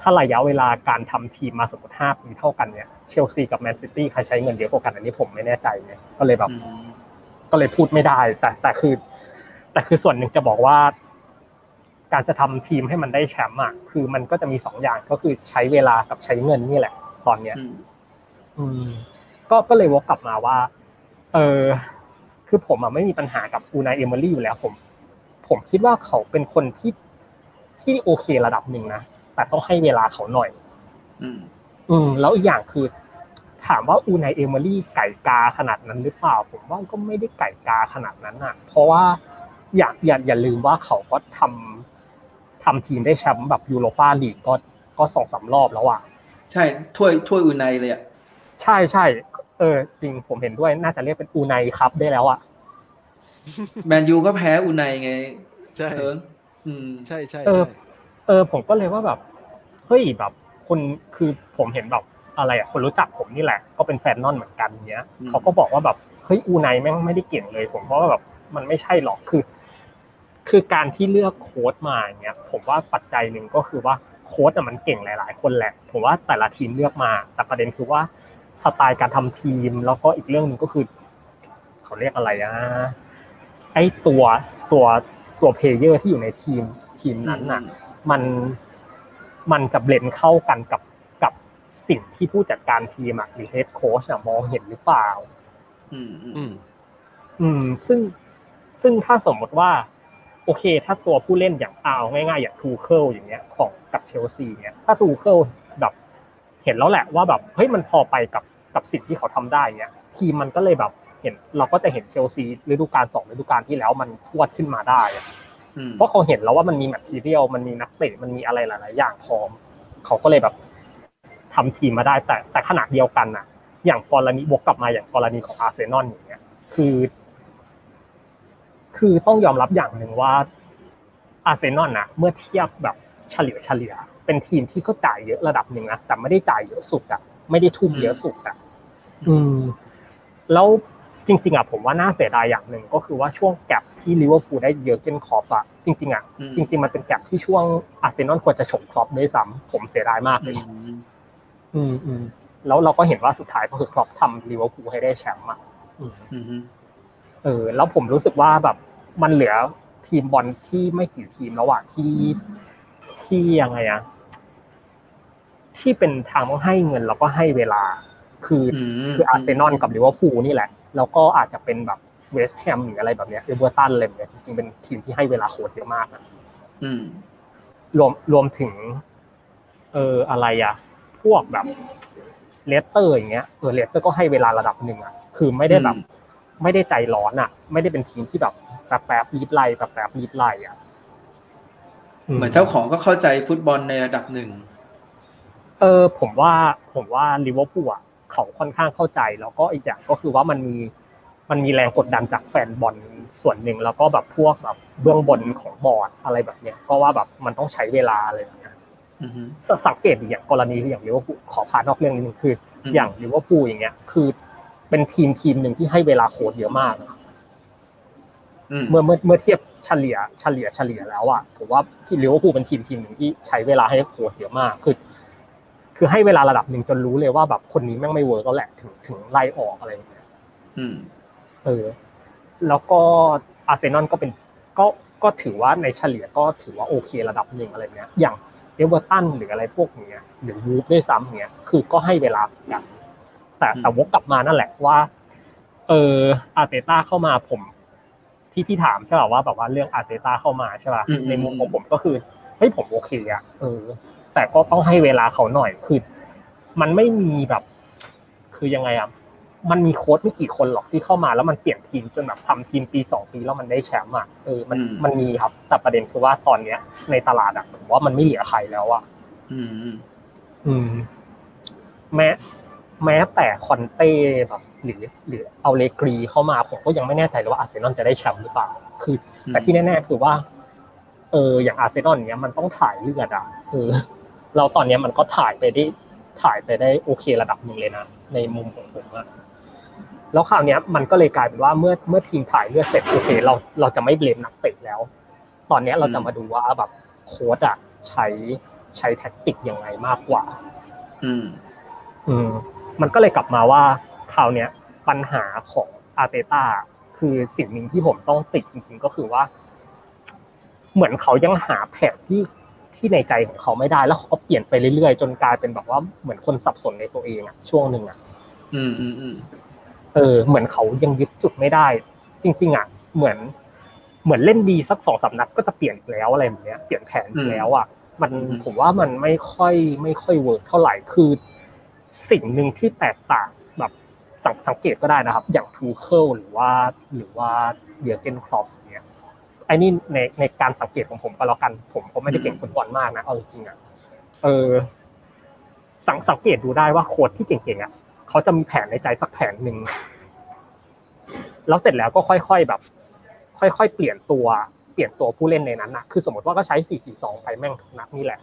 ถ้าระยะเวลาการทำทีมมาสมมติห้าปีเท่ากันเนี่ยเชลซีกับแมนซิตี้ใครใช้เงินเยอะกว่ากันอันนี้ผมไม่แน่ใจเนี่ยก็เลยแบบอืมก็เลยพูดไม่ได้ แต่แต่คือ แต่คือส่วนหนึ่งจะบอกว่า การจะทำทีมให้มันได้แชมป์อะคือมันก็จะมีสองอย่างก็คือใช้เวลากับใช้เงินนี่แหละ ตอนเนี้ย อืมอืมก็ก็เลยวกกลับมาว่า เออคือผมอะไม่มีปัญหากับอูนายเอเมอรี่อยู่แล้วผม ผมคิดว่าเขาเป็นคนที่ที่โอเคระดับหนึ่งนะแต่ต้องให้เวลาเขาหน่อย อืม อืม แล้วอีกอย่างคือ ถามว่าอูนายเอเมอรี่ไก่กาขนาดนั้นหรือเปล่า ผมว่าก็ไม่ได้ไก่กาขนาดนั้นอะ เพราะว่าอย่าอย่าอย่าลืมว่าเขาก็ทำทำทีมได้แชมป์แบบยูโรปาลีกก็ก็สองสามรอบแล้วอะ ใช่ถ้วยถ้วยอุไนเลยอะ ใช่ใช่เออ จริงผมเห็นด้วยน่าจะเรียกเป็นอูไนครับได้แล้วอะ แมนยูก็แพ้อุไนไง ใช่เอออืมใช่ใช่เออใช่เออ ผมก็เลยว่าแบบเฮ้ยแบบคนคือผมเห็นแบบอะไรอะคนรู้จักผมนี่แหละ ก็เป็นแฟนนอนเหมือนกันเนี้ยอืมเขาก็บอกว่าแบบเฮ้ยอูไนแม่งไม่ได้เก่งเลย ผมว่าแบบมันไม่ใช่หรอกคือ คือการที่เลือกโค้ดมาอย่างเงี้ยผมว่าปัจจัยหนึ่งก็คือว่าโค้ดอะมันเก่งหลาย ๆ คนแหละ ผมว่าแต่ละทีมเลือกมา แต่ประเด็นคือว่าสไตล์การทำทีม แล้วก็อีกเรื่องหนึ่งก็คือ เขาเรียกอะไรอะ ไอตัวตัวตัว player ที่อยู่ในทีมทีมนั้นน่ะมันมันจะ blend เข้ากันกับกับสิ่งที่ผู้จัดการทีมอะหรือเฮดโค้ชมองเห็นหรือเปล่าอืมอืมอืมอืมซึ่งซึ่งถ้าสมมติว่า โอเค ถ้าตัวผู้เล่นอย่างเอาง่ายๆ อย่างทูเคิลอย่างเงี้ย ของกับเชลซีเนี่ยถ้าทูเคิลแบบเห็นแล้วแหละว่าแบบเฮ้ยมันพอไปกับกับสิ่งที่เขาทำได้เนี่ยทีมมันก็เลยแบบ เห็นเราก็จะเห็นเชลซีฤดูกาลสองฤดูกาลที่แล้วมันพวดขึ้นมาได้อะอืมเพราะเขาเห็นแล้วว่ามันมีแมททีเรียลมันมีนักเตะมันมีอะไรหลาย ๆ อย่างพร้อม เขาก็เลยแบบทำทีมมาได้ แต่แต่ขนาดเดียวกันน่ะ อย่างกรณีบวกกลับมาอย่างกรณีของอาร์เซนอลอย่างเงี้ย คือ คือต้องยอมรับอย่างหนึ่งว่าอาร์เซนอลน่ะ เมื่อเทียบแบบเฉลี่ยเฉลี่ยเป็นทีมที่ก็จ่ายเยอะระดับหนึ่งนะแต่ไม่ได้จ่ายเยอะสุดอะ ไม่ได้ทุ่มเยอะสุดอะ อืม แล้ว จริงๆอะผมว่าน่าเสียดายอย่างหนึ่งก็คือว่าช่วง gap ที่ลิเวอร์พูลได้เยอร์เกนคล็อปอะจริงๆอะอืมจริง ๆ มันเป็น gap ที่ช่วงอาร์เซนอลควรจะฉกคล็อปด้วยซ้ำผมเสียดายมากเลอืยมอืมอืมแล้วเราก็เห็นว่าสุดท้ายก็คือคล็อปทำลิเวอร์พูลให้ได้แชมป์อะอืมอืมเออ แล้วผมรู้สึกว่าแบบมันเหลือทีมบอลที่ไม่กี่ทีมแล้วอะที่ที่ยังไงอะที่เป็นทางต้องให้เงินแล้วก็ให้เวลา คืออมคืออาร์เซนอลกับลิเวอร์พูลนี่แหละ แล้วก็อาจจะเป็นแบบเวสต์แฮมหรืออะไรแบบเนี้ยเอเวอร์ตันอะไรแบบเนี้ยจริงๆเป็นทีมที่ให้เวลาโค้ชเยอะมากนะอืมรวมรวมถึง เอออะไรอะพวกแบบเลสเตอร์อย่างเงี้ยเออเลสเตอร์ก็ให้เวลาระดับหนึ่งอะคือไม่ได้แบบอืมไม่ได้ใจร้อนอะไม่ได้เป็นทีมที่แบบแป๊บแป๊บรีบไล่แป๊บแป๊บรีบไล่อะเหมือนเจ้าของก็เข้าใจฟุตบอลในระดับหนึ่ง เออ ผมว่าผมว่าลิเวอร์พูลอะ เขาค่อนข้างเข้าใจ แล้วก็อีกอย่างก็คือว่ามันมีมันมีแรงกดดันจากแฟนบอลส่วนหนึ่งแล้วก็แบบพวกแบบเบื้องบนของบอร์ดอะไรแบบเนี้ยก็ว่าแบบมันต้องใช้เวลาอะไรแบบเนี้ยอืมสสังเกตอย่างกรณีอย่างลิเวอร์พูลขอพานอกเรื่องนิดนึงคืออืมอย่างลิเวอร์พูลอย่างเงี้ย คือเป็นทีมทีมหนึ่งที่ให้เวลาโค้ชเยอะมากนะอืมเมื่อเมื่อเมื่อเทียบเฉลี่ยเฉลี่ยเฉลี่ยแล้วอะผมว่าที่ลิเวอร์พูลเป็นทีมทีมหนึ่งที่ใช้เวลาให้โค้ชเยอะมาก คือ คือให้เวลาระดับหนึ่งจนรู้เลยว่าแบบคนนี้แม่งไม่เวิร์กแล้วแหละถึงถึงไล่ออกอะไรอย่างเงี้ยอืมเออ แล้วก็อาร์เซนอลก็เป็นก็ก็ถือว่าในเฉลี่ยก็ถือว่าโอเคระดับหนึ่งอะไรเงี้ย อย่างเอเวอร์ตันหรืออะไรพวกเนี้ยหรือวูล์ฟด้วยซ้ำเนี้ยคือก็ให้เวลาเหมือนกัน แต่แต่วกกลับมานั่นแหละว่า เอออาร์เตต้าเข้ามาผม ที่พี่ถามใช่ป่ะว่าแบบว่าเรื่องอาร์เตต้าเข้ามาใช่ป่ะอืมในมุมของผมก็คือเฮ้ยผมโอเคอะเออ แต่ก็ต้องให้เวลาเขาหน่อยคือมันไม่มีแบบ คือยังไงอะมันมีโค้ชไม่กี่คนหรอกที่เข้ามาแล้วมันเปลี่ยนทีมจนแบบทำทีมปีสองปีแล้วมันได้แชมป์อะเออมันอืมมันมีครับ แต่ประเด็นคือว่าตอนเนี้ย ในตลาดอะผมว่ามันไม่เหลือใครแล้วอะอืมอืม อืม แม้แม้แต่คอนเต้แบบหรือหรือเอาเลกรีเข้ามาผมก็ยังไม่แน่ใจเลยว่าอาร์เซนอลจะได้แชมป์หรือเปล่า คือ แต่ที่แน่ๆคือว่า เอออย่างอาร์เซนอลเนี้ยมันต้องถ่ายเลือดอะเออ เราตอนเนี้ยมันก็ถ่ายไปได้ถ่ายไปได้โอเคระดับหนึ่งเลยนะในมุมของผมอะแล้วคราวเนี้ยมันก็เลยกลายเป็นว่าเมื่อเมื่อทีมถ่ายเลือดเสร็จโอเคเราเราจะไม่เบลมนักเตะแล้ว ตอนเนี้ยเราจะมาดูว่าแบบโค้ชอะใช้ใช้แท็กติกยังไงมากกว่า อืม อืม มันก็เลยกลับมาว่าคราวเนี้ยปัญหาของอาร์เตต้าคือสิ่งหนึ่งที่ผมต้องติดจริงๆก็คือว่า เหมือนเขายังหาแผนที่ ที่ในใจของเขาไม่ได้แล้วเขาก็เปลี่ยนไปเรื่อยๆ จนกลายเป็นแบบว่าเหมือนคนสับสนในตัวเองอะช่วงหนึ่งอะอืมอืมอืมเออ เหมือนเขายังยึดจุดไม่ได้ จริง ๆอะเหมือน เหมือนเล่นดีสักสองสามนัดก็จะเปลี่ยนอีกแล้วอะไรแบบเนี้ย เปลี่ยนแผนอีกแล้วอะมันผมว่ามันไม่ค่อยไม่ค่อยเวิร์กเท่าไหร่คือสิ่งหนึ่งที่แตกต่างแบบสังสังเกตก็ได้นะครับ อย่างทูเคิลหรือว่า หรือว่าเจอร์เกนคล็อปป์เนี่ย ไอ้นี่ในในการสังเกตของผมก็แล้วกัน ผมก็ไม่ได้เก่งฟุตบอลมากนะเอาจริงๆอะเออสังสังเกตดูได้ว่าโค้ชที่เก่งๆอะเขาจะมีแผนในใจสักแผนหนึ่งแล้วเสร็จแล้วก็ค่อยๆแบบ ค่อยๆเปลี่ยนตัวเปลี่ยนตัวผู้เล่นในนั้นนะคือสมมติว่าก็ใช้สี่สี่สองไปแม่งทุกนัดนี่แหละ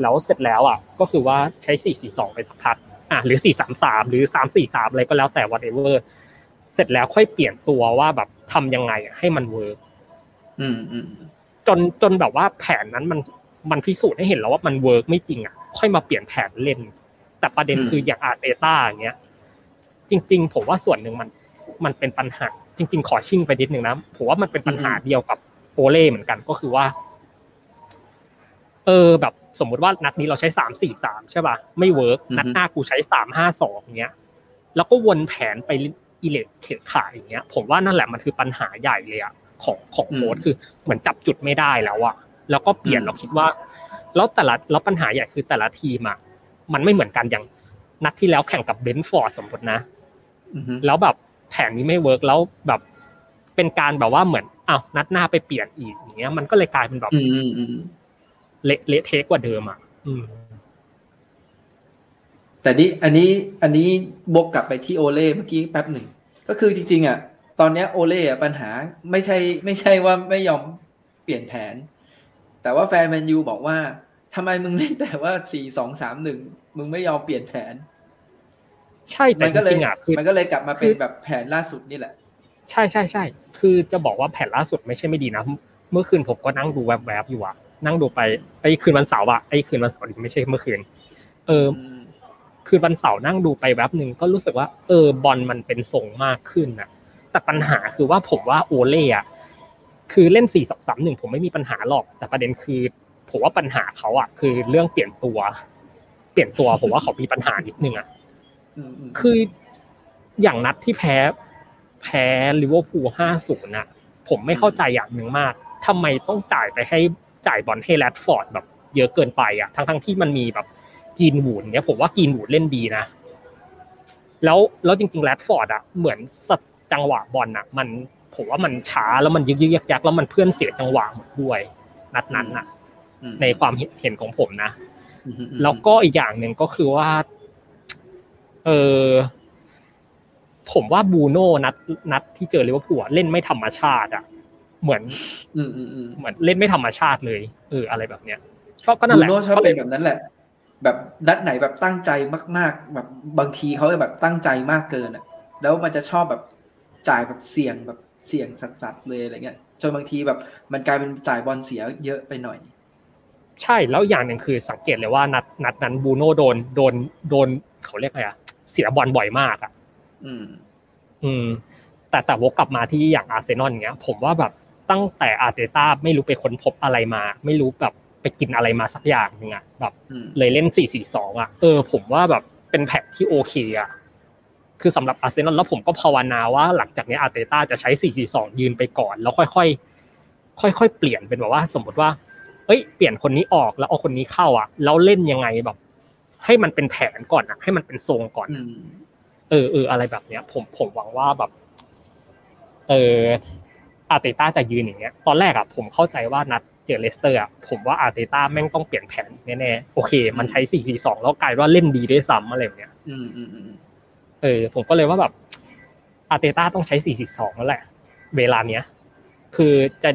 แล้วเสร็จแล้วอะ ก็คือว่าใช้สี่สี่สองไปสักพักอะหรือสี่สามสามหรือสามสี่สามอะไรก็แล้วแต่ whatever เสร็จแล้วค่อยเปลี่ยนตัวว่าแบบทำยังไงอะให้มันเวิร์ก อืมอืมจนจนแบบว่าแผนนั้นมันมันพิสูจน์ให้เห็นแล้วว่ามันเวิร์กไม่จริงอะค่อยมาเปลี่ยนแผนเล่น แต่ประเด็นคืออย่างอาร์เตต้าอย่างเงี้ย จริง ๆ ผมว่าส่วนหนึ่งมันมันเป็นปัญหา จริง ๆ ขอชิ่งไปนิดนึงนะผมว่ามันเป็นปัญหาเดียวกับโอเล่เหมือนกันก็คือว่า เออ แบบสมมุติว่านัดนี้เราใช้สามสี่สามใช่ป่ะไม่เวิร์กนัดหน้ากูใช้สามห้าสองเงี้ย แล้วก็วนแผนไปอีเหละเขะขะอย่างเงี้ย ผมว่านั่นแหละมันคือปัญหาใหญ่เลยอะ ของของโค้ชคือเหมือนจับจุดไม่ได้แล้วอะแล้วก็เปลี่ยนเราคิดว่า แล้วแต่ละแล้วปัญหาใหญ่คือแต่ละทีมอะมันไม่เหมือนกันอย่างนัดที่แล้วแข่งกับเบนฟอร์ดสมมตินะอือฮึแล้วแบบแผนนี้ไม่เวิร์กแล้วแบบเป็นการแบบว่าเหมือนอ้าวนัดหน้าไปเปลี่ยนอีกอย่างเงี้ย มันก็เลยกลายเป็นแบบอืมอืมอืมเละเละเทะกว่าเดิมอะอืมแต่นี่อันนี้อันนี้บกกลับไปที่โอเล่เมื่อกี้แป๊บหนึ่งก็คือจริงๆอะ ตอนเนี้ยโอเล่อะปัญหาไม่ใช่ไม่ใช่ว่าไม่ยอมเปลี่ยนแผน แต่ว่าแฟนแมนยูบอกว่าทำไมมึงเล่นแต่ว่าสี่สองสามหนึ่งมึงไม่ยอมเปลี่ยนแผน ใช่แต่มันจก็เลยริงๆอะคือมันก็เลยกลับมาเป็นคือแบบแผนล่าสุดนี่แหละ ใช่ใช่ใช่คือจะบอกว่าแผนล่าสุดไม่ใช่ไม่ดีนะเมื่อคืนผมก็นั่งดูแวบๆอยู่อะนั่งดูไปไอ้คืนวันเสาร์อะไอ้คืนวันเสาร์ดิไม่ใช่เมื่อคืน เออมคืนวันเสาร์นั่งดูไปแวบหนึ่งก็รู้สึกว่า เออบอลมันเป็นทรงมากขึ้นนะ แต่ปัญหาคือว่าผมว่าโอเล่อะคือเล่นสี่สองสามหนึ่งผมไม่มีปัญหาหรอก แต่ประเด็นคือ ผมว่าปัญหาเขาอะคือเรื่องเปลี่ยนตัว เปลี่ยนตัวผมว่าเขามีปัญหานิดนึงอะอืมอืมคืออย่างนัดที่แพ้แพ้ลิเวอร์พูลห้าศูนย์ะผมไม่เข้าใจอย่างหนึ่งมากทำไมต้องจ่ายไปให้จ่ายบอลให้แรดฟอร์ดแบบ เยอะเกินไปอะทั้งทั้งๆที่มันมีแบบกรีนวูดเนี้ยผมว่ากรีนวูดเล่นดีนะ แล้วแล้วจริงๆแรดฟอร์ดอะเหมือนสั จังหวะบอลอะ มันผมว่ามันช้าแล้วมันยึกยึกยักยักแล้วมันเพื่อนเสียจังหวะหมดด้วย นัดนั้นอะอืมในความเห็นของผมนะอืมอืมอืมแล้วก็อีกอย่างหนึ่งก็คือว่า เออผมว่าบรูโน่นัดนัดที่เจอลิเวอร์พูลอะเล่นไม่ธรรมชาติ อะ เหมือนอืมอืมอืมเหมือนเล่นไม่ธรรมชาติเลยเอออะไรแบบเนี้ยก็ก็นั่บูนแหละโน่ชอบก็เลเป็ยนแบบนั้นแหละ แบบนัดไหนแบบตั้งใจมาก ๆ แบบบางทีเขาจะแบบตั้งใจมากเกินอะ แล้วมันจะชอบแบบ จ่ายแบบเสี่ยงแบบเสี่ยงสัสๆเลยอะไรเงี้ยจนบางทีแบบมันกลายเป็นจ่ายบอลเสียเยอะไปหน่อย ใช่แล้วอย่างหนึ่งคือสังเกตเลยว่านัดนัดนั้นบูโน่โดนโดนโดนเขาเรียกอะไรอะเสียบอลบ่อยมากอะ อืม อืม แต่แต่วกกลับมาที่อย่างอาร์เซนอลเงี้ย ผมว่าแบบตั้งแต่อาร์เตต้าไม่รู้ไปค้นพบอะไรมา ไม่รู้แบบไปกินอะไรมาสักอย่างหนึงอะแบบอืมเลยเล่น4-4-2อะเออผมว่าแบบเป็นแผนที่โอเคอะ คือสำหรับอาร์เซนอลแล้วผมก็ภาวนาว่าหลังจากนี้อาร์เตต้าจะใช้ 4-4-2 ยืนไปก่อน แล้วค่อยๆค่อยๆเปลี่ยนเป็นแบบว่า สมมติว่าเอ้ยเปลี่ยนคนนี้ออกแล้วเอาคนนี้เข้าอะแล้วเล่นยังไงแบบ ให้มันเป็นแผนก่อนอะ ให้มันเป็นทรงก่อนอืมเออเอออะไรแบบเนี้ย ผมผมหวังว่าแบบ เอออาร์เตต้าจะยืนอย่างเงี้ย ตอนแรกอะผมเข้าใจว่านัดเจอเลสเตอร์อะผมว่าอาร์เตต้าแม่งต้องเปลี่ยนแผนแน่ๆโอเค มันใช้สี่สี่สองแล้วกลายว่าเล่นดีด้วยซ้ำอะไรแบบเนี้ย อืมอืมอืม เออผมก็เลยว่าแบบอาร์เตต้าต้องใช้สี่สี่สองแล้วแหละ เวลาเนี้ย คือจะ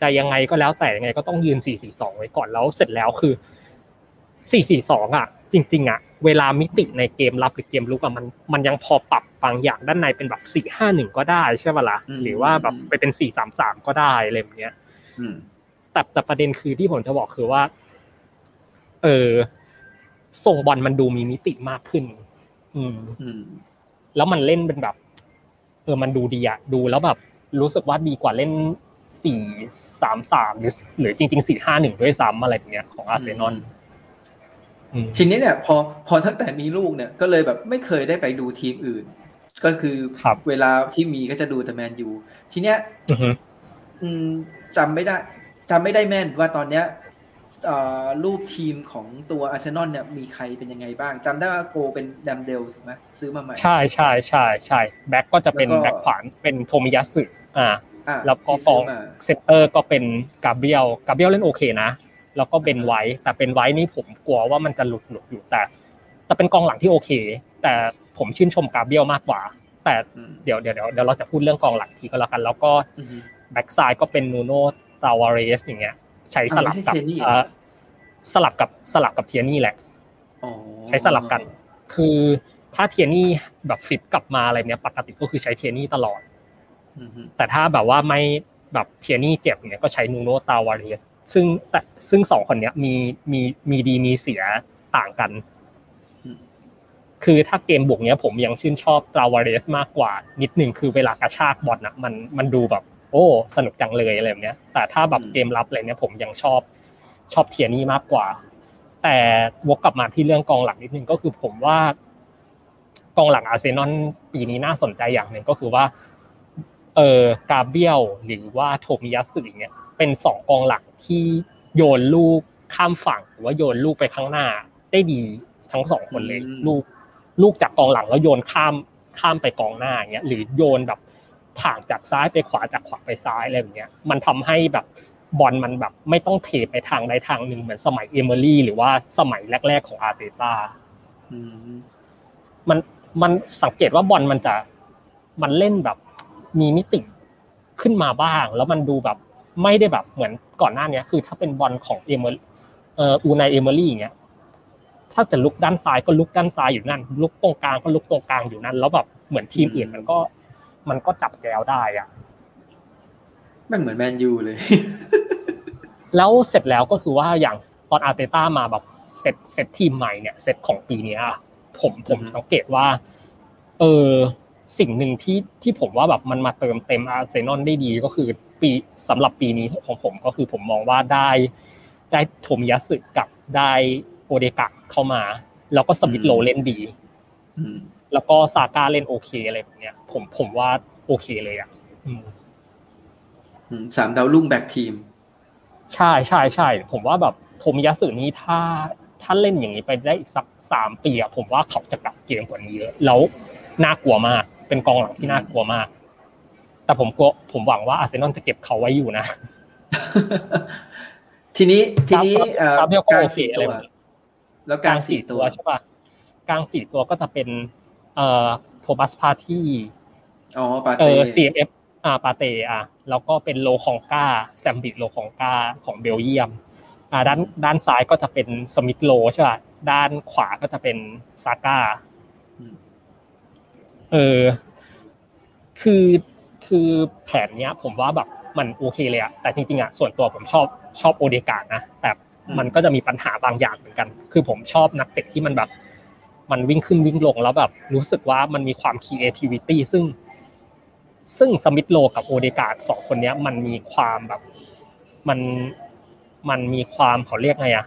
จะยังไงก็แล้วแต่ยังไงก็ต้องยืนสี่สี่สองไว้ก่อนแล้วเสร็จแล้วคือสี่สี่สองอะ จริง ๆ อะ เวลามิติในเกมรับหรือเกมลุกอะมันมันยังพอปรับบางอย่างด้านในเป็นแบบสี่ห้าหนึ่งก็ได้ใช่ป่ะล่ะหรือว่าแบบไปเป็นสี่สามสามก็ได้อะไรแบบเนี้ยอืมแต่แต่ประเด็นคือที่ผมจะบอกคือว่า เออส่งบอลมันดูมีมิติมากขึ้น อืมอืมแล้วมันเล่นเป็นแบบ เออมันดูดีอะดูแล้วแบบรู้สึกว่าดีกว่าเล่นสี่สามสามหรือ หรือจริงๆสี่ห้าหนึ่งด้วยซ้ำอะไรแบบเนี้ยของอาร์เซนอลอืมทีนี้เนี่ย พอพอตั้งแต่มีลูกเนี่ย ก็เลยแบบไม่เคยได้ไปดูทีมอื่น ก็คือครับเวลาที่มีก็จะดูแต่แมนยูทีเนี้ยอือฮึอืมจำไม่ได้จำไม่ได้แม่นว่าตอนเนี้ยเอ่อ รูปทีมของตัวอาร์เซนอลเนี่ยมีใครเป็นยังไงบ้างจำได้ว่าโกเป็นดัมเดลถูกไหมซื้อมาใหม่ใช่ใช่ใช่ใช่แบ็กก็จะเป็นแล้วก็แบ็กขวาเป็นโทมิยาสึอ่าอะแล้วก็ที่กซื้อองมาเซนเตอร์ก็เป็นกาเบรียลกาเบรียลเล่นโอเคนะ แล้วก็เบนไวท์แต่เบนไวท์นี่ผมกลัวว่ามันจะหลุดหลุดอยู่แต่แต่เป็นกองหลังที่โอเค แต่ผมชื่นชมกาเบรียลมากกว่า แต่อืมเดี๋ยวเดี๋ยวเดี๋ยวเดี๋ยวเราจะพูดเรื่องกองหลังทีก็แล้วกัน แล้วก็อือฮึแบ็กซ้ายก็เป็นนูโนตาวาเรสอย่างเงี้ย ใช้สลับกับอ้าวไม่ใช่เทียร์นี่ย์เหรอเอ่อสลับกับสลับกับเทียร์นี่ย์แหละอ๋อใช้สลับกัน คือถ้าเทียนี่แบบฟิตกลับมาอะไรเนี้ยปกติก็คือใช้เทียนี่ตลอดอือฮึแต่ถ้าแบบว่าไม่แบบเทียนี่เจ็บเนี่ยก็ใช้นูโนตาวาเรสซึ่งแต่ซึ่งสองคนเนี้ยมีมีมีดีมีเสียต่างกัน คือถ้าเกมบุกเนี้ยผมยังชื่นชอบตาวาเรสมากกว่า นิดหนึ่งคือเวลากระชากบอลนะมันมันดูแบบ โอ้สนุกจังเลยอะไรแบบเนี้ย แต่ถ้าแบบเกมรับอะไรเนี้ยผมยังชอบชอบเทียนี่มากกว่า แต่วกกลับมาที่เรื่องกองหลังนิดนึงก็คือผมว่ากองหลังอาร์เซนอลปีนี้น่าสนใจอย่างหนึ่งก็คือว่า เออกาเบียลหรือว่าโทมิยาสึเนี่ย เป็นสองกองหลังที่โยนลูกข้ามฝั่งหรือว่าโยนลูกไปข้างหน้า ได้ดีทั้งสองคนเลย ลูกลูกจากกองหลังแล้วโยนข้ามข้ามไปกองหน้าอย่างเงี้ยหรือโยนแบบ ถ่างจากซ้ายไปขวาจากขวาไปซ้ายอะไรแบบเนี้ยมันทำให้แบบบอลมันแบบไม่ต้องเทไปทางใดทางหนึ่งเหมือนสมัยเอเมอรี่หรือว่าสมัยแรก ๆของอาร์เตต้าอืมมันมันสังเกตว่าบอลมันจะมันเล่นแบบมีมิติขึ้นมาบ้าง แล้วมันดูแบบไม่ได้แบบเหมือนก่อนหน้านี้คือถ้าเป็นบอลของเอเมอเอ่ออูนายเอเมอรี่อย่างเงี้ยถ้าจะรุกด้านซ้ายก็รุกด้านซ้ายอยู่นั่น รุกตรงกลางก็รุกตรงกลางอยู่นั่น แล้วแบบเหมือนทีมอื่นมันก็ มันก็จับแก้วได้อะแม่งเหมือนแมนยูเลย แล้วเสร็จแล้วก็คือว่าอย่างตอนอาร์เตต้ามาแบบ set set ทีมใหม่เนี่ยเซตของปีเนี้ยผมผมอือฮึสังเกตว่า เออสิ่งหนึ่งที่ที่ผมว่าแบบมันมาเติมเต็มอาร์เซนอลได้ดีก็คือปีสำหรับปีนี้ของผมก็คือผมมองว่าได้ ได้โทมิยาสึกับได้โอเดการ์ดเข้ามา แล้วก็สมิธโรว์เล่นดีอืม แล้วก็ซาก้าเล่นโอเคอะไรแบบเนี้ย ผมผมว่าโอเคเลยอะอืมอืมสามดาวรุ่งแบ็กทีม ใช่ใช่ใช่ผมว่าแบบโทมิยาสึนี้ถ้าถ้าเล่นอย่างนี้ไปได้อีกสักสามปีอะผมว่าเขาจะกลับเกมกว่านี้เยอะแล้วน่ากลัวมาก เป็นกองหลังที่น่ากลัวมาก แต่ผมกลัวผมหวังว่าอาร์เซนอลจะเก็บเขาไว้อยู่นะ ทีนี้ทีนี้ครับเอ่อครับเรียกกว่าลางโอเคสี่อะไรตัวแบบนี้แล้วกลางสี่ตัวใช่ป่ะกลางสี่ตัวก็จะเป็น เอ่อโทบัสพาที่อ๋อปาเอเต้อ CMF อ่าปาเตอะแล้วก็เป็นโลคองกาแซมบิดโลคองกาของเบลเยียมอ่าด้านด้านซ้ายก็จะเป็นสมิธโลใช่ป่ะด้านขวาก็จะเป็นซาก้าเออคือคือแผนเนี้ย ผมว่าแบบมันโอเคเลยอะแต่จริงๆอะส่วนตัวผมชอบชอบโอเดกาดนะแต่มันก็จะมีปัญหาบางอย่างเหมือนกัน คือผมชอบนักเตะที่มันแบบ มันวิ่งขึ้นวิ่งลงแล้วแบบรู้สึกว่ามันมีความ creativity ซึ่ง ซึ่งสมิธโลกับโอเดกาดสองคนเนี้ย มันมีความแบบมันมันมีความเขาเรียกไงอะ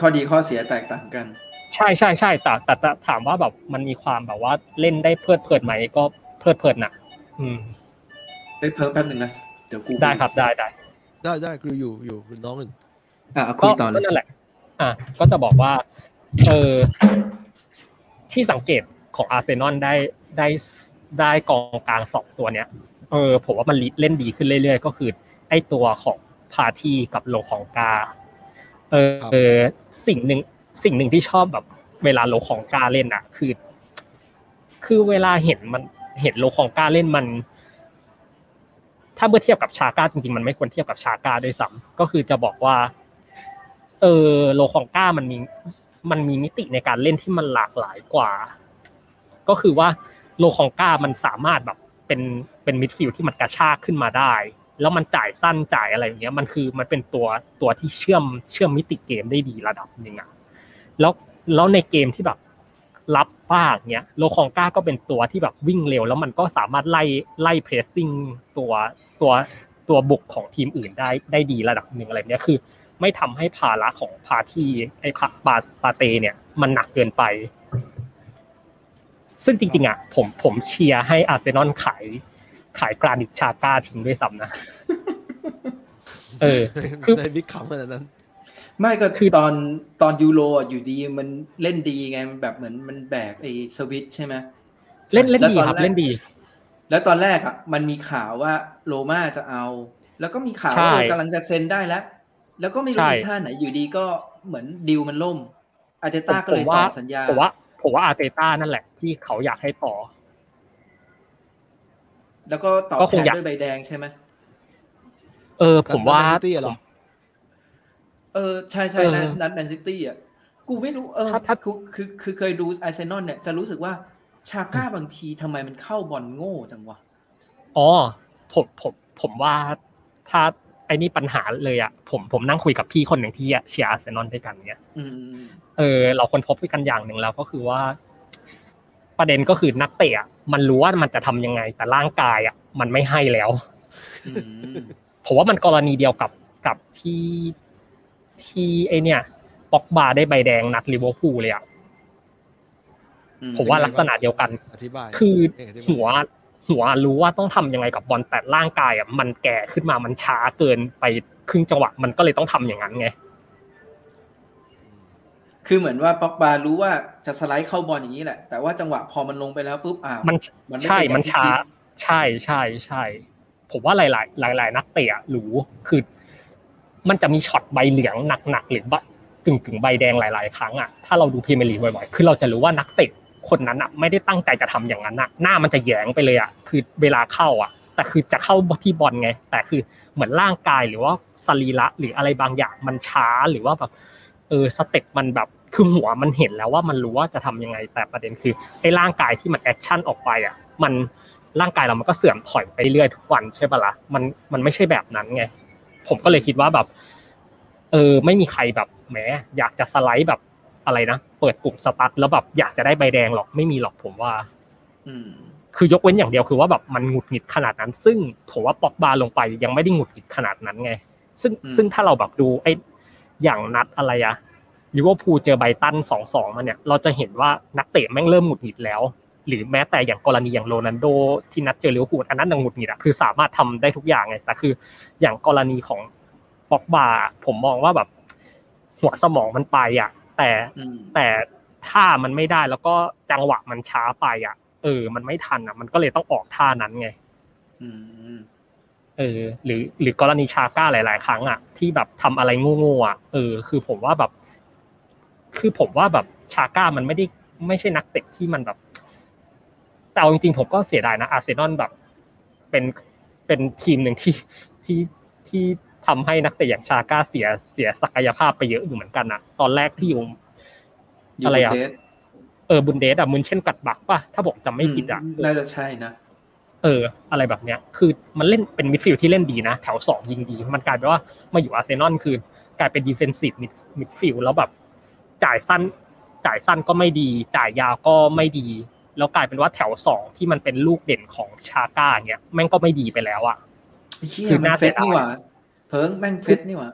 ข้อดีข้อเสียแตกต่างกัน ใช่ใช่ใช่แต่แต่แต่ถามว่าแบบมันมีความแบบว่าเล่นได้เพลิดเพลินไหมก็เพลิดเพลินน่ะอืมเฮ้ยเพิ่มแป๊บหนึ่งนะเดี๋ยวกูได้ครับได้ได้ได้ได้คืออยู่อยู่คุณน้องอื่นอะเอาคุก็ยต่อเลก็ยนั่นแหละ อะก็จะบอกว่า เออ ที่สังเกตของอาร์เซนอลได้ได้ได้กองกลางสองตัวเนี้ยเออผมว่ามันเล่นดีขึ้นเรื่อยๆ ก็คือไอ้ตัวของพาทีกับโลของกาเออเออสิ่งหนึ่งสิ่งหนึ่งที่ชอบแบบ เวลาโลของกาเล่นอะคือ คือเวลาเห็นมันเห็นโลของกาเล่นมัน ถ้าเมื่อเทียบกับชาก้าจริงๆ มันไม่ควรเทียบกับชาก้าด้วยซ้ำก็คือจะบอกว่า เออโลของก้ามันมี มันมีมิติในการเล่นที่มันหลากหลายกว่า ก็คือว่าโลของก้ามันสามารถแบบเป็นเป็นมิดฟิลด์ที่มันกระชากขึ้นมาได้ แล้วมันจ่ายสั้นจ่ายอะไรอย่างเงี้ยมันคือมันเป็นตัวตัวที่เชื่อมเชื่อมมิติเกมได้ดีระดับหนึ่งอะแล้วแล้วในเกมที่แบบรับบ้างเนี้ยโลคองก้าก็เป็นตัวที่แบบวิ่งเร็ว แล้วมันก็สามารถไล่ไล่เพรสซิ่งตัวตัวตัวบุกของทีมอื่นได้ได้ดีระดับหนึ่งอะไรเนี้ยคือ ไม่ทำให้ภาระของพาที่ไอ้พาปาปาเตเนี่ยมันหนักเกินไป ซึ่งจริงๆอะผมผมเชียร์ให้อาร์เซนอลขายขายกรานิตชาก้าทิ้งด้วยซ้ำนะ เออ คือในวิกขำขนาดนั้น ไม่ก็คือตอนตอนยูโรอะอยู่ดีมันเล่นดีไงมันแบบเหมือนมันแบกไอ้สวิตช์ใช่ไหมเล่นเล่นแล้วดีตอนครับแรกเล่นดี แล้วตอนแรกอะ มันมีข่าวว่าโรม่าจะเอา แล้วก็มีข่าวใช่ว่าเออกำลังจะเซ็นได้แล้ว แล้วก็ไม่รู้ใช่มีท่าไหนอยู่ดีก็เหมือนดีลมันล่ม อาร์เตต้าก็เลยผมต่ว่าอสัญญาผมว่าผมว่าอาร์เตต้านั่นแหละ ที่เขาอยากให้ต่อ แล้วก็ตอบก็คแทงนอยากด้วยใบแดงใช่ไหมเออ ผมว่าแมนซิตี้อะเหรอเออใช่ใช่เออนัดนัดแมนซิตี้อะกูไม่รู้เออถ้าถ้าคือคือคือเคยดูอาร์เซนอลเนี่ยจะรู้สึกว่าชาก้าบางทีทำไมมันเข้าบอลโง่จังวะ อ๋อ ผมผมผมว่าถ้า ไอ้นี่ปัญหาเลยอะผมผมนั่งคุยกับพี่คนหนึ่งที่เชียร์อาร์เซนอลด้วยกันเนี่ยอืมอืมเออ เราคนพบกันอย่างหนึ่งแล้วก็คือว่า ประเด็นก็คือนักเตะอะมันรู้ว่ามันจะทำยังไง แต่ร่างกายอะ มันไม่ให้แล้วอืมผมว่ามันกรณีเดียวกับกับที่ที่ไอเนี่ยปอกบาได้ใบแดงนัดลิเวอร์พูลเลยอะอืมผมว่าลักษณะเดียวกันอธิบายคือเอกอธิบายหัว หัวรู้ว่าต้องทำยังไงกับบอลแต่ร่างกายอะมันแก่ขึ้นมามันช้าเกินไปครึ่งจังหวะมันก็เลยต้องทำอย่างนั้นไง คือเหมือนว่าป็อกบารู้ว่าจะสไลด์เข้าบอลอย่างนี้แหละ แต่ว่าจังหวะพอมันลงไปแล้วปุ๊บอ้าวมันมันไม่ใช่เป็นอย่างมันที่ช้าคิดใช่ใช่ใช่ผมว่าหลาย ๆ หลาย ๆ นักเตะอะรู้คือ มันจะมีช็อตใบเหลืองหนักๆหรือกึ่งกึ่งๆใบแดงหลาย ๆ ครั้งอะถ้าเราดูพรีเมียร์ลีกบ่อยๆคือเราจะรู้ว่านักเตะ คนนั้นอะไม่ได้ตั้งใจจะทำอย่างนั้นอะหน้ามันจะแยงไปเลยอะคือเวลาเข้าอะ แต่คือจะเข้าที่บอลไง แต่คือเหมือนร่างกายหรือว่าสรีระหรืออะไรบางอย่างมันช้าหรือว่าแบบเออ step มันแบบคือหัวมันเห็นแล้วว่ามันรู้ว่าจะทำยังไงแต่ประเด็นคือไอ้ร่างกายที่มัน action ออกไปอะมันร่างกายเรามันก็เสื่อมถอยไปเรื่อยทุกวันใช่ปะละ่ะมันมันไม่ใช่แบบนั้นไง ผมก็เลยคิดว่าแบบ เออ ไม่มีใครแบบแหมอยากจะสไลด์แบบ อะไรนะเปิดปุ่มสตาร์ทแล้วแบบอยากจะได้ใบแดงหรอกไม่มีหรอกผมว่าอืมคือยกเว้นอย่างเดียวคือว่าแบบมันหงุดหงิดขนาดนั้น ซึ่งผมว่าปอกบาลงไปยังไม่ได้หงุดหงิดขนาดนั้นไง ซึ่งอืมซึ่งถ้าเราแบบดูไอ้อย่างนัดอะไรอะลิเวอร์พูลเจอไบรตันสองสองมาเนี่ย เราจะเห็นว่านักเตะแม่งเริ่มหงุดหงิดแล้ว หรือแม้แต่อย่างกรณีอย่างโรนัลโดที่นัดเจอลิเวอร์พูลอันนั้นยังหงุดหงิดอะคือสามารถทำได้ทุกอย่างไงแต่คืออย่างกรณีของปอกบาผมมองว่าแบบหัวสมองมันไปอะ แต่อืมแต่ท่ามันไม่ได้แล้วก็จังหวะมันช้าไปอะ เออ มันไม่ทันอะ มันก็เลยต้องออกท่านั้นไงอืมเออ หรือหรือกรณีชาก้าหลาย ๆ ครั้งอะที่แบบทำอะไรโง่ๆอะเออ คือผมว่าแบบ คือผมว่าแบบชาก้ามันไม่ได้ไม่ใช่นักเตะที่มันแบบแต่เอาจริงๆผมก็เสียดายนะอาร์เซนอลแบบ เป็นเป็นทีมหนึ่งที่ที่ที่ ทำให้นักเตะอย่างชาก้าเสียเสียศักยภาพไปเยอะอยู่เหมือนกันนะตอนแรกที่อยู่อยู่อะไรอะเดสเออบุนเดสอะมึนเช่นกัดบักป่ะถ้าผมจำไม่ผิดอะน่าจะใช่นะเออ อะไรแบบเนี้ย คือมันเล่นเป็นมิดฟิลด์ที่เล่นดีนะแถวสองยิงดี มันกลายเป็นว่ามาอยู่อาร์เซนอลคือกลายเป็นดีเฟนซีฟมิดฟิลด์แล้วแบบ จ่ายสั้น จ่ายสั้นก็ไม่ดี จ่ายยาวก็ไม่ดี แล้วกลายเป็นว่าแถวสองที่มันเป็นลูกเด่นของชาก้าเนี้ยแม่งก็ไม่ดีไปแล้วอะไอ้เชี่ยคือมันน่าเฟเสีสยดายนี่หว่า เพิงแม่งเฟสนี่หว่า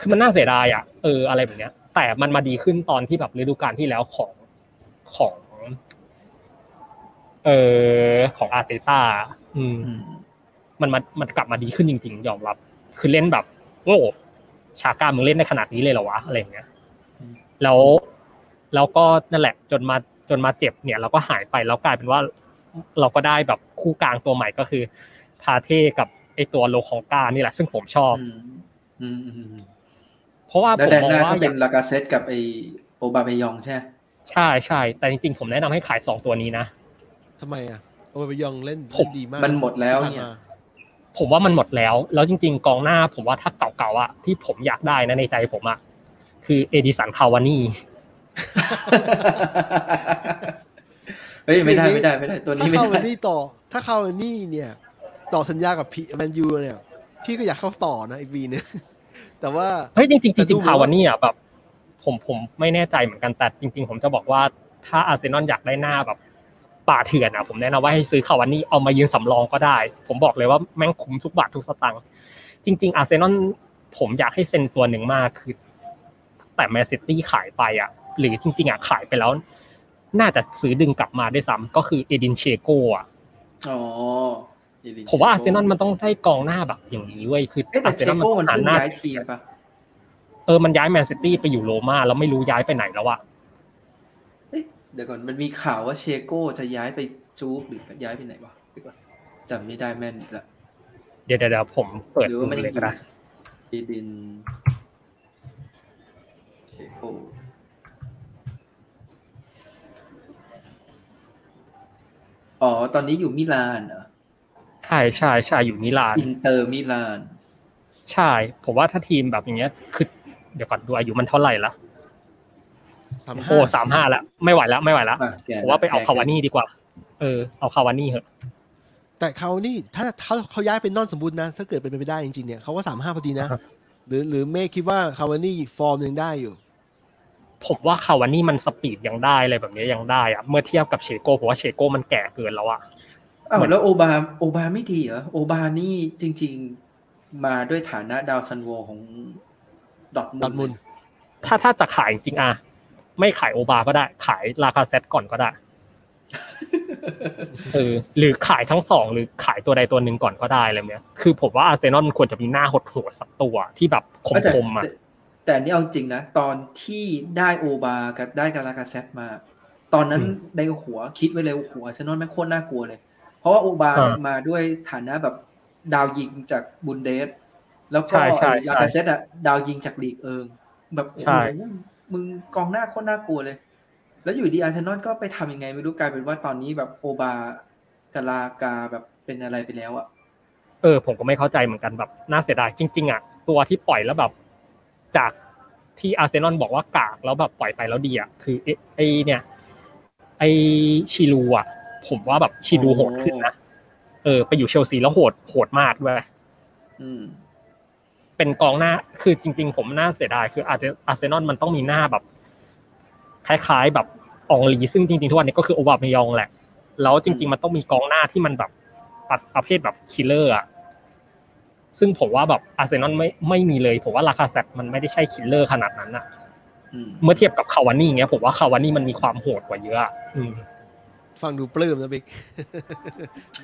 คือมันน่าเสียดายอะเอออะไรแบบเนี้ย แต่มันมาดีขึ้นตอนที่แบบฤดูกาลที่แล้วของของ เออของอาร์เตต้าอืมอืมมันมามันกลับมาดีขึ้นจริง ๆ ยอมรับ คือเล่นแบบโอ้ชาก้ามึงเล่นได้ขนาดนี้เลยเหรอวะอะไรอย่างเงี้ยอืมแล้วแล้วก็นั่นแหละ จนมาจนมาเจ็บเนี่ยเราก็หายไปแล้วกลายเป็นว่า เราก็ได้แบบคู่กลางตัวใหม่ก็คือพาเทกับ ไอตัวโลของกานี่แหละซึ่งผมชอบอืมอืมอืมอืมเพราะว่าแล้วผมแดนมองหน้าว่าก็อเป็ย่านงลากาเซตกับไอโอบาเมยองใช่ไหมใช่ใช่แต่จริงๆผมแนะนำให้ขายสองตัวนี้นะทำไมอะโอเบยองเล่นผมเล่นดีมากมันหมดแล้วที่ผ่าเนี่ยมาผมว่ามันหมดแล้ว แล้วจริง ๆ กองหน้าผมว่าถ้าเก่าๆอะที่ผมอยากได้นะในใจผมอะคือเอดิสันคาวานี่เฮ้ยไม่ได้ไม่ได้ไม่ได้ตัวนี้ถ้าไม่เข้าวันได้นี้ต่อ ถ้าเข้าวันนี้เนี่ย ต่อสัญญากับพีแมนยูเนี่ย พี่ก็อยากเข้าต่อนะอีกปีนึงแต่ว่าเฮ้ยจริงๆจแต่ดูริงเหมือนๆคาวาว่านี่อะแบบ ผมผมไม่แน่ใจเหมือนกันแต่จริง ๆ ผมจะบอกว่าถ้าอาร์เซนอลอยากได้หน้าแบบป่าเถื่อนอะผมแนะนำว่าให้ซื้อคาวานี่เอามายืนสำรองก็ได้ ผมบอกเลยว่าแม่งคุ้มทุกบาททุกสตางค์จริง ๆ อาร์เซนอลผมอยากให้เซ็นตัวหนึ่งมากคือ แต่แมนซิตี้ขายไปอะ หรือจริง ๆอะขายไปแล้ว น่าจะซื้อดึงกลับมาด้วยซ้ำก็คือเอดินเชโกอะอ๋อเอลิน ผมว่าอาร์ชเซนอลมันต้องได้กองหน้าแบบอย่างนี้เว้ยคือเอ๊ะแต่อาร์เซเชนอลโก้มันหาเพิ่งหน้าย้ายทีมปะเออมันย้ายแมนซิตี้ไปอยู่โรม่าแล้วไม่รู้ย้ายไปไหนแล้วอะเอ๊ะเดี๋ยวก่อนมันมีข่าวว่าเชโก้จะย้ายไปจูบหรือย้ายไปไหนวะเดี๋ยวก่อนจำไม่ได้แม่นอีกละเดี๋ยวเดี๋ยวเดี๋ยวผมเปิดหรือดูว่ามันยังเลยอก็ยู่ได้เอดินเชโก้อ๋อ ตอนนี้อยู่มิลานเหรอ ใช่ใช่ใช่อยู่มิลาน อินเตอร์มิลาน ใช่ ผมว่าถ้าทีมแบบอย่างเงี้ย คือเดี๋ยวก่อนดูอายุมันเท่าไหร่ละสามห้าโอ้สามห้าแล้วไม่ไหวแล้วไม่ไหวแล้วอะแกผมว่าไปเอาแกคาวานี่ดีกว่า เออ เอาคาวานี่เหอะ แต่เขานี่ถ้าเขาเขาย้ายเป็นนอนสมบูรณ์นะถ้าเกิดเป็นไปไม่ได้จริงๆเนี่ยเขาว่าสามห้าพอดีนะครับหรือหรือเมฆคิดว่าคาวานี่ฟอร์มยังได้อยู่ ผมว่าคาวานี่มัน speed ยังได้อะไรแบบเนี้ยยังได้อะเมื่อเทียบกับเชโก้ผมว่าเชโก้มันแก่เกินแล้วอะ อ้าวแล้วโอบาโอบาไม่ดีเหรอโอบานี่จริง ๆมาด้วยฐานะดาวซัลโวของดอทดอทมุนด์ถ้าถ้าจะขายจริงๆอะไม่ขายโอบาก็ได้ ขายราคาเซ็ตก่อนก็ได้เออหรือขายทั้งสองหรือขายตัวใดตัวหนึ่งก่อนก็ได้อะไรเงี้ยคือผมว่าอาร์เซนอลควรจะมีหน้าหดหัวสักตัวที่แบบคแต่มๆอะแต่แต่อันนี่เอาจริงนะ ตอนที่ได้โอบากับได้กาลากาเซตมา ตอนนั้นอืมในหัวคิดไว้เลยว่าหัวชนอนแม่งโคตรน่ากลัวเลยเพ ราะว่าโอบาเนี่ยอ่ามมาด้วยฐานะแบบดาวยิงจากบุนเดส แล้วก็ใช่ใช่ใช่ลากาเซตอะดาวยิงจากลีกเอิง แบบโอ้ใช่โหมึงกองหน้าโคตรน่ากลัวเลย แล้วอยู่ดีอาร์เซนอลก็ไปทำยังไงไม่รู้กลายเป็นว่าตอนนี้แบบโอบากาลากาแบบเป็นอะไรไปแล้วอะเออ ผมก็ไม่เข้าใจเหมือนกันแบบน่าเสียดายจริง ๆอะตัวที่ปล่อยแล้วแบบ จากที่อาร์เซนอลบอกว่ากากแล้วแบบปล่อยไปแล้วดีอะคือไอ้ไอเนี่ย ไอชิลูอะ ผมว่าแบบชิลูโหดขึ้นนะเออ ไปอยู่เชลซีแล้วโหดโหดมากด้วยอืมเป็นกองหน้า คือจริง ๆ ผมน่าเสียดายคืออาร์อาร์เซนอลมันต้องมีหน้าแบบ คล้าย ๆ แบบอองรีซึ่งจริงๆทุกวันนี้ก็คือโอบาเมยองแหละ แล้วจริง ๆ มันต้องมีกองหน้าที่มันแบบปัดประเภทแบบ killer อะซึ่งผมว่าแบบอาร์เซนอลไม่ไม่มีเลย ผมว่าลากาแซตต์มันไม่ได้ใช่ killer ขนาดนั้นอะอืมเมื่อเทียบกับคาวานี่เงี้ยผมว่าคาวานี่มันมีความโหดกว่าเยอะอะอืม ฟังดูปลื้มนะบิ๊ก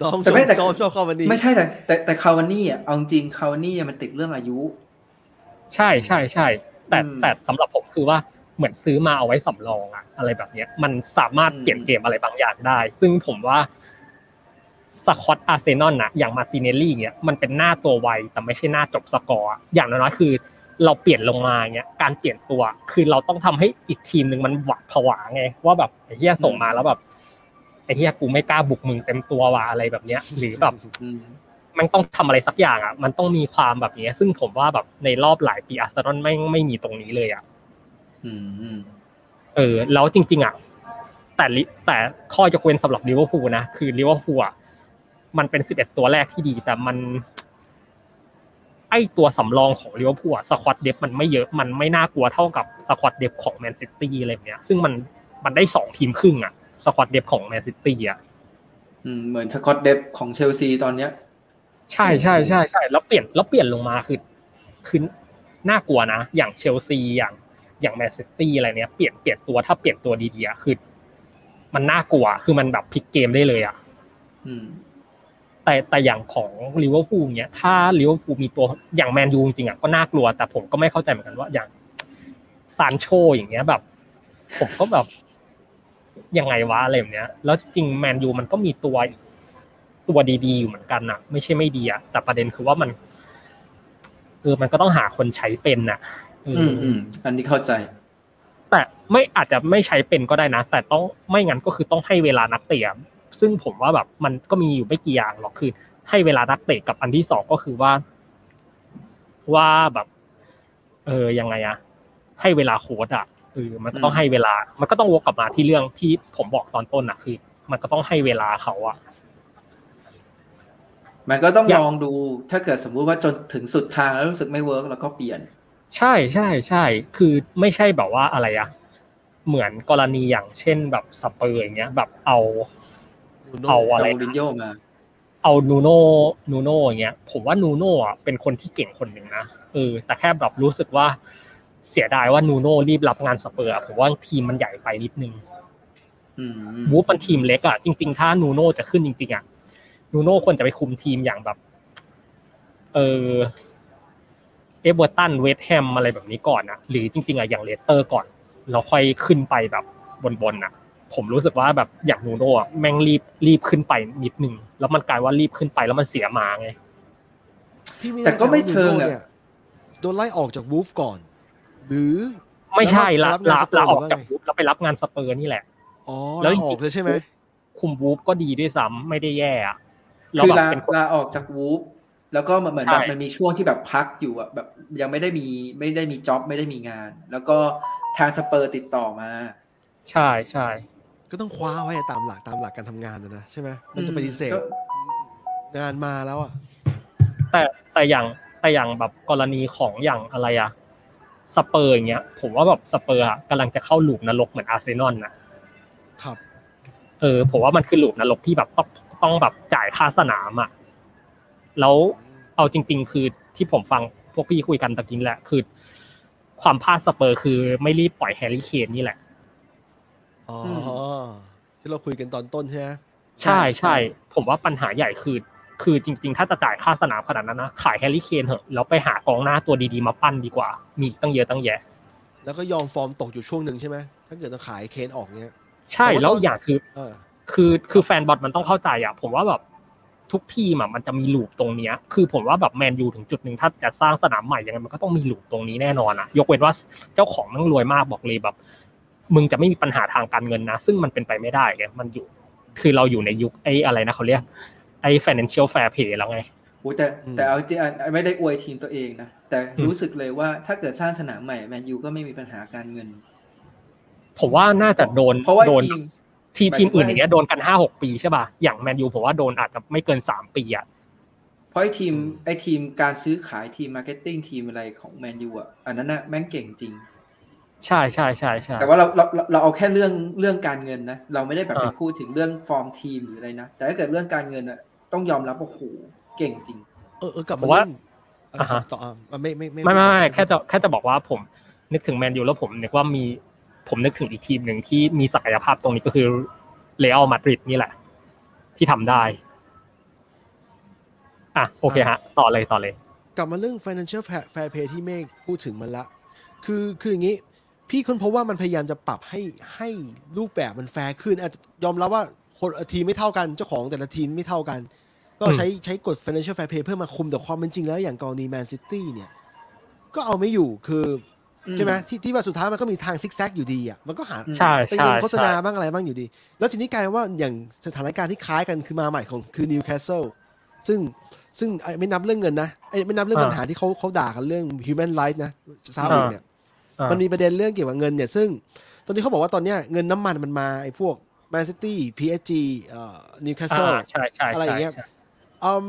น้องชแต่อบไม่แต่น้องชอบเข้าวันนี้ไม่ใช่แต่ แต่แต่คาวานี่อะเอาจริงคาวานี่มันติดเรื่องอายุ ใช่ใช่ใช่แต่อืมแต่สำหรับผมคือว่าเหมือนซื้อมาเอาไว้สำรองอะอะไรแบบเนี้ย มันสามารถอืมเปลี่ยนเกมอะไรบางอย่างได้ ซึ่งผมว่า squad อาร์เซนอลนะอย่างมาร์ติเนลลี่เนี้ยมันเป็นหน้าตัวไวแต่ไม่ใช่หน้าจบสกอร์อะอย่างน้อยๆคือ เราเปลี่ยนลงมาเนี้ยการเปลี่ยนตัว คือเราต้องทำให้อีกทีมหนึ่งมันหวาดผวาไงว่าแบบไอ้เฮียส่งมาแล้วแบบ ไอ้เฮียกูไม่กล้าบุกมึงเต็มตัวว่ะอะไรแบบเนี้ย หรือแบบอืมมันต้องทำอะไรสักอย่างอะ มันต้องมีความแบบนี้ซึ่งผมว่าแบบในรอบหลายปีอาร์เซนอลไม่ไม่มีตรงนี้เลยอะอืมอืมเออ แล้วจริง ๆ อะ แต่ลิแต่ข้อยกเว้นสำหรับลิเวอร์พูลนะคือลิเวอร์พูลอะมันเป็นสิบเอ็ดตัวแรกที่ดี แต่มัน ไอตัวสำรองของลิเวอร์พูลอะ squad depth มันไม่เยอะมันไม่น่ากลัวเท่ากับ squad depth ของแมนซิตี้อะไรแบบเนี้ย ซึ่งมันมันได้สองทีมครึ่งอะ squad depth ของแมนซิตี้อะอืเหมือน squad depthของเชลซีตอนเนี้ย ใช่ใช่ใช่ใช่แล้วเปลี่ยนแล้วเปลี่ยนลงมาคือคือน่ากลัวนะ อย่างเชลซีอย่างอย่างแมนซิตี้อะไรเนี้ยเปลี่ยนเปลี่ยนตัวถ้าเปลี่ยนตัวดีๆอะคือมันน่ากลัวคือมันแบบพลิกเกมได้เลยอะอืมแต่แต่อย่างของลิเวอร์พูลเนี้ยถ้าลิเวอร์พูลมีตัวอย่างแมนยูจริงๆอะก็น่ากลัว แต่ผมก็ไม่เข้าใจเหมือนกันว่าอย่างซานโชอย่างเงี้ยแบบ ผมก็แบบ ยังไงวะอะไรแบบเนี้ย แล้วจริงๆแมนยูมันก็มีตัวตัวดีๆอยู่เหมือนกันน่ะไม่ใช่ไม่ดีอะแต่ประเด็นคือว่ามันเออมันก็ต้องหาคนใช้เป็นน่ะเอออือมอืมอันนี้เข้าใจ แต่ไม่อาจจะไม่ใช้เป็นก็ได้นะ แต่ต้องไม่งั้นก็คือต้องให้เวลานักเตะซึ่งผมว่าแบบมันก็มีอยู่ไม่กี่อย่างหรอกคือ ให้เวลานักเตะกับอันที่สองก็คือว่า ว่าแบบ เออยังไงอะให้เวลาโค้ชอะ เออมันก็ต้องอืมให้เวลา มันก็ต้องวกกลับมาที่เรื่องที่ผมบอกตอนต้นอะคือ มันก็ต้องให้เวลาเขาอะมันก็ต้องอยากลองดูถ้าเกิดสมมุติว่าจนถึงสุดทางแล้วรู้สึกไม่ work แล้วก็เปลี่ยน ใช่ใช่ใช่คือไม่ใช่แบบว่าอะไรอะเหมือนกรณีอย่างเช่นแบบสเปอร์อย่างเงี้ย แบบเอาเอาอะไรจามูรินโญ่มาเอานูโน่นูโน่อย่างเงี้ย ผมว่านูโน่อะเป็นคนที่เก่งคนหนึ่งนะเออแต่แค่แบบรู้สึกว่า เสียดายว่านูโน่รีบรับงานสเปอร์อะผมว่าทีมมันใหญ่ไปนิดนึงอืมวูฟมันทีมเล็กอะจริง ๆ ถ้านูโน่จะขึ้นจริงๆอะนูโน่ควรจะไปคุมทีมอย่างแบบ เออเอเวอร์ตันเวสต์แฮมอะไรแบบนี้ก่อนอะหรือจริง ๆอะอย่างเลสเตอร์ก่อนแล้วค่อยขึ้นไปแบบบนๆอะผมรู้สึกว่าแบบอย่างนูโน่อะแม่งรีบรีบขึ้นไปนิดนึงแล้วมันกลายว่ารีบขึ้นไปแล้วมันเสียมาไงพี่แต่ก็ไม่แน่ใจว่าเชิงนูโน่อะเนี่ยโดนไล่ออกจากวูฟก่อน หรือไม่ใช่ลาแล้วรับงานลาสเปอร์ลาออกหรือว่าจากไงวูฟแล้วไปรับงานสเปอร์นี่แหละอ๋อแล้วลาออกเลยใช่ไหมคุมวูฟก็ดีด้วยซ้ำไม่ได้แย่อะแล้วคือแบบลาเป็นคนลาออกจากวูฟแล้วก็เหมือนใช่แบบมันมีช่วงที่แบบพักอยู่อะแบบยังไม่ได้มีไม่ได้มี job ไม่ได้มีงาน แล้วก็ทางสเปอร์ติดต่อมา ใช่ใช่ก็ต้องคว้าไว้ตามหลักตามหลักการทำงานนะนะใช่ไหมมันจะปฏิเสธก็งานมาแล้วอะแต่แต่อย่างแต่อย่างแบบกรณีของอย่างอะไรอะ สเปอร์อย่างเงี้ย ผมว่าแบบสเปอร์อะกำลังจะเข้า loop นรกเหมือนอาร์เซนอลนะครับ เออ ผมว่ามันคือ loop นรกที่แบบต้องต้องแบบจ่ายค่าสนามอะแล้วเอาจริง ๆ คือที่ผมฟังพวกพี่คุยกันตะกี้แหละ คือ ความพลาดสเปอร์คือไม่รีบปล่อยแฮร์รี่เคนนี่แหละอ๋ออืที่เราคุยกันตอนต้นใช่ไหมใช่ใช่ผมว่าปัญหาใหญ่คือ คือจริง ๆ ถ้าจะจ่ายค่าสนามขนาดนั้นนะขายแฮร์รี่เคนเถอะแล้วไปหากองหน้าตัวดีๆมาปั้นดีกว่า มีอีกตั้งเยอะตั้งแยะ แล้วก็ยอมฟอร์มตกอยู่ช่วงหนึ่งใช่ไหมถ้าเกิดต้องขายเคนออกเนี้ย ใช่แต่ว่าแล้วตอนอย่างคือเออคือคือแฟนบอลมันต้องเข้าใจอะผมว่าแบบทุกทีมอะมันจะมีลูปตรงเนี้ย คือผมว่าแบบแมนยูถึงจุดหนึ่งถ้าจะสร้างสนามใหม่ยังไงมันก็ต้องมีลูปตรงนี้แน่นอนอะ ยกเว้นว่าเจ้าของมันรวยมากบอกเลยแบบ มึงจะไม่มีปัญหาทางการเงินนะ ซึ่งมันเป็นไปไม่ได้ไงมันอยู่ คือเราอยู่ในยุคไอ้อะไรนะเขาเรียก ไอ้ financial fair play แล้วไงโอ้แต่อืมแต่เอาจริงอะไม่ได้อวยทีมตัวเองนะ แต่อืมรู้สึกเลยว่าถ้าเกิดสร้างสนามใหม่แมนยูก็ไม่มีปัญหาการเงิน ผมว่าน่าจะโดนเพราะว่าโดนทีมทีมหมายถึงทีมอื่นว่าอย่างเงี้ยโดนกันห้าหกปีใช่ป่ะอย่างแมนยูผมว่าโดนอาจจะไม่เกินสามปีอะเพราะไอ้ทีมไอ้ทีมการซื้อขายทีม marketing ทีมอะไรของแมนยูอะอันนั้นน่ะแม่งเก่งจริง ใช่ใช่ใช่ใช่แต่ว่าเราเราเราเราเอาแค่เรื่องเรื่องการเงินนะ เราไม่ได้แบบไปอ่าพูดถึงเรื่องฟอร์มทีมหรืออะไรนะ แต่ถ้าเกิดเรื่องการเงินอะ ต้องยอมรับว่าโอ้โหเก่งจริง เออเออกลับผมว่าเรื่องอ่าฮะต่ออ่าไม่ไม่ไม่ไม่ไม่แค่จะแค่จะบอกว่าผมนึกถึงแมนยูแล้วผมนึกว่ามีผมนึกถึงอีกทีมหนึ่งที่มีศักยภาพตรงนี้ก็คือเรอัลมาดริดนี่แหละ ที่ทำได้ อะโอเคฮะ ต่อเลยต่อเลย กลับมาเรื่อง financial fair fair play ที่เมฆพูดถึงมันละ คือคืออย่างนี้ พี่ค้นพบว่ามันพยายามจะปรับให้ให้รูปแบบมันแฟร์ขึ้นอาจจะยอมรับว่า คนทีมไม่เท่ากันเจ้าของแต่ละทีมไม่เท่ากัน ก็ใช้ใช้กฎ financial fair play เพื่อมาคุมแต่ความเป็นจริงแล้วอย่างกรณีแมนซิตี้เนี่ย ก็เอาไม่อยู่คืออืมใช่ไหมที่ที่ว่าสุดท้ายมันก็มีทางซิกแซกอยู่ดีอะมันก็หาอืมใช่เป็นใช่เงินโฆษณาใช่บ้างอะไรบ้างอยู่ดี แล้วทีนี้กลายเป็นว่าอย่างสถานการณ์ที่คล้ายกันคือมาใหม่ของคือนิวคาสเซิลซึ่งซึ่งไอ้ไม่นับเรื่องเงินนะไอ้ไม่นับเรื่องอ่าปัญหาที่เขาเขาด่ากันเรื่อง human rights นะซาอุอ่าเนี่ยอะมันมีประเด็นเรื่องเกี่ยวกับเงินเนี่ย ซึ่ง ตอนนี้เขาบอกว่าตอนเนี้ยเงินน้ำมันมันมาไอ้พวก แมนซิตี้ PSG เอ่อนิวคาสเซิลอ่าใช่ใช่อะไรอย่างเงี้ยใช่อืม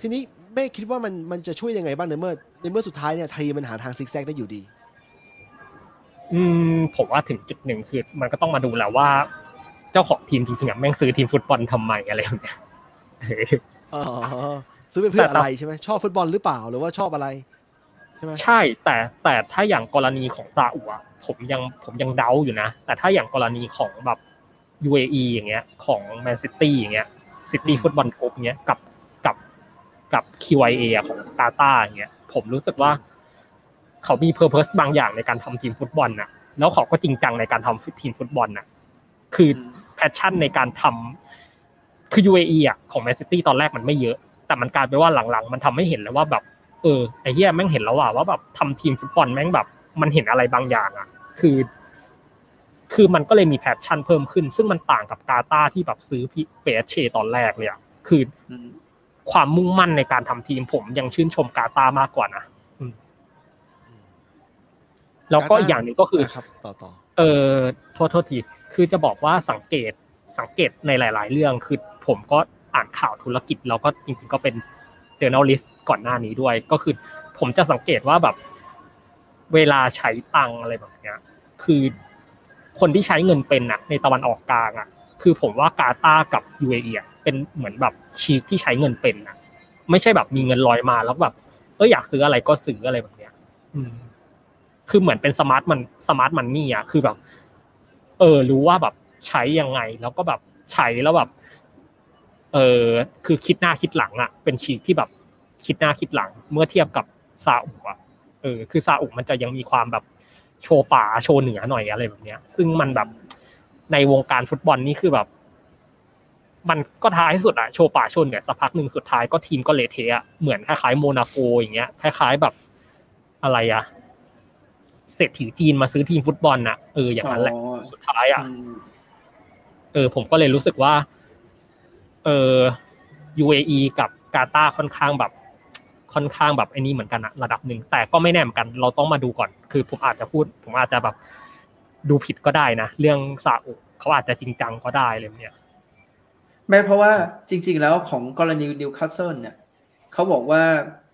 ทีนี้แม่คิดว่ามันมันจะช่วยยังไงบ้างในเมื่อในเมื่อสุดท้ายเนี่ยไทยมันหาทางซิกแซกได้อยู่ดี อืมผมว่าถึงจุดหนึ่งคือ มันก็ต้องมาดูแล้วว่า เจ้าของทีมจริงๆอะแม่งซื้อทีมฟุตบอลทำไมอะไรอย่างเงี้ยเอออ๋อซื้อไปเพื่อแต่อะไรใช่ไหมชอบฟุตบอลหรือเปล่าหรือว่าชอบอะไร ใช่ไหมใช่ แต่แต่ถ้าอย่างกรณีของซาอุอะผมยังผมยังเดาอยู่นะ แต่ถ้าอย่างกรณีของแบบ UAE อย่างเงี้ย ของแมนซิตี้อย่างเงี้ย City Football Group เงี้ยกับกับกับ QIA อะของกาตาร์อย่างเงี้ยผมรู้สึกว่า เขามี purpose บางอย่างในการทำทีมฟุตบอลน่ะแล้วเขาก็จริงจังในการทำทีมฟุตบอลน่ะคืออม passion ในการทำคือ UAE อะของแมนซิตี้ตอนแรกมันไม่เยอะ แต่มันกลายเป็นว่าหลังๆ มันทำให้เห็นแล้วว่าแบบเออไอ้เหี้ยแม่งเห็นแล้วว่าว่าแบบทำทีมฟุตบอลแม่งแบบ มันเห็นอะไรบางอย่างอะ คือ คือมันก็เลยมี passion เพิ่มขึ้น ซึ่งมันต่างกับกาตาร์ที่แบบซื้อเปแอสเชตอนแรกเลยอะคืออืมความมุ่งมั่นในการทำทีมผมยังชื่นชมกาตาร์มากกว่านะอืมแล้วก็อีกอย่างหนึ่งก็คือครับต่อต่อเออโทษโทษทีคือจะบอกว่าสังเกตสังเกตในหลาย ๆ เรื่องคือผมก็อ่านข่าวธุรกิจ แล้วก็จริง ๆ ก็เป็น journalist ก่อนหน้านี้ด้วย ก็คือผมจะสังเกตว่าแบบ เวลาใช้ตังค์อะไรแบบเนี้ย คือ คนที่ใช้เงินเป็นอะในตะวันออกกลางอะคือผมว่ากาตาร์กับ UAE อะเป็นเหมือนแบบชีคที่ใช้เงินเป็นอะไม่ใช่แบบมีเงินลอยมาแล้วแบบเอออยากซื้ออะไรก็ซื้ออะไรแบบเนี้ย อืม คือเหมือนเป็น smart มัน smart money อะคือแบบ เออ รู้ว่าแบบใช้ยังไง แล้วก็แบบใช้แล้วแบบ เออคือคิดหน้าคิดหลังอะ เป็นชีทที่แบบคิดหน้าคิดหลัง เมื่อเทียบกับซาอุอะเออ คือซาอุมันจะยังมีความแบบ โชว์ป่าโชว์เหนือหน่อยอะไรแบบเนี้ย ซึ่งมันแบบในวงการฟุตบอลนี่คือแบบ มันก็ท้ายสุดอะโชว์ป่าโชว์เหนือสักพักหนึ่งสุดท้ายก็ทีมก็เละเทะเหมือนคล้ายๆโมนาโกอย่างเงี้ยคล้าย ๆแบบอะไรอะเศรษฐีจีนมาซื้อทีมฟุตบอลน่ะเอออย่างนั้นแหละอ๋อสุดท้ายอะอืมเออ ผมก็เลยรู้สึกว่า เออ UAE กับกาตาร์ค่อนข้างแบบ ค่อนข้างแบบไอ้นี่เหมือนกันอะระดับหนึ่งแต่ก็ไม่แน่เหมือนกัน เราต้องมาดูก่อน คือผมอาจจะพูด ผมอาจจะแบบดูผิดก็ได้นะ เรื่องซาอุเขาอาจจะจริงจังก็ได้เลยเนี่ยแม้เพราะว่าจริง ๆ แล้วของกรณีนิวคาสเซิลเนี่ยเขาบอกว่า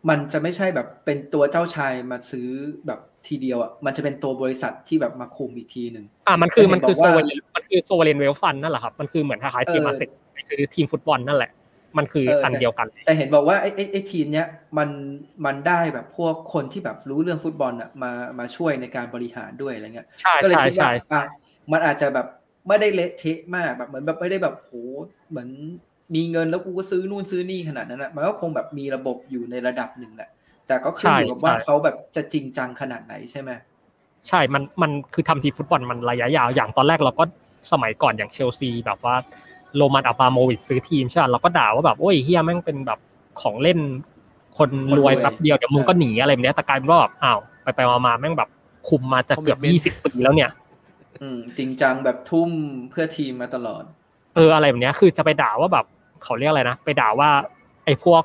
มันจะไม่ใช่แบบเป็นตัวเจ้าชายมาซื้อแบบทีเดียวอะมันจะเป็นตัวบริษัทที่แบบมาคุมอีกทีหนึ่งอ่ามันคือแต่เห็นมันคือบอก sovereignนมันคือ sovereign wealth fund นั่นแหละครับมันคือเหมือนคล้ายๆทีมเออมาเซ็ตไปซื้อทีมฟุตบอลนั่นแหละ มันคือเอออัอันเดียวกัน แต่เห็นบอกว่าไอ้ไอ้ไอ้ทีมเนี้ยมันมันได้แบบพวกคนที่แบบรู้เรื่องฟุตบอลอะมามาช่วยในการบริหารด้วยอะไรเงี้ยใช่ก็เลยใช่คิดว่าใช่อะมันอาจจะแบบไม่ได้เละเทะมากแบบเหมือนแบบไม่ได้แบบโหเหมือนมีเงินแล้วกูก็ซื้อนู่นซื้อนี่ขนาดนั้นนะมันก็คงแบบมีระบบอยู่ในระดับหนึ่งแหละแต่ก็ขึ้นอยู่กับว่าเขาแบบจะจริงจังขนาดไหนใช่ไหมใช่ มัน มันคือทำทีมฟุตบอลมันระยะยาว อย่างตอนแรกเราก็สมัยก่อนอย่างเชลซีแบบว่า โรมันอับราโมวิชซื้อทีมใช่ไหมเราก็ด่าว่าแบบโอ้ยเฮียแม่งเป็นแบบของเล่นคนรวยแป๊บเดียวเดี๋ยวมึงก็หนีอะไรแบบเนี้ยแต่กลายเป็นว่าแบบอ้าวไปไปมาๆแม่งแบบคุมมาจะเกือบยี่สิบปีแล้วเนี่ย อืมจริงจังแบบทุ่มเพื่อทีมมาตลอด เอออะไรแบบเนี้ยคือจะไปด่าว่าแบบเขาเรียกอะไรนะไปด่าว่า ไอ้พวก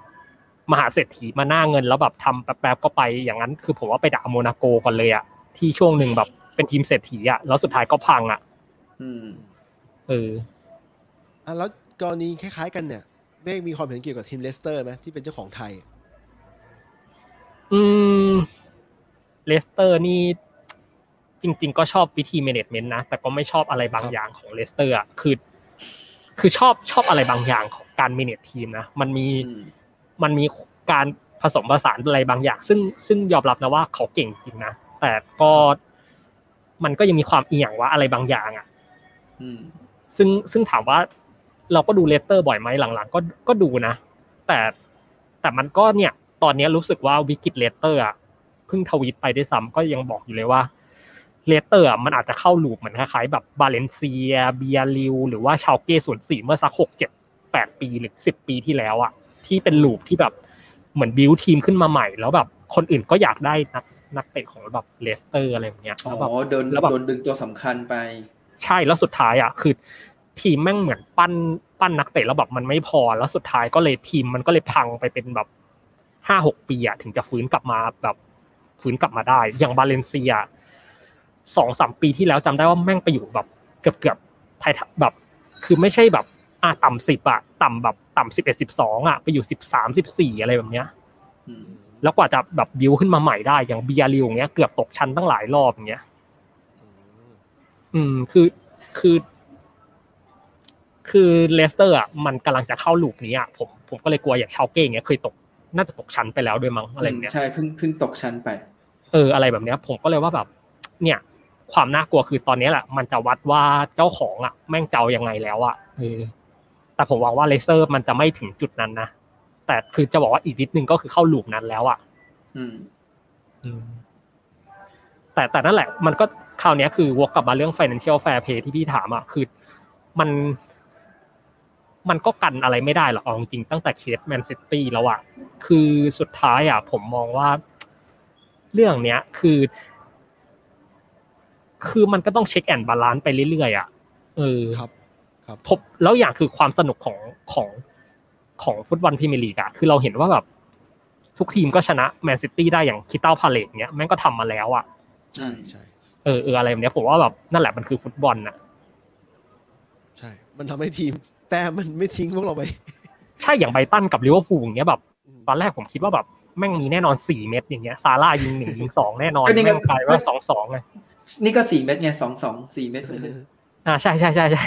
มหาเศรษฐีมาหน้าเงินแล้วแบบทำแป๊บๆก็ไปอย่างนั้น คือผมว่าไปด่าโมนาโกก่อนเลยอะที่ช่วงหนึ่งแบบเป็นทีมเศรษฐีอะแล้วสุดท้ายก็พังอะอืม เออ อะแล้วกรณีคล้ายๆกันเนี่ยเมฆมีความเห็นเกี่ยวกับทีมเลสเตอร์ไหมที่เป็นเจ้าของไทย อืมเลสเตอร์นี่จริง ๆ ก็ชอบวิธี management นะ แต่ก็ไม่ชอบอะไรบางครับอย่างของเลสเตอร์อะคือ คือชอบชอบอะไรบางอย่างของการ manage ทีมนะมันมีอืมมันมีการผสมผสานอะไรบางอย่าง ซึ่งซึ่งยอมรับนะว่าเขาเก่งจริงนะแต่ก็มันก็ยังมีความเอียงว่าอะไรบางอย่างอะอืมซึ่งซึ่งถามว่า เราก็ดูเลสเตอร์บ่อยไหมหลังๆ ก็ก็ดูนะ แต่แต่มันก็เนี่ย ตอนนี้รู้สึกว่าวิกฤตเลสเตอร์อะเพิ่งทวีตไปด้วยซ้ำก็ยังบอกอยู่เลยว่าเลสเตอร์อะมันอาจจะเข้า loop เหมือนคล้ายๆแบบบาเลนเซียบียาร์เรอัลหรือว่าชาลเก้ศูนย์สี่เมื่อสักหกเจ็ดแปดปีหรือสิบปีที่แล้วอะที่เป็น loop ที่แบบเหมือน build ทีมขึ้นมาใหม่ แล้วแบบคนอื่นก็อยากได้นักนักเตะของแบบเลสเตอร์อะไรแบบเนี้ยอ๋แล้วแบบอโดนแล้วแบบโดนดึงตัวสำคัญไป ใช่แล้วสุดท้ายอะคือ ทีมแม่งเหมือนปั้นปั้นนักเตะแล้วแบบมันไม่พอแล้วสุดท้ายก็เลยทีมมันก็เลยพังไปเป็นแบบห้าหกปีอะถึงจะฟื้นกลับมาแบบฟื้นกลับมาได้ อย่างบาเลนเซียสองสามปีที่แล้วจำได้ว่าแม่งไปอยู่แบบ เกือบเกือบท้ายแบบ คือไม่ใช่แบบอะต่ำสิบอะต่ำแบบต่ำสิบเอ็ดสิบสองอะไปอยู่สิบสามสิบสี่อะไรแบบเนี้ยอืมแล้วกว่าจะแบบบิวขึ้นมาใหม่ได้อย่างบียาร์เรอัลอย่างเงี้ยเกือบตกชั้นตั้งหลายรอบอย่างเงี้ยอืมคือคือ คือเลสเตอร์อะมันกำลังจะเข้า loop นี้อะผมผมก็เลยกลัวอย่างชาลเก้เงี้ยเคยตกน่าจะตกชั้นไปแล้วด้วยมั้งอะไรแบบเนี้ยใช่เพิ่งเพิ่งตกชั้นไปเอออะไรแบบเนี้ย ผมก็เลยว่าแบบ เนี่ย ความน่ากลัวคือตอนนี้แหละมันจะวัดว่าเจ้าของอะแม่งจะเอายังไงแล้วอะเออแต่ผมหวังว่าเลสเตอร์มันจะไม่ถึงจุดนั้นนะแต่คือจะบอกว่าอีกนิดนึงก็คือเข้า loop นั้นแล้วอะอืมอืมแต่แต่นั่นแหละ มันก็คราวเนี้ยคือวกกลับมาเรื่อง financial fair play ที่พี่ถามอะคือ มัน มันก็กันอะไรไม่ได้หรอกเอาจริงๆตั้งแต่เคสแมนซิตี้แล้วอะคือสุดท้ายอะผมมองว่า เรื่องเนี้ยคือ คือมันก็ต้อง check and balance ไปเรื่อยๆอะเออครับครับผมแล้วอย่างคือความสนุกของของของฟุตบอลพรีเมียร์ลีกอะคือเราเห็นว่าแบบทุกทีมก็ชนะแมนซิตี้ได้อย่างคริสตัลพาเลซเนี้ยแม่งก็ทำมาแล้วอะใช่ใช่เออเอออะไรแบบเนี้ยผมว่าแบบนั่นแหละมันคือฟุตบอลน่ะ ใช่ มันทำให้ทีม แต่มันไม่ทิ้งพวกเราไป ใช่อย่างไบรตันกับลิเวอร์พูลอย่างเงี้ยแบบตอนแรกผมคิดว่าแบบแม่งมีแน่นอนสี่เม็ดอย่างเงี้ยซาลาห์ยิงหนึ่งยิงสองแน่นอนก็นี่ไงแม่งกลายว่าสองสองไงนี่ก็สี่เม็ดไงสองสองสี่เม็ดเหมือนกันอ่าใช่ใช่ใช่ใช่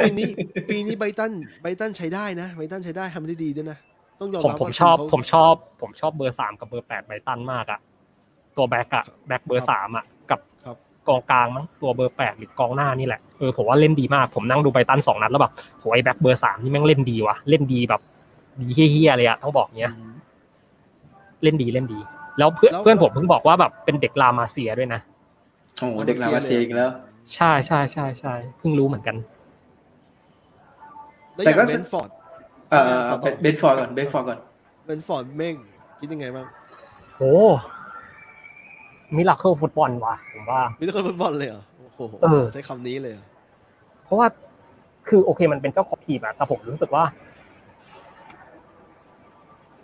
ปีนี้ปีนี้ไบรตันไบรตันใช้ได้นะไบรตันใช้ได้ทำได้ดีด้วยนะต้องยอมผมรับผมว่าชอบทีเขาผมชอบ ผมชอบเบอร์สามกับเบอร์แปดไบรตันมากอะตัวแบ็กอะแบ็กเบอร์สามอะ กับครับกองกลางมั้งตัวเบอร์แปดหรือกองหน้านี่แหละเออผมว่าเล่นดีมากผมนั่งดูไบรตันสองนัดแล้วแบบโหไอ้แบ็กเบอร์สามนี่แม่งเล่นดีว่ะเล่นดีแบบดีเหี้ยๆเลยอะต้องบอกเนี้ยเล่นดีเล่นดี แล้วเพื่อนแล้วเพื่อนผมเพิ่งบอกว่าแบบเป็นเด็กลามาเซียด้วยนะโอ้โหเด็กลามาเซียอีกแล้ว ใช่ใช่ใช่ใช่เพิ่งรู้เหมือนกันแล้วอแต่ย่างก็เบรนท์ฟอร์ดเออต่อต่อเบรนท์ฟอร์ดก่อนเบรนท์ฟอร์ดก่อนเบรนท์ฟอร์ดเมฆคิดยังไงบ้างโอ้ มิราเคิลฟุตบอลว่ะผมว่ามีแต่คนฟุตบอลเลยเหรอโอ้โหเออใช้คำนี้เลยเหรอเพราะว่าคือโอเคมันเป็นเจ้าของทีมอะแต่ผมรู้สึกว่า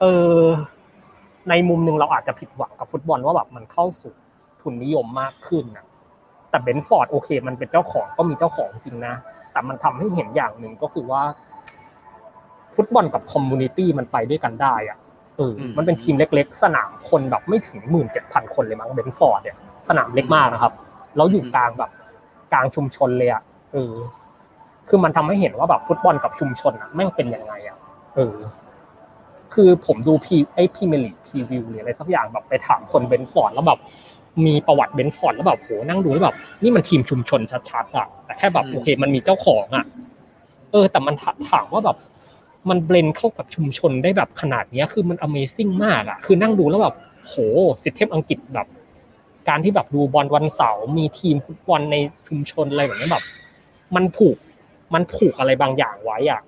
เออในมุมหนึ่งเราอาจจะผิดหวังกับฟุตบอลว่าแบบมันเข้าสู่ทุนนิยมมากขึ้นนะแต่เบนฟอร์ดโอเค มันเป็นเจ้าของก็มีเจ้าของจริงนะ แต่มันทำให้เห็นอย่างหนึ่งก็คือว่า ฟุตบอลกับ community มันไปด้วยกันได้อะเออมันเป็นทีมเล็กๆ สนามคนแบบไม่ถึงหมื่นเจ็ดพันคนเลยมั้งเบรนท์ฟอร์ดเนี่ยสนามเล็กมากนะครับ แล้วอยู่กลางแบบกลางชุมชนเลยอะเออคือมันทำให้เห็นว่าแบบฟุตบอลกับชุมชนอะแม่งเป็นยังไงอะเออ คือผมดูพีไอพรีเมียร์ลีก preview หรืออะไรสักอย่างแบบไปถามคนเบรนท์ฟอร์ดแล้วแบบมีประวัติเบรนท์ฟอร์ดแล้วแบบโหนั่งดูแล้วแบบนี่มันทีมชุมชนชัดๆอะแต่แค่แบบโอเคมันมีเจ้าของอะ เออ แต่มันถามว่าแบบ มันเบลนเข้ากับชุมชนได้แบบขนาดเนี้ยคือมัน Amazing มากอะคือนั่งดูแล้วแบบโหสิทธิอังกฤษแบบ การที่แบบดูบอลวันเสาร์มีทีมฟุตบอลในชุมชนอะไรแบบนี้แบบ มันผูกมันผูกอะไรบางอย่างไว้อะ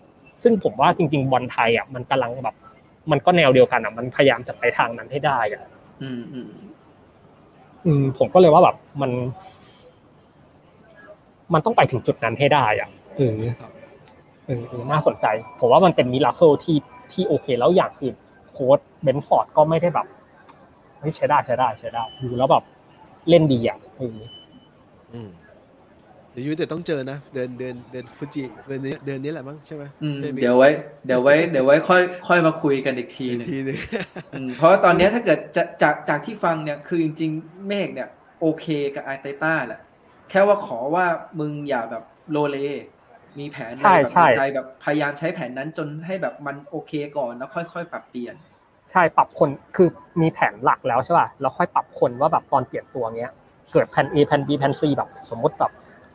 ซึ่งผมว่าจริง ๆ บอลไทยอะมันกำลังแบบ มันก็แนวเดียวกันอะ มันพยายามจะไปทางนั้นให้ได้อะอืมอืมอืมผมก็เลยว่าแบบมัน มันต้องไปถึงจุดนั้นให้ได้อะเออครับเออเออน่าสนใจ ผมว่ามันเป็นมิราเคิลที่ที่โอเค แล้วอย่างคือโค้ดเบนฟอร์ดก็ไม่ได้แบบเฮ้ยใช้ได้ใช้ได้ใช้ได้ดูแล้วแบบเล่นดีอะเอออืมเดี๋ยวยูไนเต็ดต้องเจอนะ เดินเดินเดินฟูจิเดินนี้เดินนี้แหละมั้งใช่ไหมอืมไม่มีเดี๋ยวไว้ เดี๋ยวไว้ เดี๋ยวไว้ค่อยค่อยมาคุยกันอีกทีหอีกนึ่งทีหนึงอืมเพราะว่าตอนเนี้ยถ้าเกิดจะจากจากที่ฟังเนี่ยคือจริง ๆ เมฆเนี่ย โอเคกับอาร์เตต้าแหละ แค่ว่าขอว่ามึงอย่าแบบโลเล มีแผนใช่แบบใช่ใจแบบพยายามใช้แผนนั้นจนให้แบบมันโอเคก่อนแล้วค่อย ๆ ปรับเปลี่ยน ใช่ปรับคนคือมีแผนหลักแล้วใช่ป่ะแล้วค่อยปรับคนว่าแบบตอนเปลี่ยนตัวเงี้ย เกิดแผน A แผน B แผน C แบบ สมมติแบบ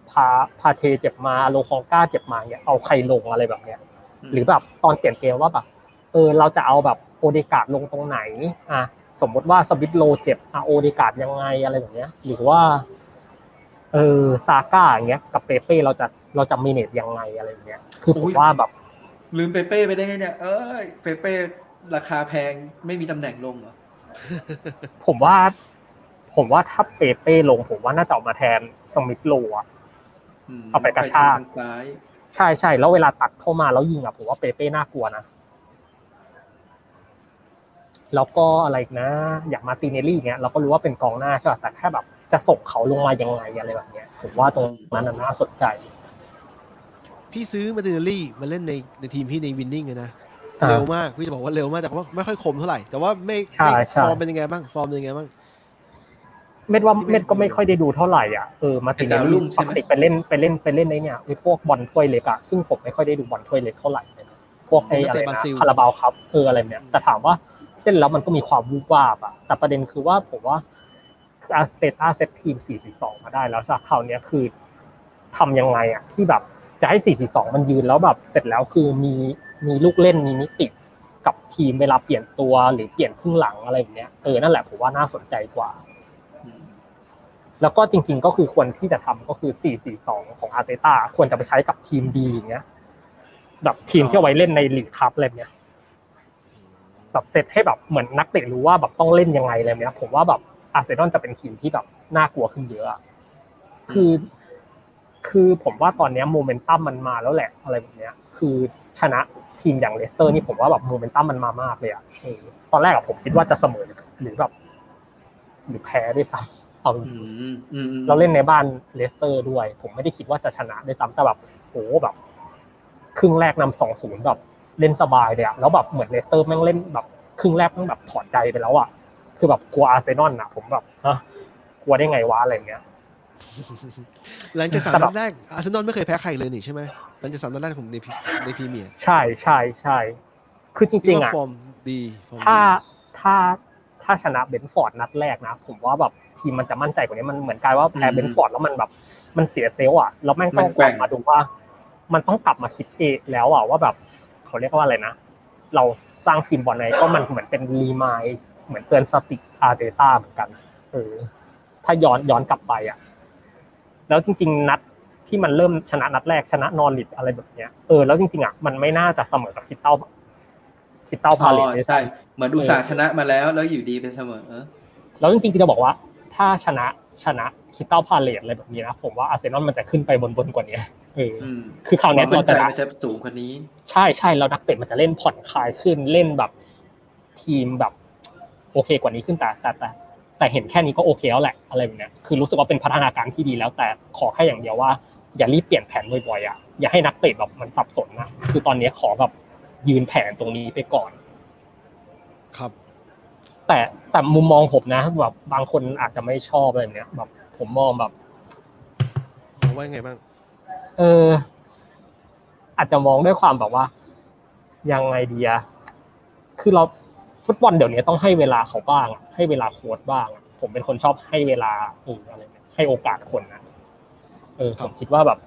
พาพาเทเจ็บมาโลคองก้าเจ็บมาเงี้ยเอาใครลงอะไรแบบเนี้ย หรือแบบตอนเปลี่ยนเกมว่าแบบเออเราจะเอาแบบโอเดกาดลงตรงไหนอะสมมติว่าสวิตโลเจ็บอะโอเดกาดยังไงอะไรแบบเนี้ย หรือว่าเออซาก้าอย่างเงี้ยกับเปเป้เราจะ เราจะมีเนตยังไงอะไรแบบเนี้ย คือผมอุ๊ยว่าแบบ ลืมเปเป้ไปได้ไงเนี่ย เอ้ยเปเป้ราคาแพงไม่มีตำแหน่งลงเหรอ ผมว่า ผมว่าถ้าเปเป้ลง ผมว่าน่าจะออกมาแทนสมิธโลอะมเอาไปกระชากทางซ้ายใช่ใช่แล้วเวลาตัดเข้ามาแล้วยิงอะผมว่าเปเป้น่ากลัวนะแล้วก็อะไรอีกนะ อย่างมาร์ติเนลลี่เงี้ยเราก็รู้ว่าเป็นกองหน้าใช่ป่ะแต่แค่แบบจะส่งเขาลงมายังไงอะไรแบบเนี้ยผมว่าตรงนั้นนะน่าสนใจ พี่ซื้อมาร์ติเนลลี่มาเล่นในในทีมพี่ในวินนิ่งเลยนะอ่าเร็วมากพี่จะบอกว่าเร็วมากแต่ว่าไม่ค่อยคมเท่าไหร่แต่ว่าไม่ใช่ไม่ใช่ฟอร์มเป็นยังไงบ้างฟอร์มเป็นยังไงบ้างเม็ดว่าเม็ดก็ไม่ค่อยได้ดูเท่าไหร่อะเออมาร์ติเนลลี่ปกติไปเล่นไปเล่นไปเล่นในเนี่ยไอ้พวกบอลถ้วยเล็กอะซึ่งผมไม่ค่อยได้ดูบอลถ้วยเล็กเท่าไหร่เลยนะพวกไอ้อะไรนะคาราบาวครับเอออะไรเนี่ยแต่ถามว่าเล่นแล้วมันก็มีความวูบวาบอะแต่ประเด็นคือว่าผมว่าอาร์เตต้าเซตทีม 4-4-2 มาได้แล้วจากคราวเนี้ยคือทำยังไงอะที่แบบ จะให้4-4-2มันยืนแล้วแบบเสร็จแล้วคือมีมีลูกเล่นมีมิติกับทีมเวลาเปลี่ยนตัวหรือเปลี่ยนครึ่งหลังอะไรแบบเนี้ยเออนั่นแหละผมว่าน่าสนใจกว่า แล้วก็จริง ๆ ก็คือควรที่จะทำก็คือ 4-4-2 ของอาร์เตต้าควรจะไปใช้กับทีมดีอย่างเงี้ยแบบทีมที่เอาไว้เล่นในลีกคัพอะไรเนี้ยแบบเซตให้แบบเหมือนนักเตะรู้ว่าแบบต้องเล่นยังไงอะไรเนี้ย ผมว่าแบบอาร์เซนอลจะเป็นทีมที่แบบน่ากลัวขึ้นเยอะคือ คือผมว่าตอนเนี้ยโมเมนตัมมันมาแล้วแหละอะไรแบบเนี้ย คือชนะทีมอย่างเลสเตอร์นี่ผมว่าแบบโมเมนตัมมันมามากเลยอะเออตอนแรกอะผมคิดว่าจะเสมอหรือแบบหรือแพ้ด้วยซ้ำเอาจริงๆ อืมอืมอืมเราเล่นในบ้านเลสเตอร์ด้วย ผมไม่ได้คิดว่าจะชนะด้วยซ้ำแต่แบบโหแบบ ครึ่งแรกนำสองศูนย์แบบเล่นสบายเลยอะแล้วแบบเหมือนเลสเตอร์แม่งเล่นแบบครึ่งแรกแม่งแบบถอดใจไปแล้วอะคือแบบกลัวอาร์เซนอลอะผมแบบฮะกลัวได้ไงวะอะไรเงี้ย หลังจากสามแต่แบบนัดแรกอาร์เซนอลไม่เคยแพ้ใครเลยนี่ใช่ไหมหลังจากสามนัดแรกของในพรีในพรีเมียร์ใช่ใช่ใช่คือจริงๆพี่งๆว่าอะฟอร์มดีฟอร์มถ้าดีถ้าถ้าชนะเบรนท์ฟอร์ดนัดแรกนะ ผมว่าแบบทีมมันจะมั่นใจกว่านี้มันเหมือนกลายว่าแพ้เบรนท์ฟอร์ดแล้วมันแบบมันเสีย self อะแล้วแม่งต้องกลับมาดูว่า มันต้องกลับมาคิดเองแล้วอะว่าแบบเขาเรียกว่าอะไรนะเราสร้างทีมบอลไงก็มันเหมือนเป็น remind เหมือนเตือนสติอาร์เตต้าเหมือนกันเออถ้าย้อนย้อนกลับไปอะ แล้วจริง ๆ นัดที่มันเริ่มชนะนัดแรกชนะนอริชอะไรแบบเนี้ยเออแล้วจริงๆอะมันไม่น่าจะเสมอกับคริสตัลคริสตัลพาเลซ อ๋อด้วยซ้ำใช่เหมือนอุตส่าห์ชนะมาแล้วแล้วอยู่ดีเป็นเสมอแล้วจริงๆจะบอกว่า ถ้าชนะชนะคริสตัลพาเลซอะไรแบบนี้นะผมว่าอาร์เซนอลมันจะขึ้นไปบนๆกว่านี้เอออืมคือคราวเนี้วายมมั่เราจะได้มันจะสูงกว่านี้ ใช่ใช่แล้วนักเตะมันจะเล่นผ่อนคลายขึ้นเล่นแบบทีมแบบ โอเคกว่านี้ขึ้นแต่แต่แต่ แต่เห็นแค่นี้ก็โอเคแล้วแหละอะไรแบบเนี้ยคือรู้สึกว่าเป็นพัฒนาการที่ดีแล้ว แต่ขอแค่อย่างเดียวว่า อย่ารีบเปลี่ยนแผนบ่อยๆอะอย่าให้นักเตะแบบมันสับสนนะคือตอนนี้ขอแบบยืนแผนตรงนี้ไปก่อน ครับ แต่แต่มุมมองผมนะแบบบางคนอาจจะไม่ชอบอะไรแบบเนี้ยแบบผมมองแบบมองว่ายังไงบ้าง เออ อาจจะมองด้วยความแบบว่า ยังไงดีอะคือเรา ฟุตบอลเดี๋ยวนี้ต้องให้เวลาเขาบ้างอะให้เวลาโค้ชบ้างอะผมเป็นคนชอบให้เวลาเอออะไรเนี่ยให้โอกาสคนนะเออคผรับมคิดว่าแบบ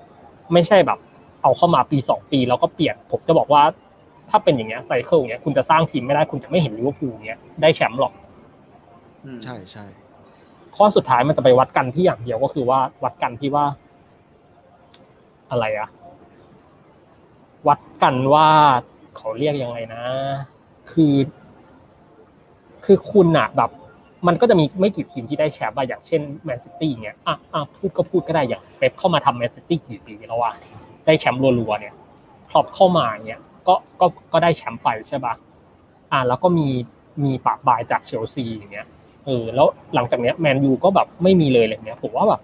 ไม่ใช่แบบ เอาเข้ามาปีสองปีแล้วก็เปลี่ยน ผมจะบอกว่า ถ้าเป็นอย่างเงี้ย cycle อย่างเงี้ยคุณจะสร้างทีมไม่ได้คุณจะไม่เห็นลิเวอร์พูลเงี้ยได้แชมป์หรอกอืมใช่ใช่ข้อสุดท้ายมันจะไปวัดกันที่อย่างเดียวก็คือว่าวัดกันที่ว่า อะไรอะวัดกันว่าเขาเรียกยังไงนะ คือ คือคุณอะแบบ มันก็จะมีไม่กี่ทีมที่ได้แชมป์อะอย่างเช่นแมนซิตี้เงี้ยอะอะพูดก็พูดก็ได้อย่างเป๊ปเข้ามาทำแมนซิตี้กี่ปีแล้วอะได้แชมป์รัวๆเนี่ยคล็อปป์เข้ามาเงี้ยก็ก็ก็ได้แชมป์ไปใช่ปะอะแล้วก็มีมีปะบายจากเชลซีอย่างเงี้ยเออแล้วหลังจากเนี้ยแมนยูก็แบบไม่มีเลยอะไรเนี้ยผมว่าแบบ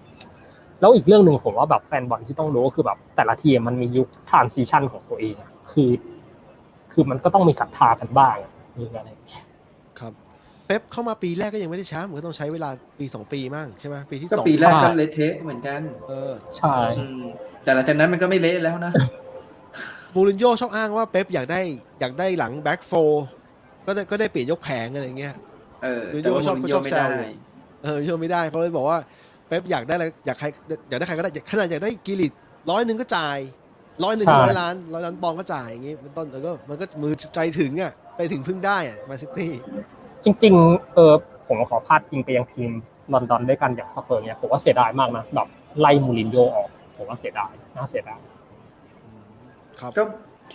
แล้วอีกเรื่องหนึ่งผมว่าแบบแฟนบอลที่ต้องรู้ก็คือแบบแต่ละทีมมันมียุค transition ของตัวเองคือ คือมันก็ต้องมีศรัทธากันบ้างหรืออะไรเงี้ย เป๊ปเข้ามาปีแรกก็ยังไม่ได้แชมป์ก็ต้องใช้เวลาปีสองปีมั่งใช่ไหมปีที่ก็สองปีแรกใช่ก็เละเทะเหมือนกัน เออใช่อืมแต่หลังจากนั้นมันก็ไม่เละแล้วนะมูรินโญ่ชอบอ้างว่าเป๊ปอยากได้อยากได้หลัง back four ก็ได้ก็ได้เปลี่ยนยกแผงอะไรอย่างเงี้ยเออหรือแต่ว่าโยชอบมูรินโญ่ชอบไม่แซวได้เออโยไม่ได้เขาเลยบอกว่าเป๊ปอยากได้อะไรอยากใครอยากได้ใครก็ได้ขนาดอยากได้กรีลิชร้อยหนึ่งก็จ่ายร้อยหนึ่งร้อยล้านร้อยล้านปอนด์ก็จ่ายอย่างงี้เป็นต้นแล้วก็มันก็มือใจถึงอะใจถึงพึ่งได้อะแมนซิตี้ จริง ๆ เออผมขอพาดพิงไปยังทีมลอนดอนด้วยกันอย่างสเปอร์เนี่ยผมว่าเสียดายมากนะแบบไล่มูรินโญ่ออกผมว่าเสียดายน่าเสียดายครับก็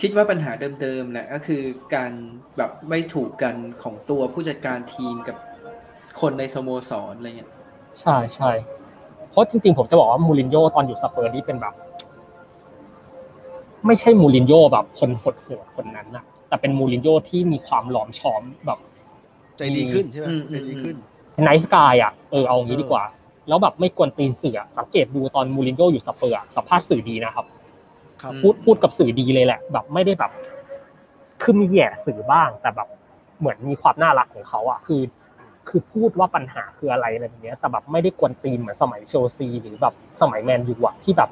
คิดว่าปัญหาเดิมๆแหละก็คือการแบบไม่ถูกกันของตัวผู้จัดการทีมกับคนในสโมสรอะไรเงี้ยใช่ใช่เพราะจริงๆ ผมจะบอกว่ามูรินโญ่ตอนอยู่สเปอร์นี่เป็นแบบ ไม่ใช่มูรินโญ่แบบคนโหดๆคนนั้นนะแต่เป็นมูรินโญ่ที่มีความหลอมช้อมแบบ ใจดีขึ้นใช่ไหมใจดีขึ้น nice guy อะเออเอางี้ดีกว่า แล้วแบบไม่กวนตีนสื่ออะสังเกตดูตอนมูรินโญ่อยู่สเปอร์อะสัมภาษณ์สื่อดีนะครับครับพูดพูดกับสื่อดีเลยแหละ แบบไม่ได้แบบคือมีแหย่สื่อบ้าง แต่แบบเหมือนมีความน่ารักของเขาอะคือ คือพูดว่าปัญหาคืออะไรอะไรแบบเนี้ยแต่แบบไม่ได้กวนตีนเหมือนสมัยเชลซีหรือแบบสมัยแมนยูอะที่แบบ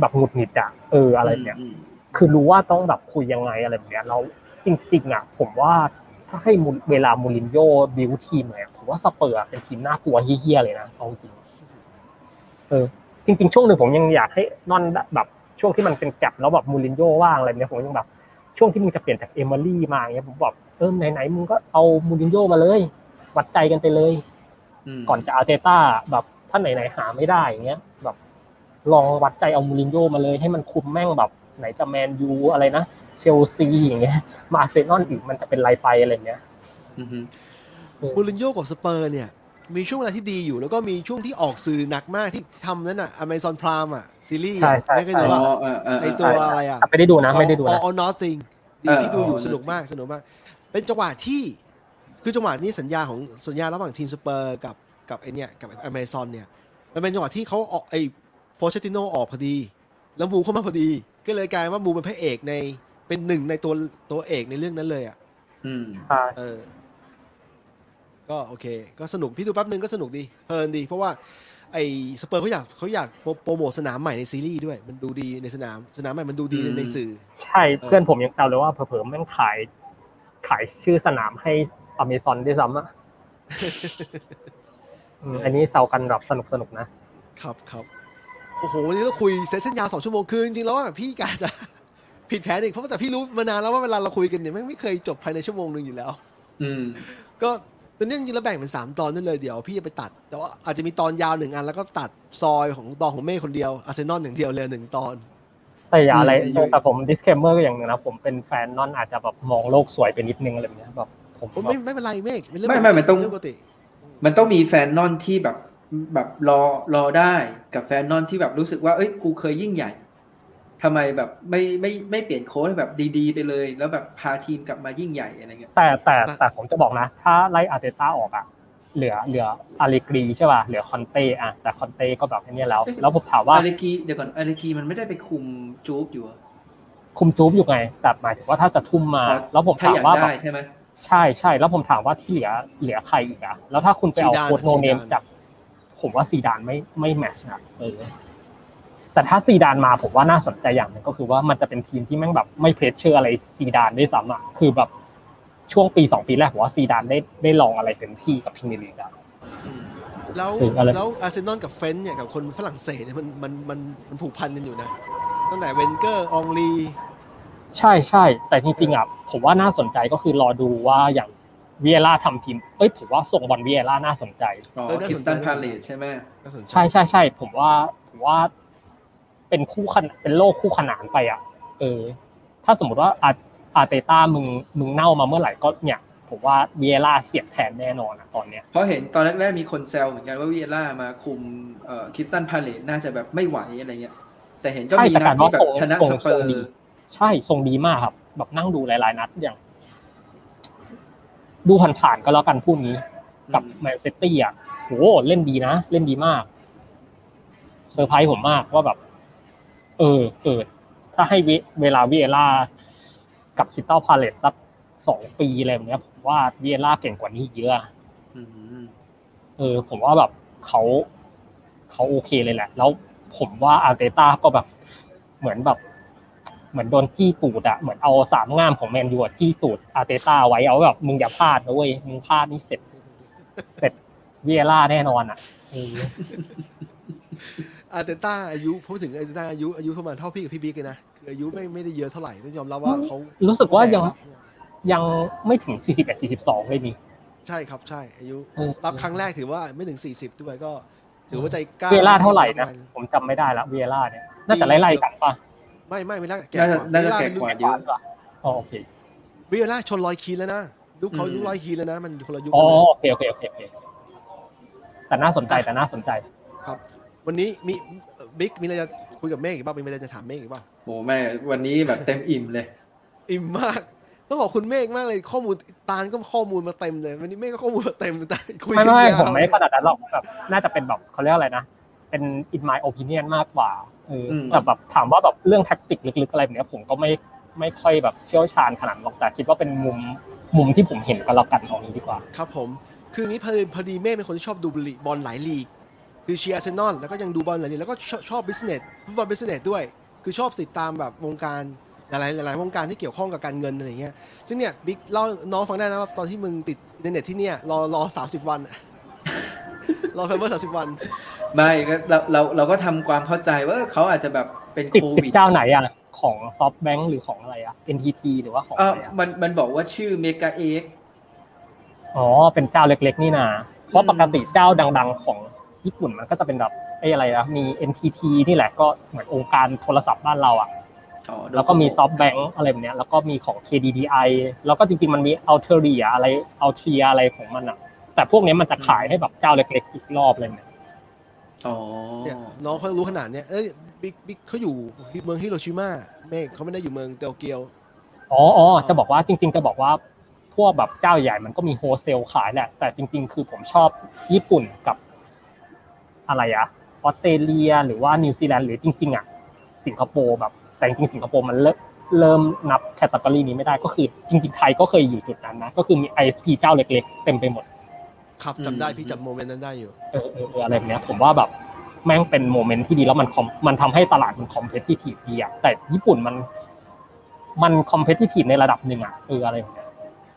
แบบหงุดหงิดอะเอออะไรเนี้ยอืมคือรู้ว่าต้องแบบคุยยังไงอะไรแบบเนี้ยแล้วจริง ๆ อะ ผมว่า ถ้าให้มูเวลามูรินโญ่บิวทีมเนี่ยผมว่าสเปอร์อะเป็นทีมน่ากลัวเหี้ยๆเลยนะเอาจริงเออจริง ๆ ช่วงหนึ่งผมยังอยากให้นอนแบบช่วงที่มันเป็น gap แล้วแบบมูรินโญ่ว่างอะไรเนี้ยผมยังแบบช่วงที่มึงจะเปลี่ยนจากเอเมรี่มาเงี้ยผมบอกเออไหนๆมึงก็เอามูรินโญ่มาเลย วัดใจกันไปเลยมก่อนจะอาร์เตต้าแบบถ้าไหนๆหาไม่ได้อย่างเงี้ย แบบ ลองวัดใจเอามูรินโญ่มาเลย ให้มันคุมแม่งแบบ ไหนจะแมนยูอะไรนะ เชลซีอย่างเงี้ย มาอาร์เซนอลอีกมันจะเป็นไรไปอะไรเงี้ยอือฮึมูรินโญ่กับสเปอร์เนี่ย มีช่วงเวลาที่ดีอยู่ แล้วก็มีช่วงที่ออกสื่อหนักมากที่ทำนั้นอะอเมซอนพรามอะ ซีรีส์ใช่ใช่ไม่เคยอ๋ดูอว่าเออเออเออไอตัวอะไรอะไม่ได้ดูนะ ไม่ได้ดูนะอ nothing ดีเออที่ดูอยู่ All สนุกมากสนุกมาก เป็นจังหวะที่คือจังหวะนี้สัญญาของสัญญาระหว่างทีมสเปอร์กับกับไอเนี่ยกับอเมซอนเนี่ยมันเป็นจังหวะที่เขาออกไอโปเชตติโน่ออกพอดี แล้วมูเข้ามาพอดี ก็เลยกลายว่ามูเป็นพระเอกใน เป็นหนึ่งในตัวตัวเอกในเรื่องนั้นเลยอะอืมเออ ก็โอเค ก็สนุกพี่ดูแป๊บนึงก็สนุกดีเพลินดี เพราะว่า ไอ้สเปอร์เขาอยากเขาอยากโปรโปรโมทสนามใหม่ในซีรีส์ด้วย มันดูดีในสนามสนามใหม่มันดูดีในอืมในสื่อ ใช่เพื่อนผมยังแซวเลยว่าเผลอๆแม่งขายขายชื่อสนามให้อเมซอนด้วยซ้ำอะอืมอันนี้แซวกันแบบสนุกสนุกๆนะครับครับโอ้โหวันนี้เราคุยเซสชั่นยาวสองชั่วโมงคือจริงๆแล้วอะพี่กาจะ ผิดแผนอีกเพราะแต่พี่รู้มานานแล้วว่าเวลาเราคุยกันเนี่ยแม่งไม่เคยจบภายในชั่วโมงหนึ่งอยู่แล้ว อืม ก็ตอนนี้จริงๆแล้วแบ่งเป็นสามตอนนั่นเลยเดี๋ยวพี่จะไปตัด แต่ว่าอาจจะมีตอนยาวหนึ่งอันแล้วก็ตัดซอยของตอนของเม่คนเดียวอาร์เซนอลอย่างเดียวเลยหนึ่งตอน แต่อย่าอะไรอืมแต่ผม disclaimer ก็อย่างหนึงนะผมเป็นแฟนนอลอาจจะแบบมองโลกสวยไปนิดนึงอะไรแบบเนี้ยแบบผมโอ้แบไม่บไม่เป็นไรเมฆเป็นเรื่องไม่ไม่มันต้องเรื่องปกติ มันต้องมีแฟนนอลที่แบบแบบรอรอได้กับแฟนนอลที่แบบรู้สึกว่าเอ้ยกูเคยยิ่งใหญ่ ทำไมแบบไม่ไม่ไม่เปลี่ยนโค้ชให้แบบดีๆ ไปเลย แล้วแบบพาทีมกลับมายิ่งใหญ่อะไรเงี้ยแต่แต่แต่ผมจะบอกนะ ถ้าไล่อาร์เตต้าออกอะเหลือเหลืออัลเลกรีใช่ป่ะเหลือคอนเต้อะแต่คอนเต้ก็แบบไอ้เนี้ยแล้ว แล้วผมถามว่าอัลเลกรีเดี๋ยวก่อนอัลเลกรีมันไม่ได้ไปคุมยูเว่อยู่เหรอคุมยูเว่อยู่ไงแต่หมายถึงว่าถ้าจะทุ่มมา แล้วผมถ้าถาอมยากว่าแบได้บใช่ไหมใช่ใช่แล้วผมถามว่าที่เหลือเหลือใครอีกอะแล้วถ้าคุณไปเอาซีดานโค้ช no name ซีดานจากผมว่าซีดานไม่ไม่ match นะเออ แต่ถ้าซีดานมาผมว่าน่าสนใจอย่างหนึงก็คือว่ามันจะเป็นทีมที่แม่งแบบไม่ pressure อะไรซีดานด้วยซ้ำอะคือแบบช่วงปีสองปีแรกผมว่าซีดานได้ได้ลองอะไรเต็มที่กับพรีเมียร์ลีกอะอืมแล้วถึงอะไรแล้วอาร์เซนอลกับ French เนี่ยกับคนฝรั่งเศสเนี่ยมันมันมันมันผูกพันกันอยู่นะตั้งแต่เวนเกอร์อองลีใช่ใช่แต่จริงๆอะผมว่าน่าสนใจก็คือรอดูว่าอย่างวีเอล่าทำทีมเอ้ยผมว่าทรงบอลวีเอล่าน่าสนใจอ๋อเออน่าคิสสนใจตันพาเลตใช่ไหมน่าสนใจใช่ใช่ใช่ผมว่าผมว่า เป็นคู่ขนเป็นโลกคู่ขนานไปอะ เออ ถ้าสมมติว่าอาอาร์เตต้ามึงมึงเน่ามาเมื่อไหร่ก็เนี่ยผมว่าวีเอร่าเสียบแทนแน่นอนอะตอนเนี้ยเพราะเห็นตอนแรกๆมีคนแซวเหมือนกันว่าวีเอล่ามาคุมเอ่อคริสตัลพาเลซน่าจะแบบไม่ไหวอะไรเงี้ย แต่เห็นก็ใช่มีแต่นักาดรที่ว่าแบบส่งชนะส่งสเปอส่งร์ดีใช่ทรงดีมากครับ แบบนั่งดูหลายๆนัดอย่าง ดูผ่านๆก็แล้วกันพูดนี้ กับแมนซิตี้อะโหเล่นดีนะ เล่นดีมากเซอร์ไพรส์ผมมากว่าแบบ เออเออถ้าให้เวเวลาวีเอล่ากับคริสตัลพาเลซสักสองปีอะไรแบบเนี้ยผมว่าวีเอล่าเก่งกว่านี้เยอะอืมเออ ผมว่าแบบเขาเขาโอเคเลยแหละ แล้วผมว่าอาร์เตต้าก็แบบเหมือนแบบ เหมือนโดนจี้ตูดอะเหมือนเอาสามง่ามของแมนยูอะจี้ตูดอาร์เตต้าไว้เอาแบบมึงอย่าพลาดนะเว้ยมึงพลาดนี่เสร็จ เสร็จวีเอล่าแน่นอนอะเอออาร์เตต้าอายุพูดถึงอาร์เตต้าอายุอายุประมาณเท่าพี่กับพี่บิ๊กเลยนะคืออายุไม่ไม่ได้เยอะเท่าไหร่ต้องยอมรับว่าเขารู้สึกว่ายังแก่แล้วยังไม่ถึง41 42เลยนี่ใช่ครับใช่อายุเออรับครั้งแรกถือว่าไม่ถึง40ด้วยก็ ถือว่าใจกล้าวีเอล่าเท่าไหร่นะผมจำไม่ได้ละวีเอล่าเนี่ยน่าจะไล่ๆกันป่ะไม่ไม่ไม่น่าแก่น่าจะกว่าน่าจะแก่กว่าเยอะป่ะอ๋อโอเควีเอล่าชนรอยคีนแล้วนะยุคเขาอืมยุครอยคีนแล้วนะ มันคนละยุคอ๋อกันเลยโอเคโอเคโอเคโอเคแต่น่าสนใจแต่น่าสนใจครับ วันนี้มีบิ๊กมีอะไรจะคุยกับเมฆอีกบ้างมีอะไรจะถามเมฆอีกบ้างโอ้แม่วันนี้แบบเต็มอิ่มเลย อิ่มมาก ต้องขอบคุณเมฆมากเลยข้อมูลตาลก็ข้อมูลมาเต็มเลย วันนี้เมฆก็ข้อมูลมาเต็มแต่คุยไม่กันไม่ยาวผมไม่ขนาดนั้นหรอกแบบน่าจะเป็นแบบเขาเรียกอะไรนะเป็น in my opinion มากกว่าเอออมแต่แบบถามว่าแบบเรื่องแท็กติกลึกๆอะไรแบบเนี้ยผมก็ไม่ไม่ค่อยแบบเชี่ยวชาญขนาดนั้นหรอกแต่คิดว่าเป็นมุมมุมที่ผมเห็นก็แล้วกันเอานี้ดีกว่า ครับผม คืออย่างนี้พอดีพอดีเมฆเป็นคนที่ชอบดูบอลหลายลีก คือเชียร์อาร์เซนอลแล้วก็ยังดูบอลหลายลีกแล้วก็ชอบชอบ business football business ด้วย คือชอบติดตามแบบวงการหลายๆหลายๆวงการที่เกี่ยวข้องกับการเงินอะไรอย่างเงี้ยซึ่งเนี่ยบิ๊กเล่าน้องฟังได้นะว่าตอนที่มึงติดอินเทอร์เน็ตที่เนี่ยรอรอสามสิบวันอะรอไฟเบอร์สามสิบวันไม่ก็เราเราเราก็ทำความเข้าใจว่าเขาอาจจะแบบเป็นติดโคติดวิดเจ้าไหนอะของซอฟต์แบงค์หรือของอะไรอะ NTT หรือว่าของเออะอไรอะมันมันบอกว่าชื่อMega Egg อ๋อเป็นเจ้าเล็กๆนี่นาเพราะอืมปกติเจ้าดัง ๆ ของ ญี่ปุ่นมันก็จะเป็นแบบไอ้อะไรนะมี NTT นี่แหละก็เหมือนองค์การโทรศัพท์บ้านเราอะอ๋อแล้วก็มีซอฟต์แบงค์อะไรแบบเนี้ยแล้วก็มีของ KDDI แล้วก็จริงๆมันมี a l t e r i a อะไร a l t e r i a อะไรของมันอะ แต่พวกเนี้ยมันจะขายให้แบบเจ้าเล็กๆอีกรอบเลยเนี่ยอ๋อเนี่ยน้องเขารู้ขนาดเนี้ยเอ้ยบิ๊กบิ๊กเขาอยู่เมืองฮิโรชิมาเมฆเขาไม่ได้อยู่เมืองโตเกียวอ๋ออ๋อจะบอกว่าจริง ๆ จะบอกว่าพวกแบบเจ้าใหญ่มันก็มี wholesale ขายแหละแต่จริง ๆ คือผมชอบญี่ปุ่นกับ อะไรอะออสเตรเลีย หรือว่านิวซีแลนด์หรือจริงๆอะสิงคโปร์แบบ แต่จริงๆสิงคโปร์มันเริ่มเริ่มนับ category นี้ไม่ได้ก็คือจริง ๆ ไทยก็เคยอยู่จุดนั้นนะ ก็คือมี ISP เจ้าเล็กๆ เต็มไปหมด ครับจำได้พี่จำ moment นั้นได้อยู่ เออเออเอออะไรแบบเนี้ยผมว่าแบบแม่งเป็น moment ที่ดีแล้วมัน com- มันทำให้ตลาดมัน competitive ดีอะแต่ญี่ปุ่นมัน มัน competitive ในระดับหนึ่งอะเอออะไรแบบเนี้ย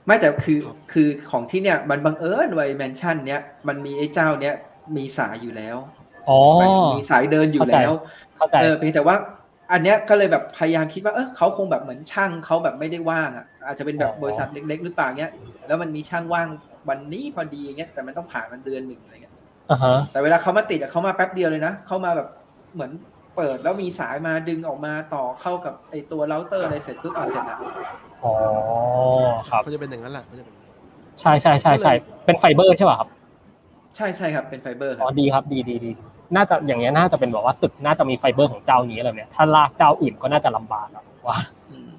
ไม่แต่คือครับคือของที่เนี่ยมันบังเอิญไว้แมนชั่นเนี้ยมันมีไอ้เจ้าเนี้ย มีสายอยู่แล้วอ๋อมีสายเดินอยู่แล้วเข้าใจเออเพียงแต่ว่า อันเนี้ยก็เลยแบบพยายามคิดว่าเออเขาคงแบบเหมือนช่างเขาแบบไม่ได้ว่างอะอาจจะเป็นแบบอ๋อบริษัทเล็ก ๆ หรือเปล่าเนี้ยแล้วมันมีช่างว่างวันนี้พอดีอย่างเงี้ยแต่มันต้องผ่านมันเดือนหนึ่งอะไรเงี้ยอ่าฮะแต่เวลาเขามาติดอะเขามาแป๊บเดียวเลยนะเขามาแบบเหมือนเปิดแล้วมีสายมาดึงออกมาต่อเข้ากับไอตัวเราเตอร์อะไรเสร็จปุ๊บเอาเสร็จอะอ๋อครับเขาจะเป็นอย่างนั้นแหละเขาจะเป็นอย่างนั้นใช่ใช่ใช่ใช่เป็นไฟเบอร์ใช่ป่ะครับ ใช่ใช่ครับเป็นไฟเบอร์คอ๋รัอบดีครับดีดีดีน่าจะอย่างเงี้ยน่าจะเป็นแบบว่าตึกน่าจะมีไฟเบอร์ของเจ้านี้อะไรเนี่ยถ้าลากเจ้าอื่นก็น่าจะลำบากอะผมว่าอืม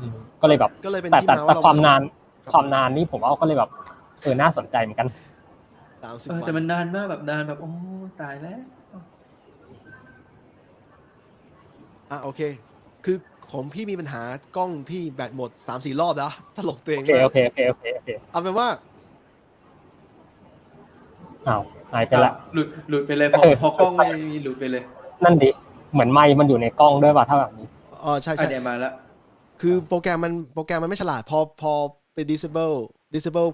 อืมก็เลยแบบก็เลยเป็นแต่ที่แต่มาแต่ว่าความนานครับความนานนี่ผมว่าก็เลยแบบเออน่าสนใจเหมือนกันสามสิบเออวัแต่นมันนานมากแบบนานแบบโอ้ตายแล้วอะโอเค คือของพี่มีปัญหากล้องพี่แบตหมดสามสี่รอบแล้วตลกตัวเองโอเคมากโอเคโอเคโอเคโอเคเอาเป็นว่า อ้าวหายไปละหลุดหลุดไปเลยพอเออพอกล้องไม่มีหลุดไปเลย นั่นดิเหมือนไมค์มันอยู่ในกล้องด้วยป่ะถ้าแบบนี้อ๋อใช่อัใช่นเนี้ยมาแล้วคือโปรแกรมมันโปรแกรมมันไม่ฉลาดพอพอไป disable disable